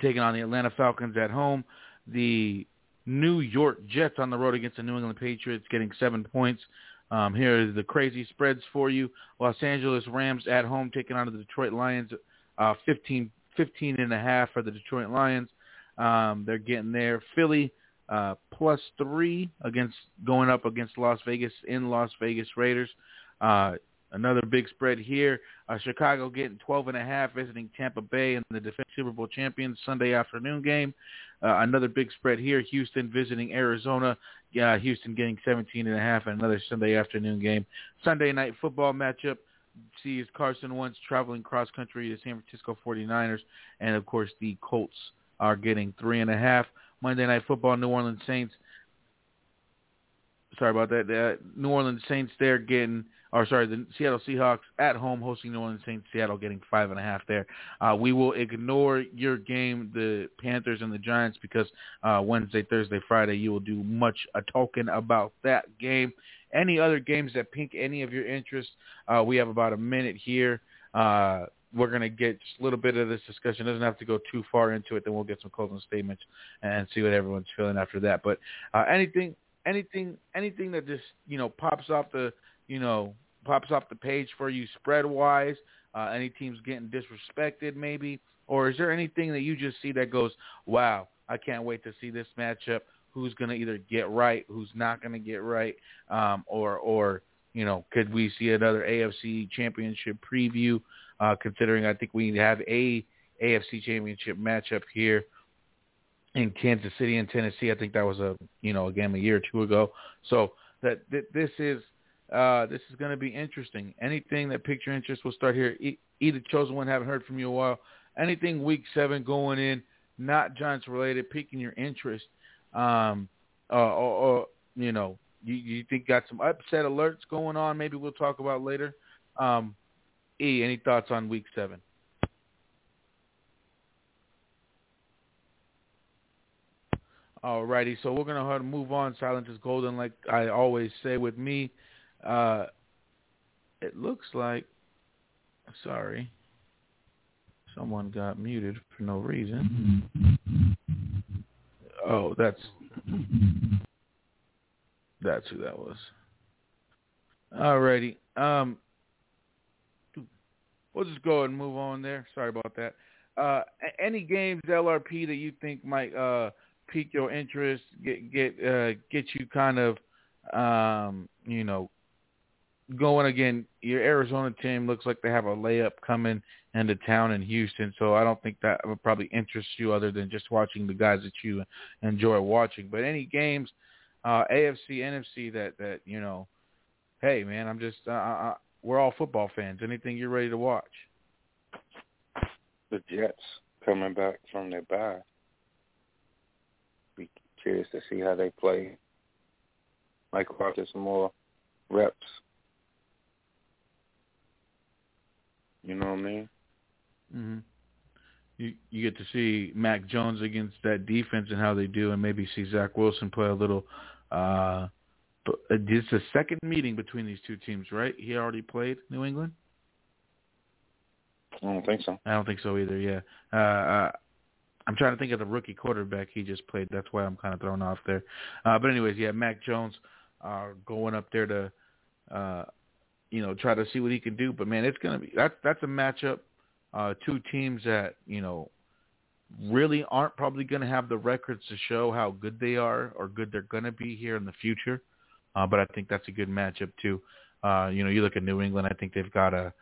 taking on the Atlanta Falcons at home. The New York Jets on the road against the New England Patriots getting seven points. Um, here are the crazy spreads for you. Los Angeles Rams at home taking on the Detroit Lions, uh, 15, 15 and a half for the Detroit Lions. Um, they're getting there. Philly uh, plus three against going up against Las Vegas in Las Vegas Raiders. Uh, another big spread here. Uh, Chicago getting 12 and a half visiting Tampa Bay in the defensive Super Bowl champions Sunday afternoon game. Uh, another big spread here. Houston visiting Arizona. Houston getting 17 and a half another Sunday afternoon game. Sunday night football matchup sees Carson Wentz traveling cross country to San Francisco 49ers, and of course the Colts are getting three and a half. Monday Night Football, New Orleans Saints. Sorry about that. The New Orleans Saints, they're getting, or sorry, the Seattle Seahawks at home hosting New Orleans Saints. Seattle getting five and a half there. Uh, we will ignore your game, the Panthers and the Giants, because uh, Wednesday, Thursday, Friday, you will do much a talking about that game. Any other games that pique any of your interest, uh, we have about a minute here. Uh, we're going to get just a little bit of this discussion. It doesn't have to go too far into it. Then we'll get some closing statements and see what everyone's feeling after that. But uh, anything, anything, anything that just you know pops off the you know pops off the page for you spread wise. Uh, any teams getting disrespected maybe, or is there anything that you just see that goes, wow, I can't wait to see this matchup. Who's going to either get right, who's not going to get right, um, or or you know, could we see another AFC Championship preview? Uh, considering I think we have a AFC Championship matchup here in Kansas City and Tennessee. I think that was a you know a game a year or two ago. So that, this is uh, this is going to be interesting. Anything that piques your interest, we'll start here. E- either chosen one, haven't heard from you a while. Anything week seven going in, not Giants related, piquing your interest, um, uh, or, or you know, you, you think got some upset alerts going on? Maybe we'll talk about later. Um, e, any thoughts on Week Seven? Alrighty, so we're gonna move on. Silence is golden, like I always say with me. Uh, it looks like, sorry, someone got muted for no reason. Oh, that's that's who that was. Alrighty, um, we'll just go ahead and move on there. Sorry about that. Uh, any games LRP that you think might uh pique your interest, get get uh, get you kind of um, you know going again. Your Arizona team looks like they have a layup coming into town in Houston, so I don't think that would probably interest you other than just watching the guys that you enjoy watching. But any games, uh, AFC, NFC that that you know, hey man, I'm just uh, uh, we're all football fans. Anything you're ready to watch? The Jets coming back from their bye Be curious to see how they play. Michael Carter more reps. You know what I mean? Mhm. You you get to see Mac Jones against that defense and how they do, and maybe see Zach Wilson play a little. Uh, but it's a second meeting between these two teams, right? He already played New England. I don't think so. I don't think so either. Yeah. Uh, uh, I'm trying to think of the rookie quarterback he just played. That's why I'm kind of thrown off there. Uh, but anyways, yeah, Mac Jones uh, going up there to, uh, you know, try to see what he can do. But man, it's gonna be that's that's a matchup. Uh, two teams that you know really aren't probably going to have the records to show how good they are or good they're going to be here in the future. Uh, but I think that's a good matchup too. Uh, you know, you look at New England. I think they've got a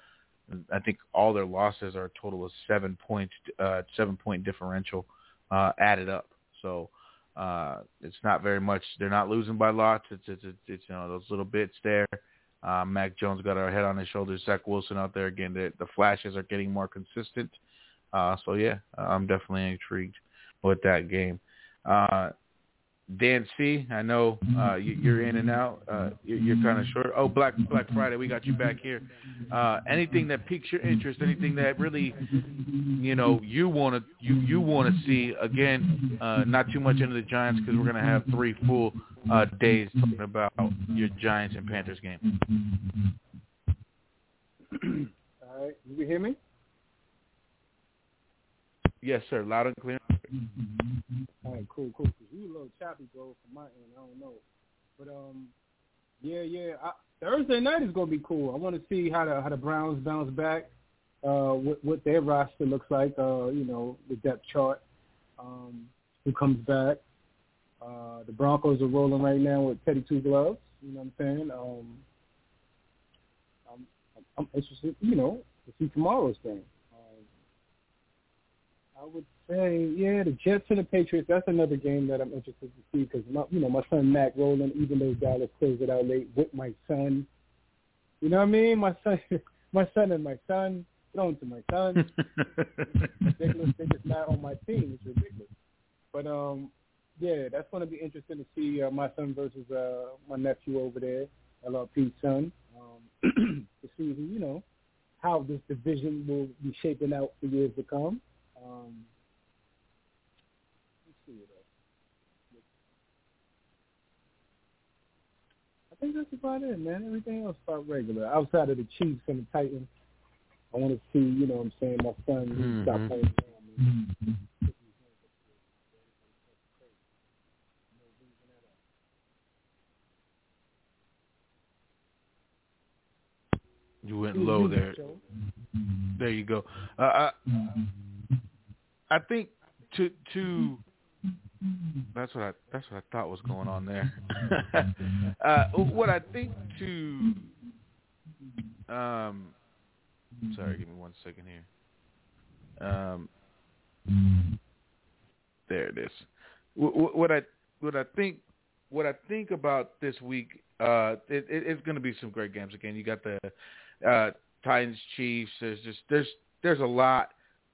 I think all their losses are a total of seven points, uh, seven point differential uh, added up. So uh, it's not very much. They're not losing by lots. It's it's it's, it's you know those little bits there. Uh, Mac Jones got our head on his shoulders. Zach Wilson out there again. The, the flashes are getting more consistent. Uh, so yeah, I'm definitely intrigued with that game. Uh, Dan C, I know uh, you, are in and out. Uh, you're, you're kind of short. Oh, Black Black Friday, we got you back here. Uh, anything that piques your interest, anything that really, you know, you want to you you want to see again. Uh, not too much into the Giants because we're gonna have three full uh, days talking about your Giants and Panthers game. All right, you hear me? Yes, sir. Loud and clear. All right, cool, cool. Cause you a little choppy, bro, from my end. I don't know, but um, yeah, yeah. I, Thursday night is gonna be cool. I want to see how the how the Browns bounce back. Uh, what what their roster looks like. Uh, you know, the depth chart. Um, who comes back? Uh, the Broncos are rolling right now with Teddy Two Gloves. You know what I'm saying? Um, I'm, I'm interested, you know, to see tomorrow's game. I would say, yeah, the Jets and the Patriots. That's another game that I'm interested to see because, you know, my son Mac Rowland, even though Dallas closed it out late with my son. You know what I mean? My son, my son and my son, thrown to my son. ridiculous. They're just not on my team. It's ridiculous. But um, yeah, that's going to be interesting to see uh, my son versus uh, my nephew over there, LRP's son, um, to see who, you know, how this division will be shaping out for years to come. Um, let's see what else. I think that's about it, man. Everything else about regular. Outside of the Chiefs and the Titans, I want to see, you know what I'm saying, my son mm-hmm. stop playing mm-hmm. You went low there. There you go. Uh, I, I think to to that's what I that's what I thought was going on there. uh, what I think to um, sorry, give me one second here. Um, there it is. What I what I think what I think about this week, uh, it, it, it's going to be some great games again. You got the uh, Titans Chiefs. There's just there's there's a lot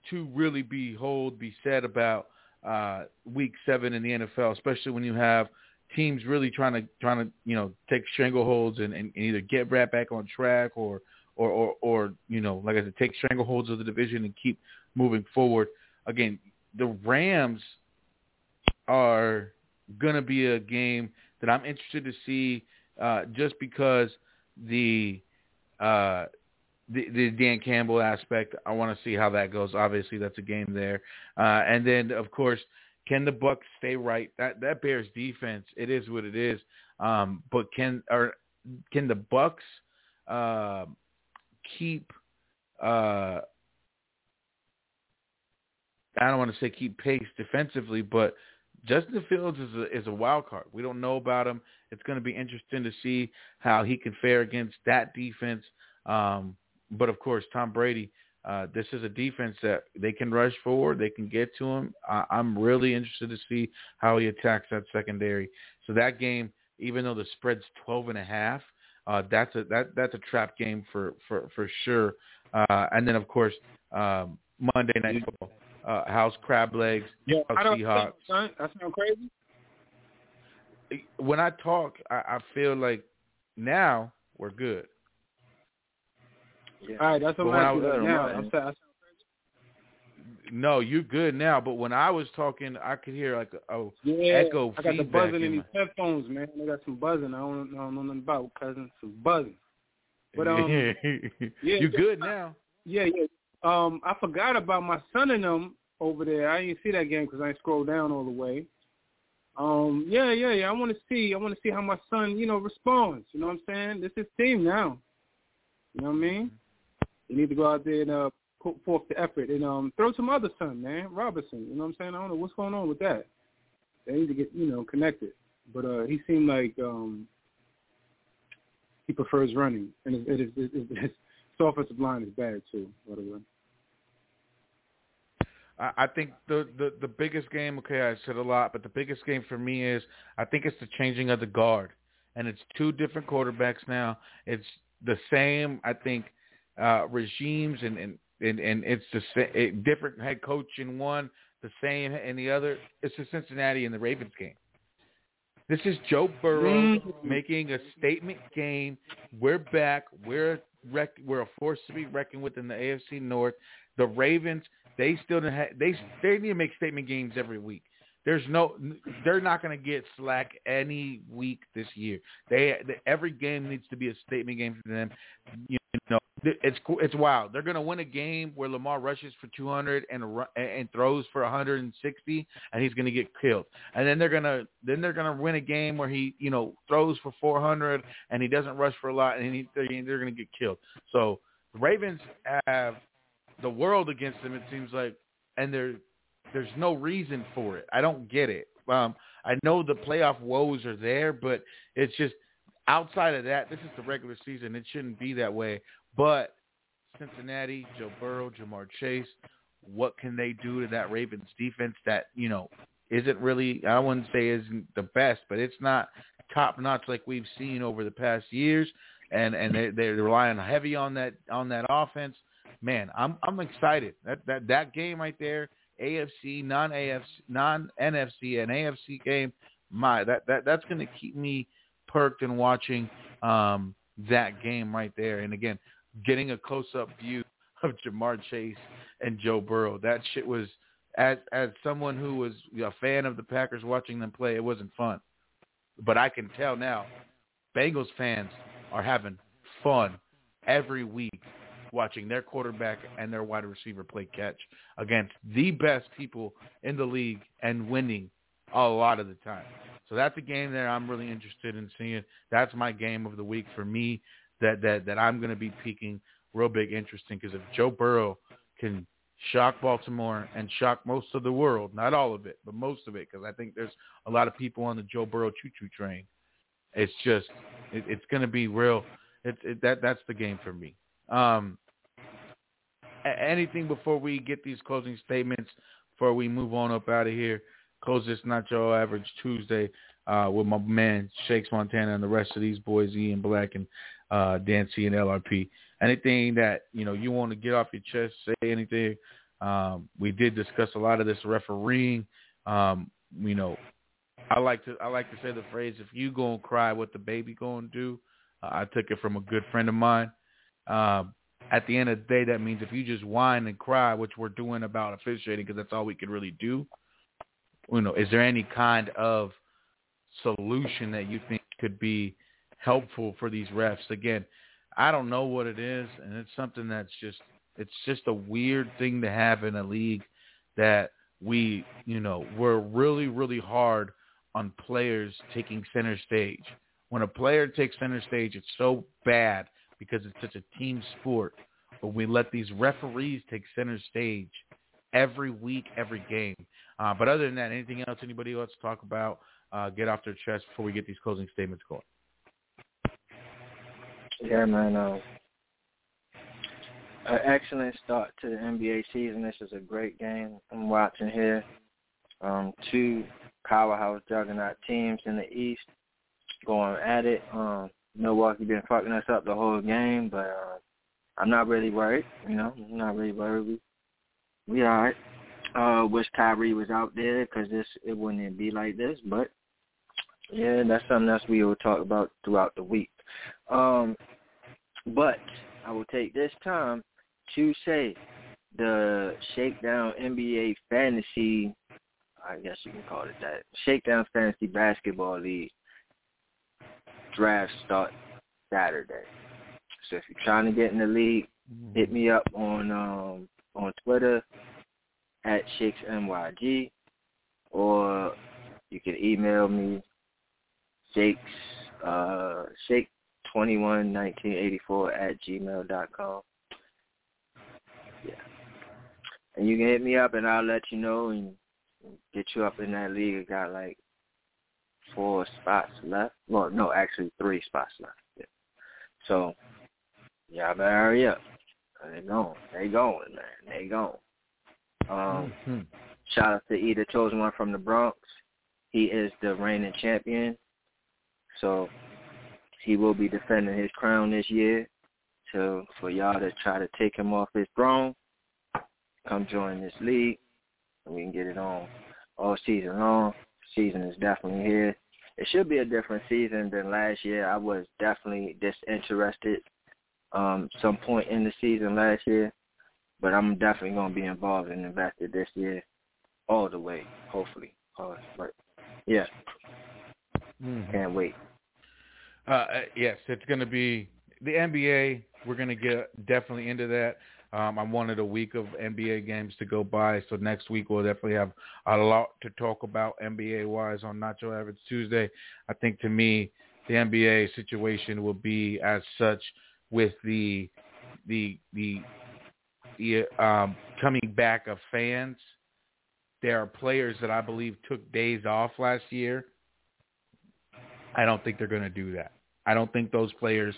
to really be hold be said about uh, Week Seven in the NFL, especially when you have teams really trying to trying to you know take strangleholds and, and, and either get right back on track or or, or or you know like I said take strangleholds of the division and keep moving forward. Again, the Rams are gonna be a game that I'm interested to see, uh, just because the uh, the, Dan Campbell aspect. I want to see how that goes. Obviously, that's a game there, uh, and then of course, can the Bucs stay right? That that Bears defense, it is what it is. Um, but can or can the Bucs uh, keep? Uh, I don't want to say keep pace defensively, but Justin Fields is a, is a wild card. We don't know about him. It's going to be interesting to see how he can fare against that defense. Um, but of course, Tom Brady. Uh, this is a defense that they can rush forward. They can get to him. I, I'm really interested to see how he attacks that secondary. So that game, even though the spread's twelve and a half, uh, that's a that that's a trap game for for for sure. Uh, and then of course um, Monday Night Football, uh, House Crab Legs, Yeah, House I don't Seahawks. think, son, that sound crazy. When I talk, I, I feel like now we're good. All right, that's what I I'm was- asking. Now, I'm saying, No, you're good now. But when I was talking, I could hear like a, a yeah, echo I got the buzzing in in these headphones, man. I got some buzzing. I don't, I don't know nothing about cousin. Some buzzing. But um, yeah, yeah, you're good now. Yeah, yeah. Um, I forgot about my son and them over there. I didn't see that game because I didn't scroll down all the way. Um, yeah, yeah, yeah. I want to see. I want to see how my son, you know, responds. You know what I'm saying? This is his team now. You know what I mean? You need to go out there and uh, put forth the effort and um, throw some other son, man, Robertson. You know what I'm saying? I don't know what's going on with that. They need to get, you know, connected. But uh, he seemed like um, he prefers running, and it, it is it, it, his offensive line is bad too. By the way. I think the, the the biggest game. Okay, I said a lot, but the biggest game for me is I think it's the changing of the guard, and it's two different quarterbacks now. It's the same. I think uh, regimes and and and, and it's the it, different head coach in one, the same in the other. It's the Cincinnati and the Ravens game. This is Joe Burrow making a statement game. We're back. We're a rec- we're a force to be reckoned with in the AFC North. The Ravens, they still don't ha- they they need to make statement games every week. There's no, they're not going to get slack any week this year. They, they every game needs to be a statement game for them. You know, it's it's wild. They're going to win a game where Lamar rushes for 200 and and throws for 160, and he's going to get killed. And then they're gonna then they're going to win a game where he you know throws for 400 and he doesn't rush for a lot, and he, they're, they're going to get killed. So the Ravens have the world against them. It seems like, and they're there's no reason for it. I don't get it. Um, I know the playoff woes are there, but it's just outside of that. This is the regular season. It shouldn't be that way. But Cincinnati, Joe Burrow, Ja'Marr Chase, what can they do to that Ravens defense that you know isn't really? I wouldn't say isn't the best, but it's not top notch like we've seen over the past years. And and they they're relying heavy on that on that offense. Man, I'm I'm excited. That that that game right there AFC, non AFC, non NFC, and AFC game. My that that that's going to keep me perked and watching um, that game right there. And again, getting a close up view of Ja'Marr Chase and Joe Burrow. That shit was as as someone who was a fan of the Packers watching them play. It wasn't fun, but I can tell now, Bengals fans are having fun every week watching their quarterback and their wide receiver play catch against the best people in the league and winning a lot of the time. So that's a game that I'm really interested in seeing. That's my game of the week for me that that that I'm going to be peaking real big interest in because if Joe Burrow can shock Baltimore and shock most of the world, not all of it, but most of it, because I think there's a lot of people on the Joe Burrow choo-choo train. It's just it, it's going to be real. It, it, that that's the game for me. Um, anything before we get these closing statements before we move on up out of here? Close this your average Tuesday uh, with my man Shakes Montana and the rest of these boys, Ian Black and uh, Dan C and LRP. Anything that you know you want to get off your chest, say anything. Um, we did discuss a lot of this refereeing. Um, you know, I like to I like to say the phrase, "If you gonna cry, what the baby gonna do?" Uh, I took it from a good friend of mine. Um, at the end of the day, that means if you just whine and cry, which we're doing about officiating, because that's all we can really do. You know, is there any kind of solution that you think could be helpful for these refs. Again, I don't know what it is, and it's something that's just it's just a weird thing to have in a league that we, you know, we're really, really hard on players taking center stage. When a player takes center stage, it's so bad because it's such a team sport. But we let these referees take center stage every week, every game. Uh, but other than that, anything else anybody wants to talk about, uh, get off their chest before we get these closing statements going? Yeah, man. Uh, an excellent start to the NBA season. This is a great game I'm watching here. Um, two powerhouse juggernaut teams in the East going at it. Um, Milwaukee been fucking us up the whole game, but uh, I'm not really worried. You know, I'm not really worried. We we all right. Uh, wish Kyrie was out there because this it wouldn't be like this, but yeah, that's something else we will talk about throughout the week. Um, but I will take this time to say the Shakedown NBA Fantasy, I guess you can call it that, Shakedown Fantasy Basketball League draft start Saturday. So if you're trying to get in the league, hit me up on um, on Twitter at ShakesNYG, or you can email me Shakes uh, Shake twenty one nineteen eighty four at gmail dot com. Yeah, and you can hit me up, and I'll let you know and get you up in that league. I got like four spots left. Well, no, actually three spots left. Yeah. So, y'all better hurry up. They going. They going, man. They going. Um, mm-hmm. Shout out to either chosen one from the Bronx. He is the reigning champion. So he will be defending his crown this year. So for y'all to try to take him off his throne, come join this league and we can get it on all season long. Season is definitely here. It should be a different season than last year. I was definitely disinterested um some point in the season last year, but I'm definitely going to be involved and invested this year all the way, hopefully. Uh, but yeah, mm-hmm. can't wait. Uh, uh, yes, it's going to be the NBA. We're going to get definitely into that. Um, I wanted a week of NBA games to go by, so next week we'll definitely have a lot to talk about NBA wise on Nacho Average Tuesday. I think to me, the NBA situation will be as such with the the the the um, coming back of fans. There are players that I believe took days off last year. I don't think they're going to do that. I don't think those players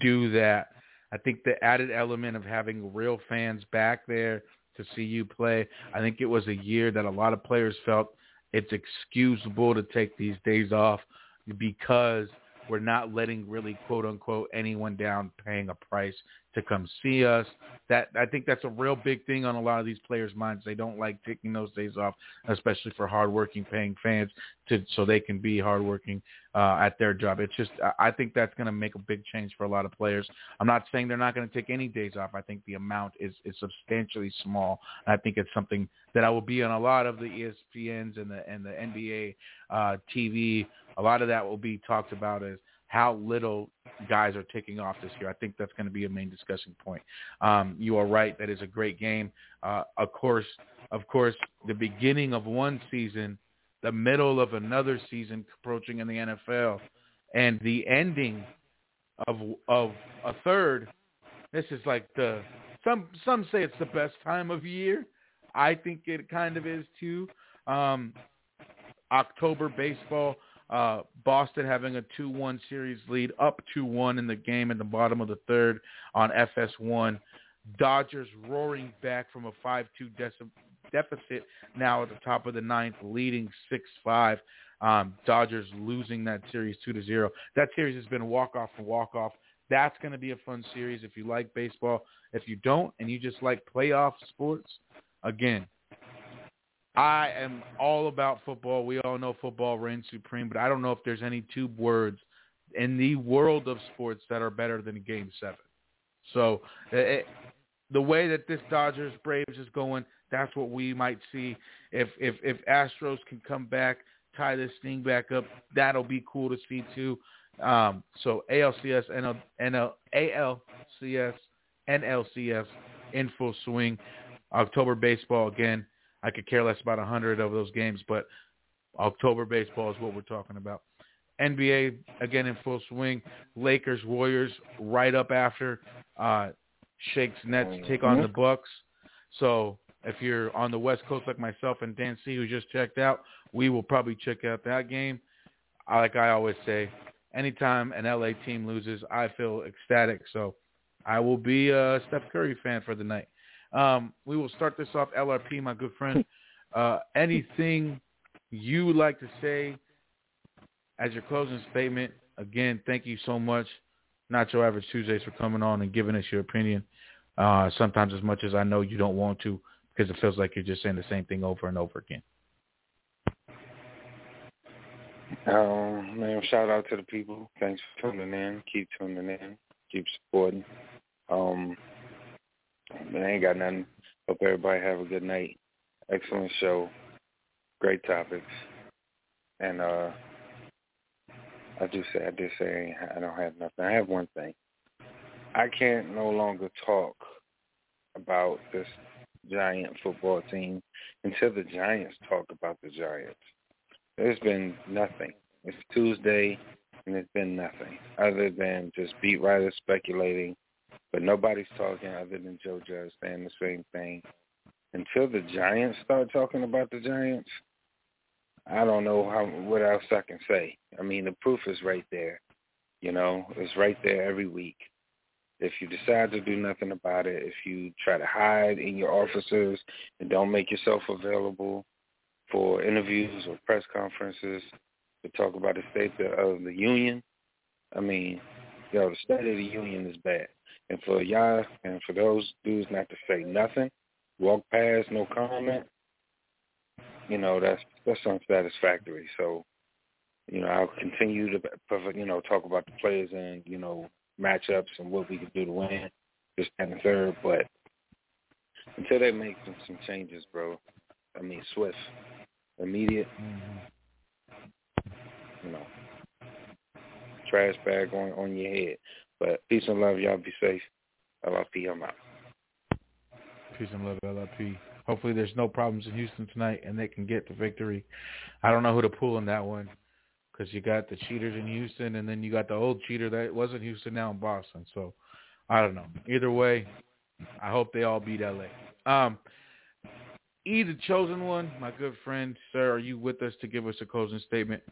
do that. I think the added element of having real fans back there to see you play, I think it was a year that a lot of players felt it's excusable to take these days off because we're not letting really quote unquote anyone down paying a price to come see us. That I think that's a real big thing on a lot of these players' minds. They don't like taking those days off, especially for hardworking paying fans, to so they can be hardworking uh, at their job. It's just I think that's going to make a big change for a lot of players. I'm not saying they're not going to take any days off. I think the amount is is substantially small. I think it's something that I will be on a lot of the ESPNs and the and the NBA uh, TV. A lot of that will be talked about as how little guys are taking off this year. I think that's going to be a main discussing point. Um, you are right; that is a great game. Uh, of course, of course, the beginning of one season, the middle of another season approaching in the NFL, and the ending of of a third. This is like the some some say it's the best time of year. I think it kind of is too. Um, October baseball uh, Boston having a 2-1 series lead, up 2-1 in the game in the bottom of the third on FS1. Dodgers roaring back from a 5-2 de- deficit now at the top of the ninth, leading 6-5. Um, Dodgers losing that series 2-0. That series has been walk-off and walk-off. That's going to be a fun series if you like baseball. If you don't and you just like playoff sports, again, I am all about football. We all know football reigns supreme, but I don't know if there's any two words in the world of sports that are better than Game Seven. So it, the way that this Dodgers Braves is going, that's what we might see. If if if Astros can come back, tie this thing back up. That'll be cool to see too. Um, so ALCS, NL, NL, ALCS, NLCS in full swing. October baseball again. I could care less about a hundred of those games, but October baseball is what we're talking about. NBA again in full swing. Lakers, Warriors right up after. Uh, Shakes Nets take on the Bucks. So if you're on the West Coast like myself and Dan C, who just checked out, we will probably check out that game. Like I always say, anytime an LA team loses, I feel ecstatic. So I will be a Steph Curry fan for the night. Um, we will start this off. LRP, my good friend. Uh, anything you would like to say as your closing statement? Again, thank you so much, Not Your Average Tuesdays, for coming on and giving us your opinion. Uh, sometimes as much as I know you don't want to, because it feels like you're just saying the same thing over and over again. Um, man, shout out to the people. Thanks for tuning in. Keep tuning in. Keep supporting. Um, man, I ain't got nothing. Hope everybody have a good night. Excellent show. Great topics. And uh I do say I did say I don't have nothing. I have one thing. I can't no longer talk about this giant football team until the Giants talk about the Giants. There's been nothing. It's Tuesday and it's been nothing other than just beat writers speculating, but nobody's talking other than Joe Judge saying the same thing until the Giants start talking about the Giants, I don't know how what else I can say. I mean, the proof is right there. You know, it's right there every week. If you decide to do nothing about it, if you try to hide in your offices and don't make yourself available for interviews or press conferences to talk about the state of the union, I mean, yo, the state of the union is bad. And for y'all and for those dudes not to say nothing, walk past, no comment, you know, that's that's unsatisfactory. So, you know, I'll continue to you know talk about the players and you know matchups and what we can do to win, this and the third. But until they make some, some changes, bro, I mean swift, immediate, you know, trash bag on on your head. But peace and love, y'all. Be safe. LRP, I'm out. Peace and love, LRP. Hopefully there's no problems in Houston tonight and they can get the victory. I don't know who to pull in that one because you got the cheaters in Houston and then you got the old cheater that wasn't Houston now in Boston. So I don't know. Either way, I hope they all beat LA. Um, E, chosen one, my good friend, sir, are you with us to give us a closing statement?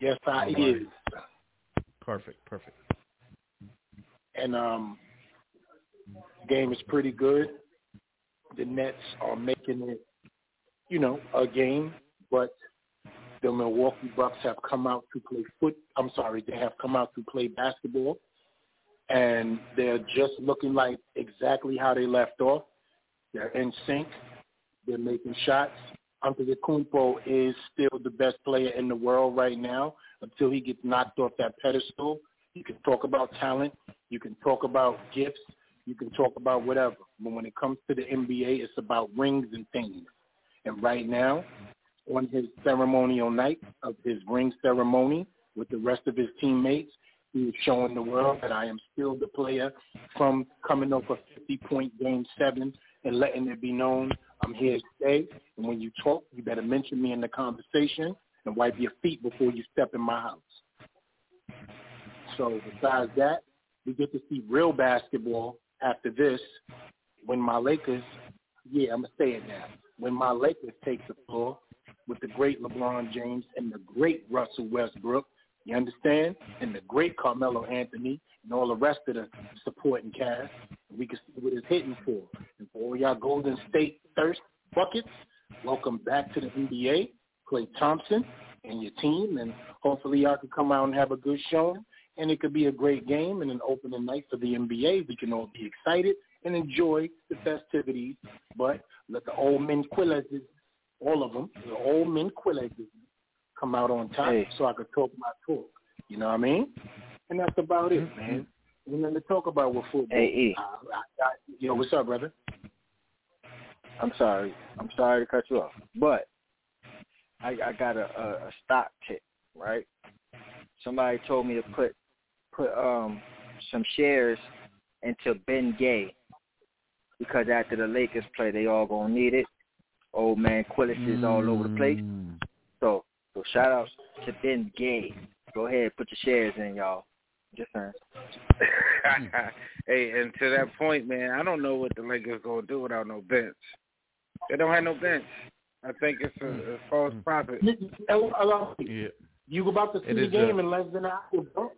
Yes, I is. Perfect, perfect. And um, game is pretty good. The Nets are making it, you know, a game, but the Milwaukee Bucks have come out to play foot. I'm sorry, they have come out to play basketball, and they're just looking like exactly how they left off. They're in sync. They're making shots. Antetokounmpo is still the best player in the world right now until he gets knocked off that pedestal. You can talk about talent. You can talk about gifts. You can talk about whatever. But when it comes to the NBA, it's about rings and things. And right now, on his ceremonial night of his ring ceremony with the rest of his teammates, he is showing the world that I am still the player from coming off a 50-point game seven and letting it be known I'm here to stay. And when you talk, you better mention me in the conversation and wipe your feet before you step in my house. So besides that, we get to see real basketball after this when my Lakers, yeah, I'm going to say it now, when my Lakers take the floor with the great LeBron James and the great Russell Westbrook, you understand? And the great Carmelo Anthony and all the rest of the supporting cast. We can see what it's hitting for. And for all y'all Golden State thirst buckets, welcome back to the NBA. Klay Thompson and your team, and hopefully y'all can come out and have a good showing and it could be a great game and an opening night for the NBA. We can all be excited and enjoy the festivities, but let the old men quillas, all of them, the old men quillas come out on top hey. so I could talk my talk. You know what I mean? And that's about it, mm-hmm. man. Ain't nothing to talk about with football. Hey, e. I, I, I, yo, what's up, brother? I'm sorry. I'm sorry to cut you off, but I, I got a, a, a stock tip, right? Somebody told me to put put um some shares into Bengay because after the Lakers play, they all gonna need it. Old man Quillis is all over the place. So so shout out to Bengay. Go ahead, put your shares in, y'all. Just saying. hey, and to that point, man, I don't know what the Lakers gonna do without no bench. They don't have no bench. I think it's a, a false prophet. Yeah. You go about to see the game uh, in less than an hour, bro.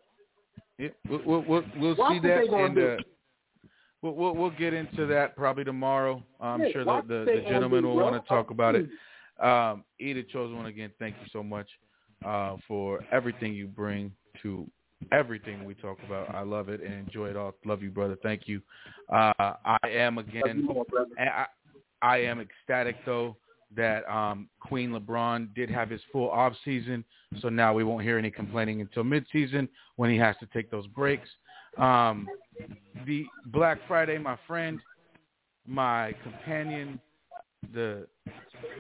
Yeah, we'll we'll, we'll, we'll see that, they gonna and uh, we'll, we'll we'll get into that probably tomorrow. I'm Yeah, sure the, the, the gonna gentlemen do, will want to talk about it. Um, E, the chosen one again. Thank you so much uh, for everything you bring to everything we talk about. I love it and enjoy it all. Love you, brother. Thank you. Uh, I am again. I, I am ecstatic though that um, Queen LeBron did have his full off season, so now we won't hear any complaining until midseason when he has to take those breaks. Um, the Black Friday, my friend, my companion, the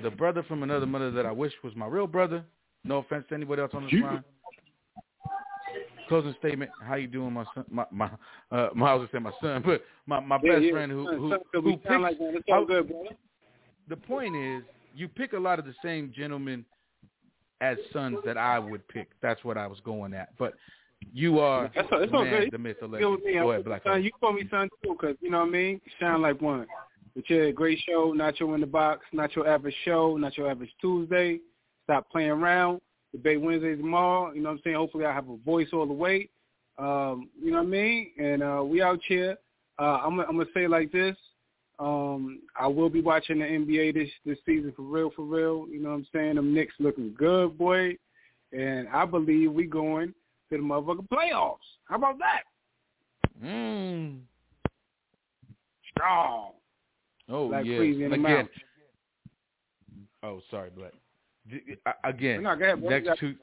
the brother from another mother that I wish was my real brother. No offense to anybody else on this line. Closing statement. How you doing, my son? My my uh, my I was gonna say my son, but my my Yeah, best yeah. friend who who, 'cause who like picks- It's all good, the point is you pick a lot of the same gentlemen as sons that I would pick. That's what I was going at. But you are That's the man, good. the myth, the legend. Go ahead, Black. son, you call me son too, because you know what I mean. You sound like one. But yeah, great show. Not your in the box. Not your average show. Not your average Tuesday. Stop playing around. Debate Wednesday tomorrow. You know what I'm saying. Hopefully, I have a voice all the way. Um, you know what I mean. And uh, we out here. Uh, I'm, I'm gonna say it like this. Um, I will be watching the NBA this this season for real, for real. You know what I'm saying? Them Knicks looking good, boy. And I believe we going to the motherfucking playoffs. How about that? Mm. Strong. Oh Like yes. crazy in the again. mouth. Oh, sorry, Black. Again, No, ahead, next got- tu-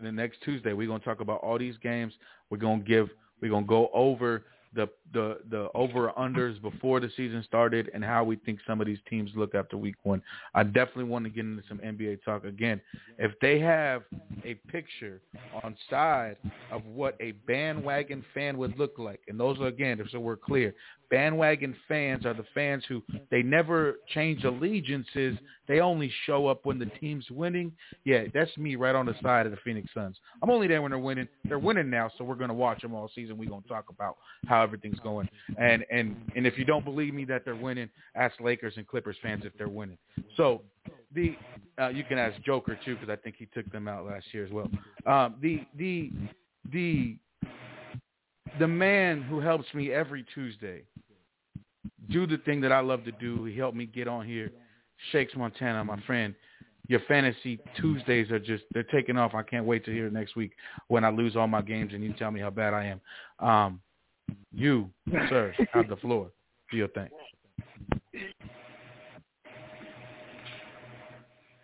the next Tuesday we're gonna talk about all these games. We're gonna give. We're gonna go over the the the over unders before the season started and how we think some of these teams look after week one. I definitely want to get into some NBA talk again. If they have a picture on side of what a bandwagon fan would look like, and those are again, so we're clear, bandwagon fans are the fans who they never change allegiances. They only show up when the team's winning. Yeah, that's me right on the side of the Phoenix Suns. I'm only there when they're winning. They're winning now, so we're gonna watch them all season. We're gonna talk about how everything's going. And and and if you don't believe me that they're winning, ask Lakers and Clippers fans if they're winning. So the uh, you can ask Joker too because I think he took them out last year as well. Um, the the the the man who helps me every Tuesday do the thing that I love to do. He helped me get on here. Shakes Montana, my friend. Your fantasy Tuesdays are just they're taking off. I can't wait to hear next week when I lose all my games and you tell me how bad I am. Um, you, sir, have the floor. Do your thing.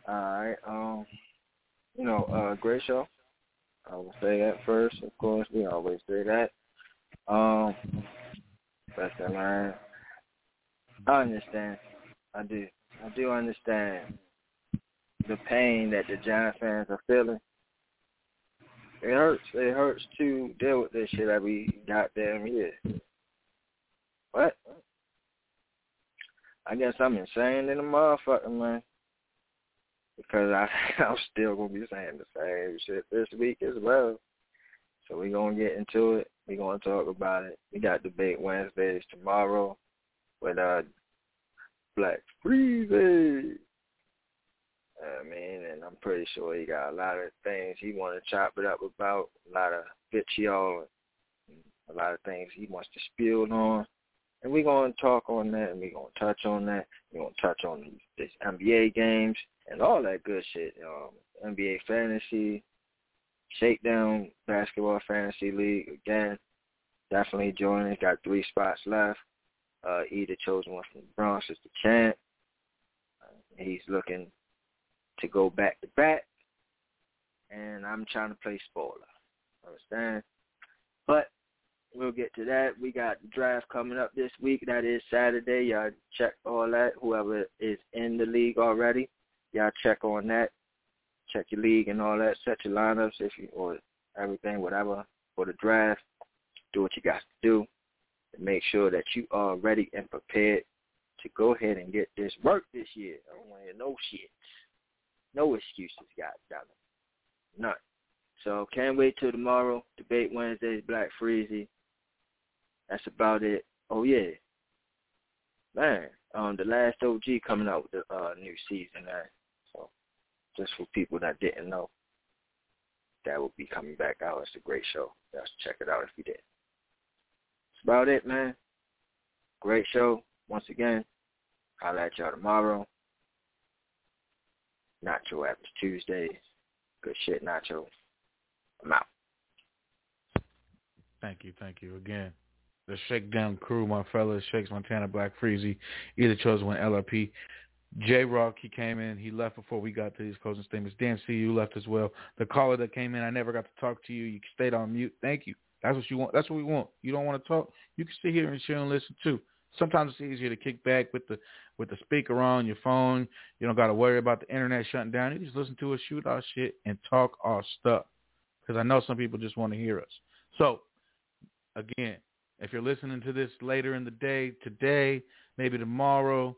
All right. Um, you know, uh, great show. I will say that first. Of course, we always say that. Um, I learned. I understand. I do. I do understand the pain that the Giant fans are feeling. It hurts. It hurts to deal with this shit every goddamn year. What? I guess I'm insane in a motherfucker, man. Because I, I'm still gonna be saying the same shit this week as well. So we gonna get into it. We're gonna talk about it. We got debate Wednesdays tomorrow with uh Black Freezy. I mean, and I'm pretty sure he got a lot of things he want to chop it up about, a lot of vitriol, a lot of things he wants to spill on. And we're going to talk on that, and we're going to touch on that. We're going to touch on these, these NBA games and all that good shit. Um, NBA fantasy, Shakedown Basketball Fantasy League, again, definitely joining. Got three spots left. Uh, E, the chosen one from the Bronx, is the champ. Uh, he's looking to go back to back, and I'm trying to play spoiler. Understand? But we'll get to that. We got the draft coming up this week. That is Saturday. Y'all check all that. Whoever is in the league already, y'all check on that. Check your league and all that. Set your lineups if you or everything, whatever for the draft. Do what you got to do. And make sure that you are ready and prepared to go ahead and get this work this year. I don't want to hear no shit. No excuses, it. None. So can't wait till tomorrow. Debate Wednesdays, Black Freezy. That's about it. Oh yeah. Man, um the last OG coming out with the uh new season, man. Just for people that didn't know. That will be coming back out. It's a great show. Just check it out if you did. That's about it, man. Great show. Once again, I'll at y'all tomorrow. Nacho Average Tuesdays. Good shit, Nacho. I'm out. Thank you, thank you again. The Shakedown crew, my fellas, Shakes Montana, Black Freezy, either chose one LRP. J Rock, he came in, he left before we got to these closing statements. Dan C, you left as well. The caller that came in, I never got to talk to you. You stayed on mute. Thank you. That's what you want. That's what we want. You don't want to talk? You can sit here and chill and listen too. Sometimes it's easier to kick back with the with the speaker on your phone. You don't got to worry about the internet shutting down. You just listen to us, shoot our shit, and talk our stuff. Because I know some people just want to hear us. So, again, if you're listening to this later in the day, today, maybe tomorrow,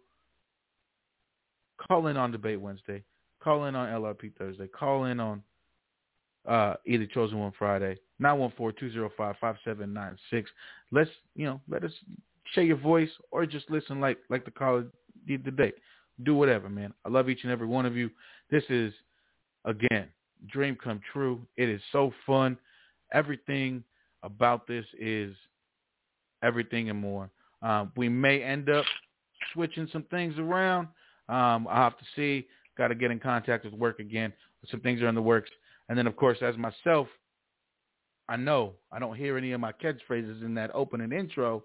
call in on Debate Wednesday. Call in on LRP Thursday. Call in on uh, either Chosen One Friday, 914-205-5796. Let's, you know, let us share your voice or just listen like like the caller did today. Do whatever, man. I love each and every one of you. This is, again, dream come true. It is so fun. Everything about this is everything and more. Um, we may end up switching some things around. Um, I'll have to see. Got to get in contact with work again. Some things are in the works. And then, of course, as myself, I know I don't hear any of my catchphrases in that opening intro.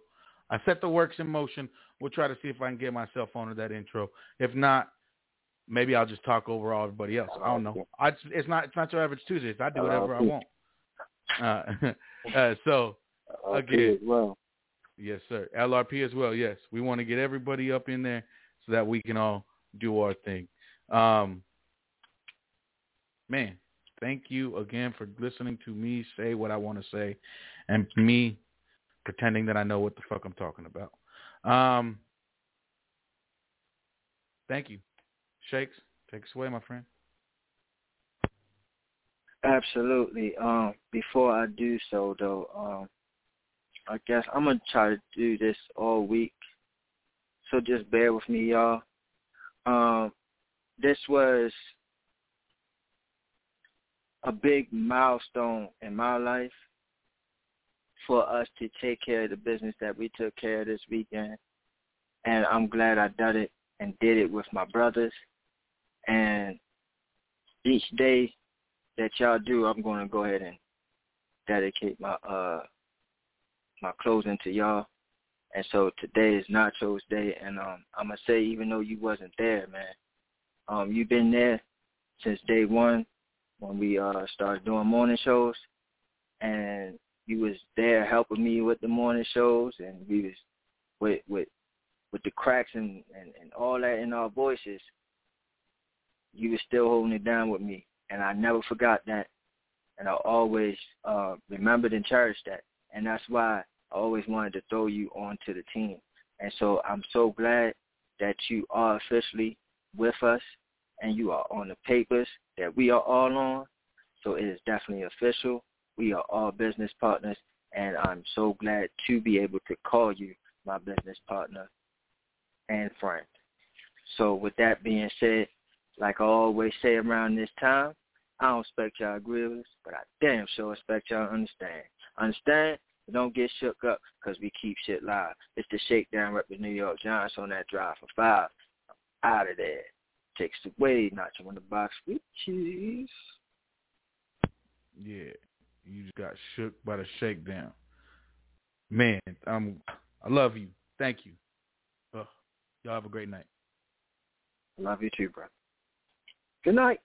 I set the works in motion. We'll try to see if I can get myself onto that intro. If not, maybe I'll just talk over all everybody else. I don't know. I, it's not it's not your average Tuesdays. I do whatever I want. Uh, uh, so again, well. yes, sir. LRP as well. Yes, we want to get everybody up in there so that we can all do our thing. Um, man, thank you again for listening to me say what I want to say, and me pretending that I know what the fuck I'm talking about. Um, thank you. Shakes, take us away, my friend. Absolutely. Um, before I do so, though, um, I guess I'm gonna try to do this all week. So just bear with me, y'all. Um, this was a big milestone in my life for us to take care of the business that we took care of this weekend. And I'm glad I done it and did it with my brothers. And each day that y'all do, I'm going to go ahead and dedicate my uh my closing to y'all. And so today is Nacho's Day, and um, I'm gonna say even though you wasn't there, man, um, you've been there since day one when we uh started doing morning shows, and you was there helping me with the morning shows, and we was with with with the cracks and, and and all that in our voices. You was still holding it down with me, and I never forgot that, and I always uh remembered and cherished that, and that's why I always wanted to throw you onto the team. And so I'm so glad that you are officially with us and you are on the papers that we are all on. So it is definitely official. We are all business partners, and I'm so glad to be able to call you my business partner and friend. So with that being said, like I always say around this time, I don't expect y'all agree with but I damn sure expect y'all understand. understand. Understand? Don't get shook up because we keep shit live. It's the shakedown rep the New York Giants on that drive for five. Out of there. Takes away, not you in the box with cheese. Yeah. You just got shook by the shakedown. Man, um, I love you. Thank you. Ugh. Y'all have a great night. Love you too, bro. Good night.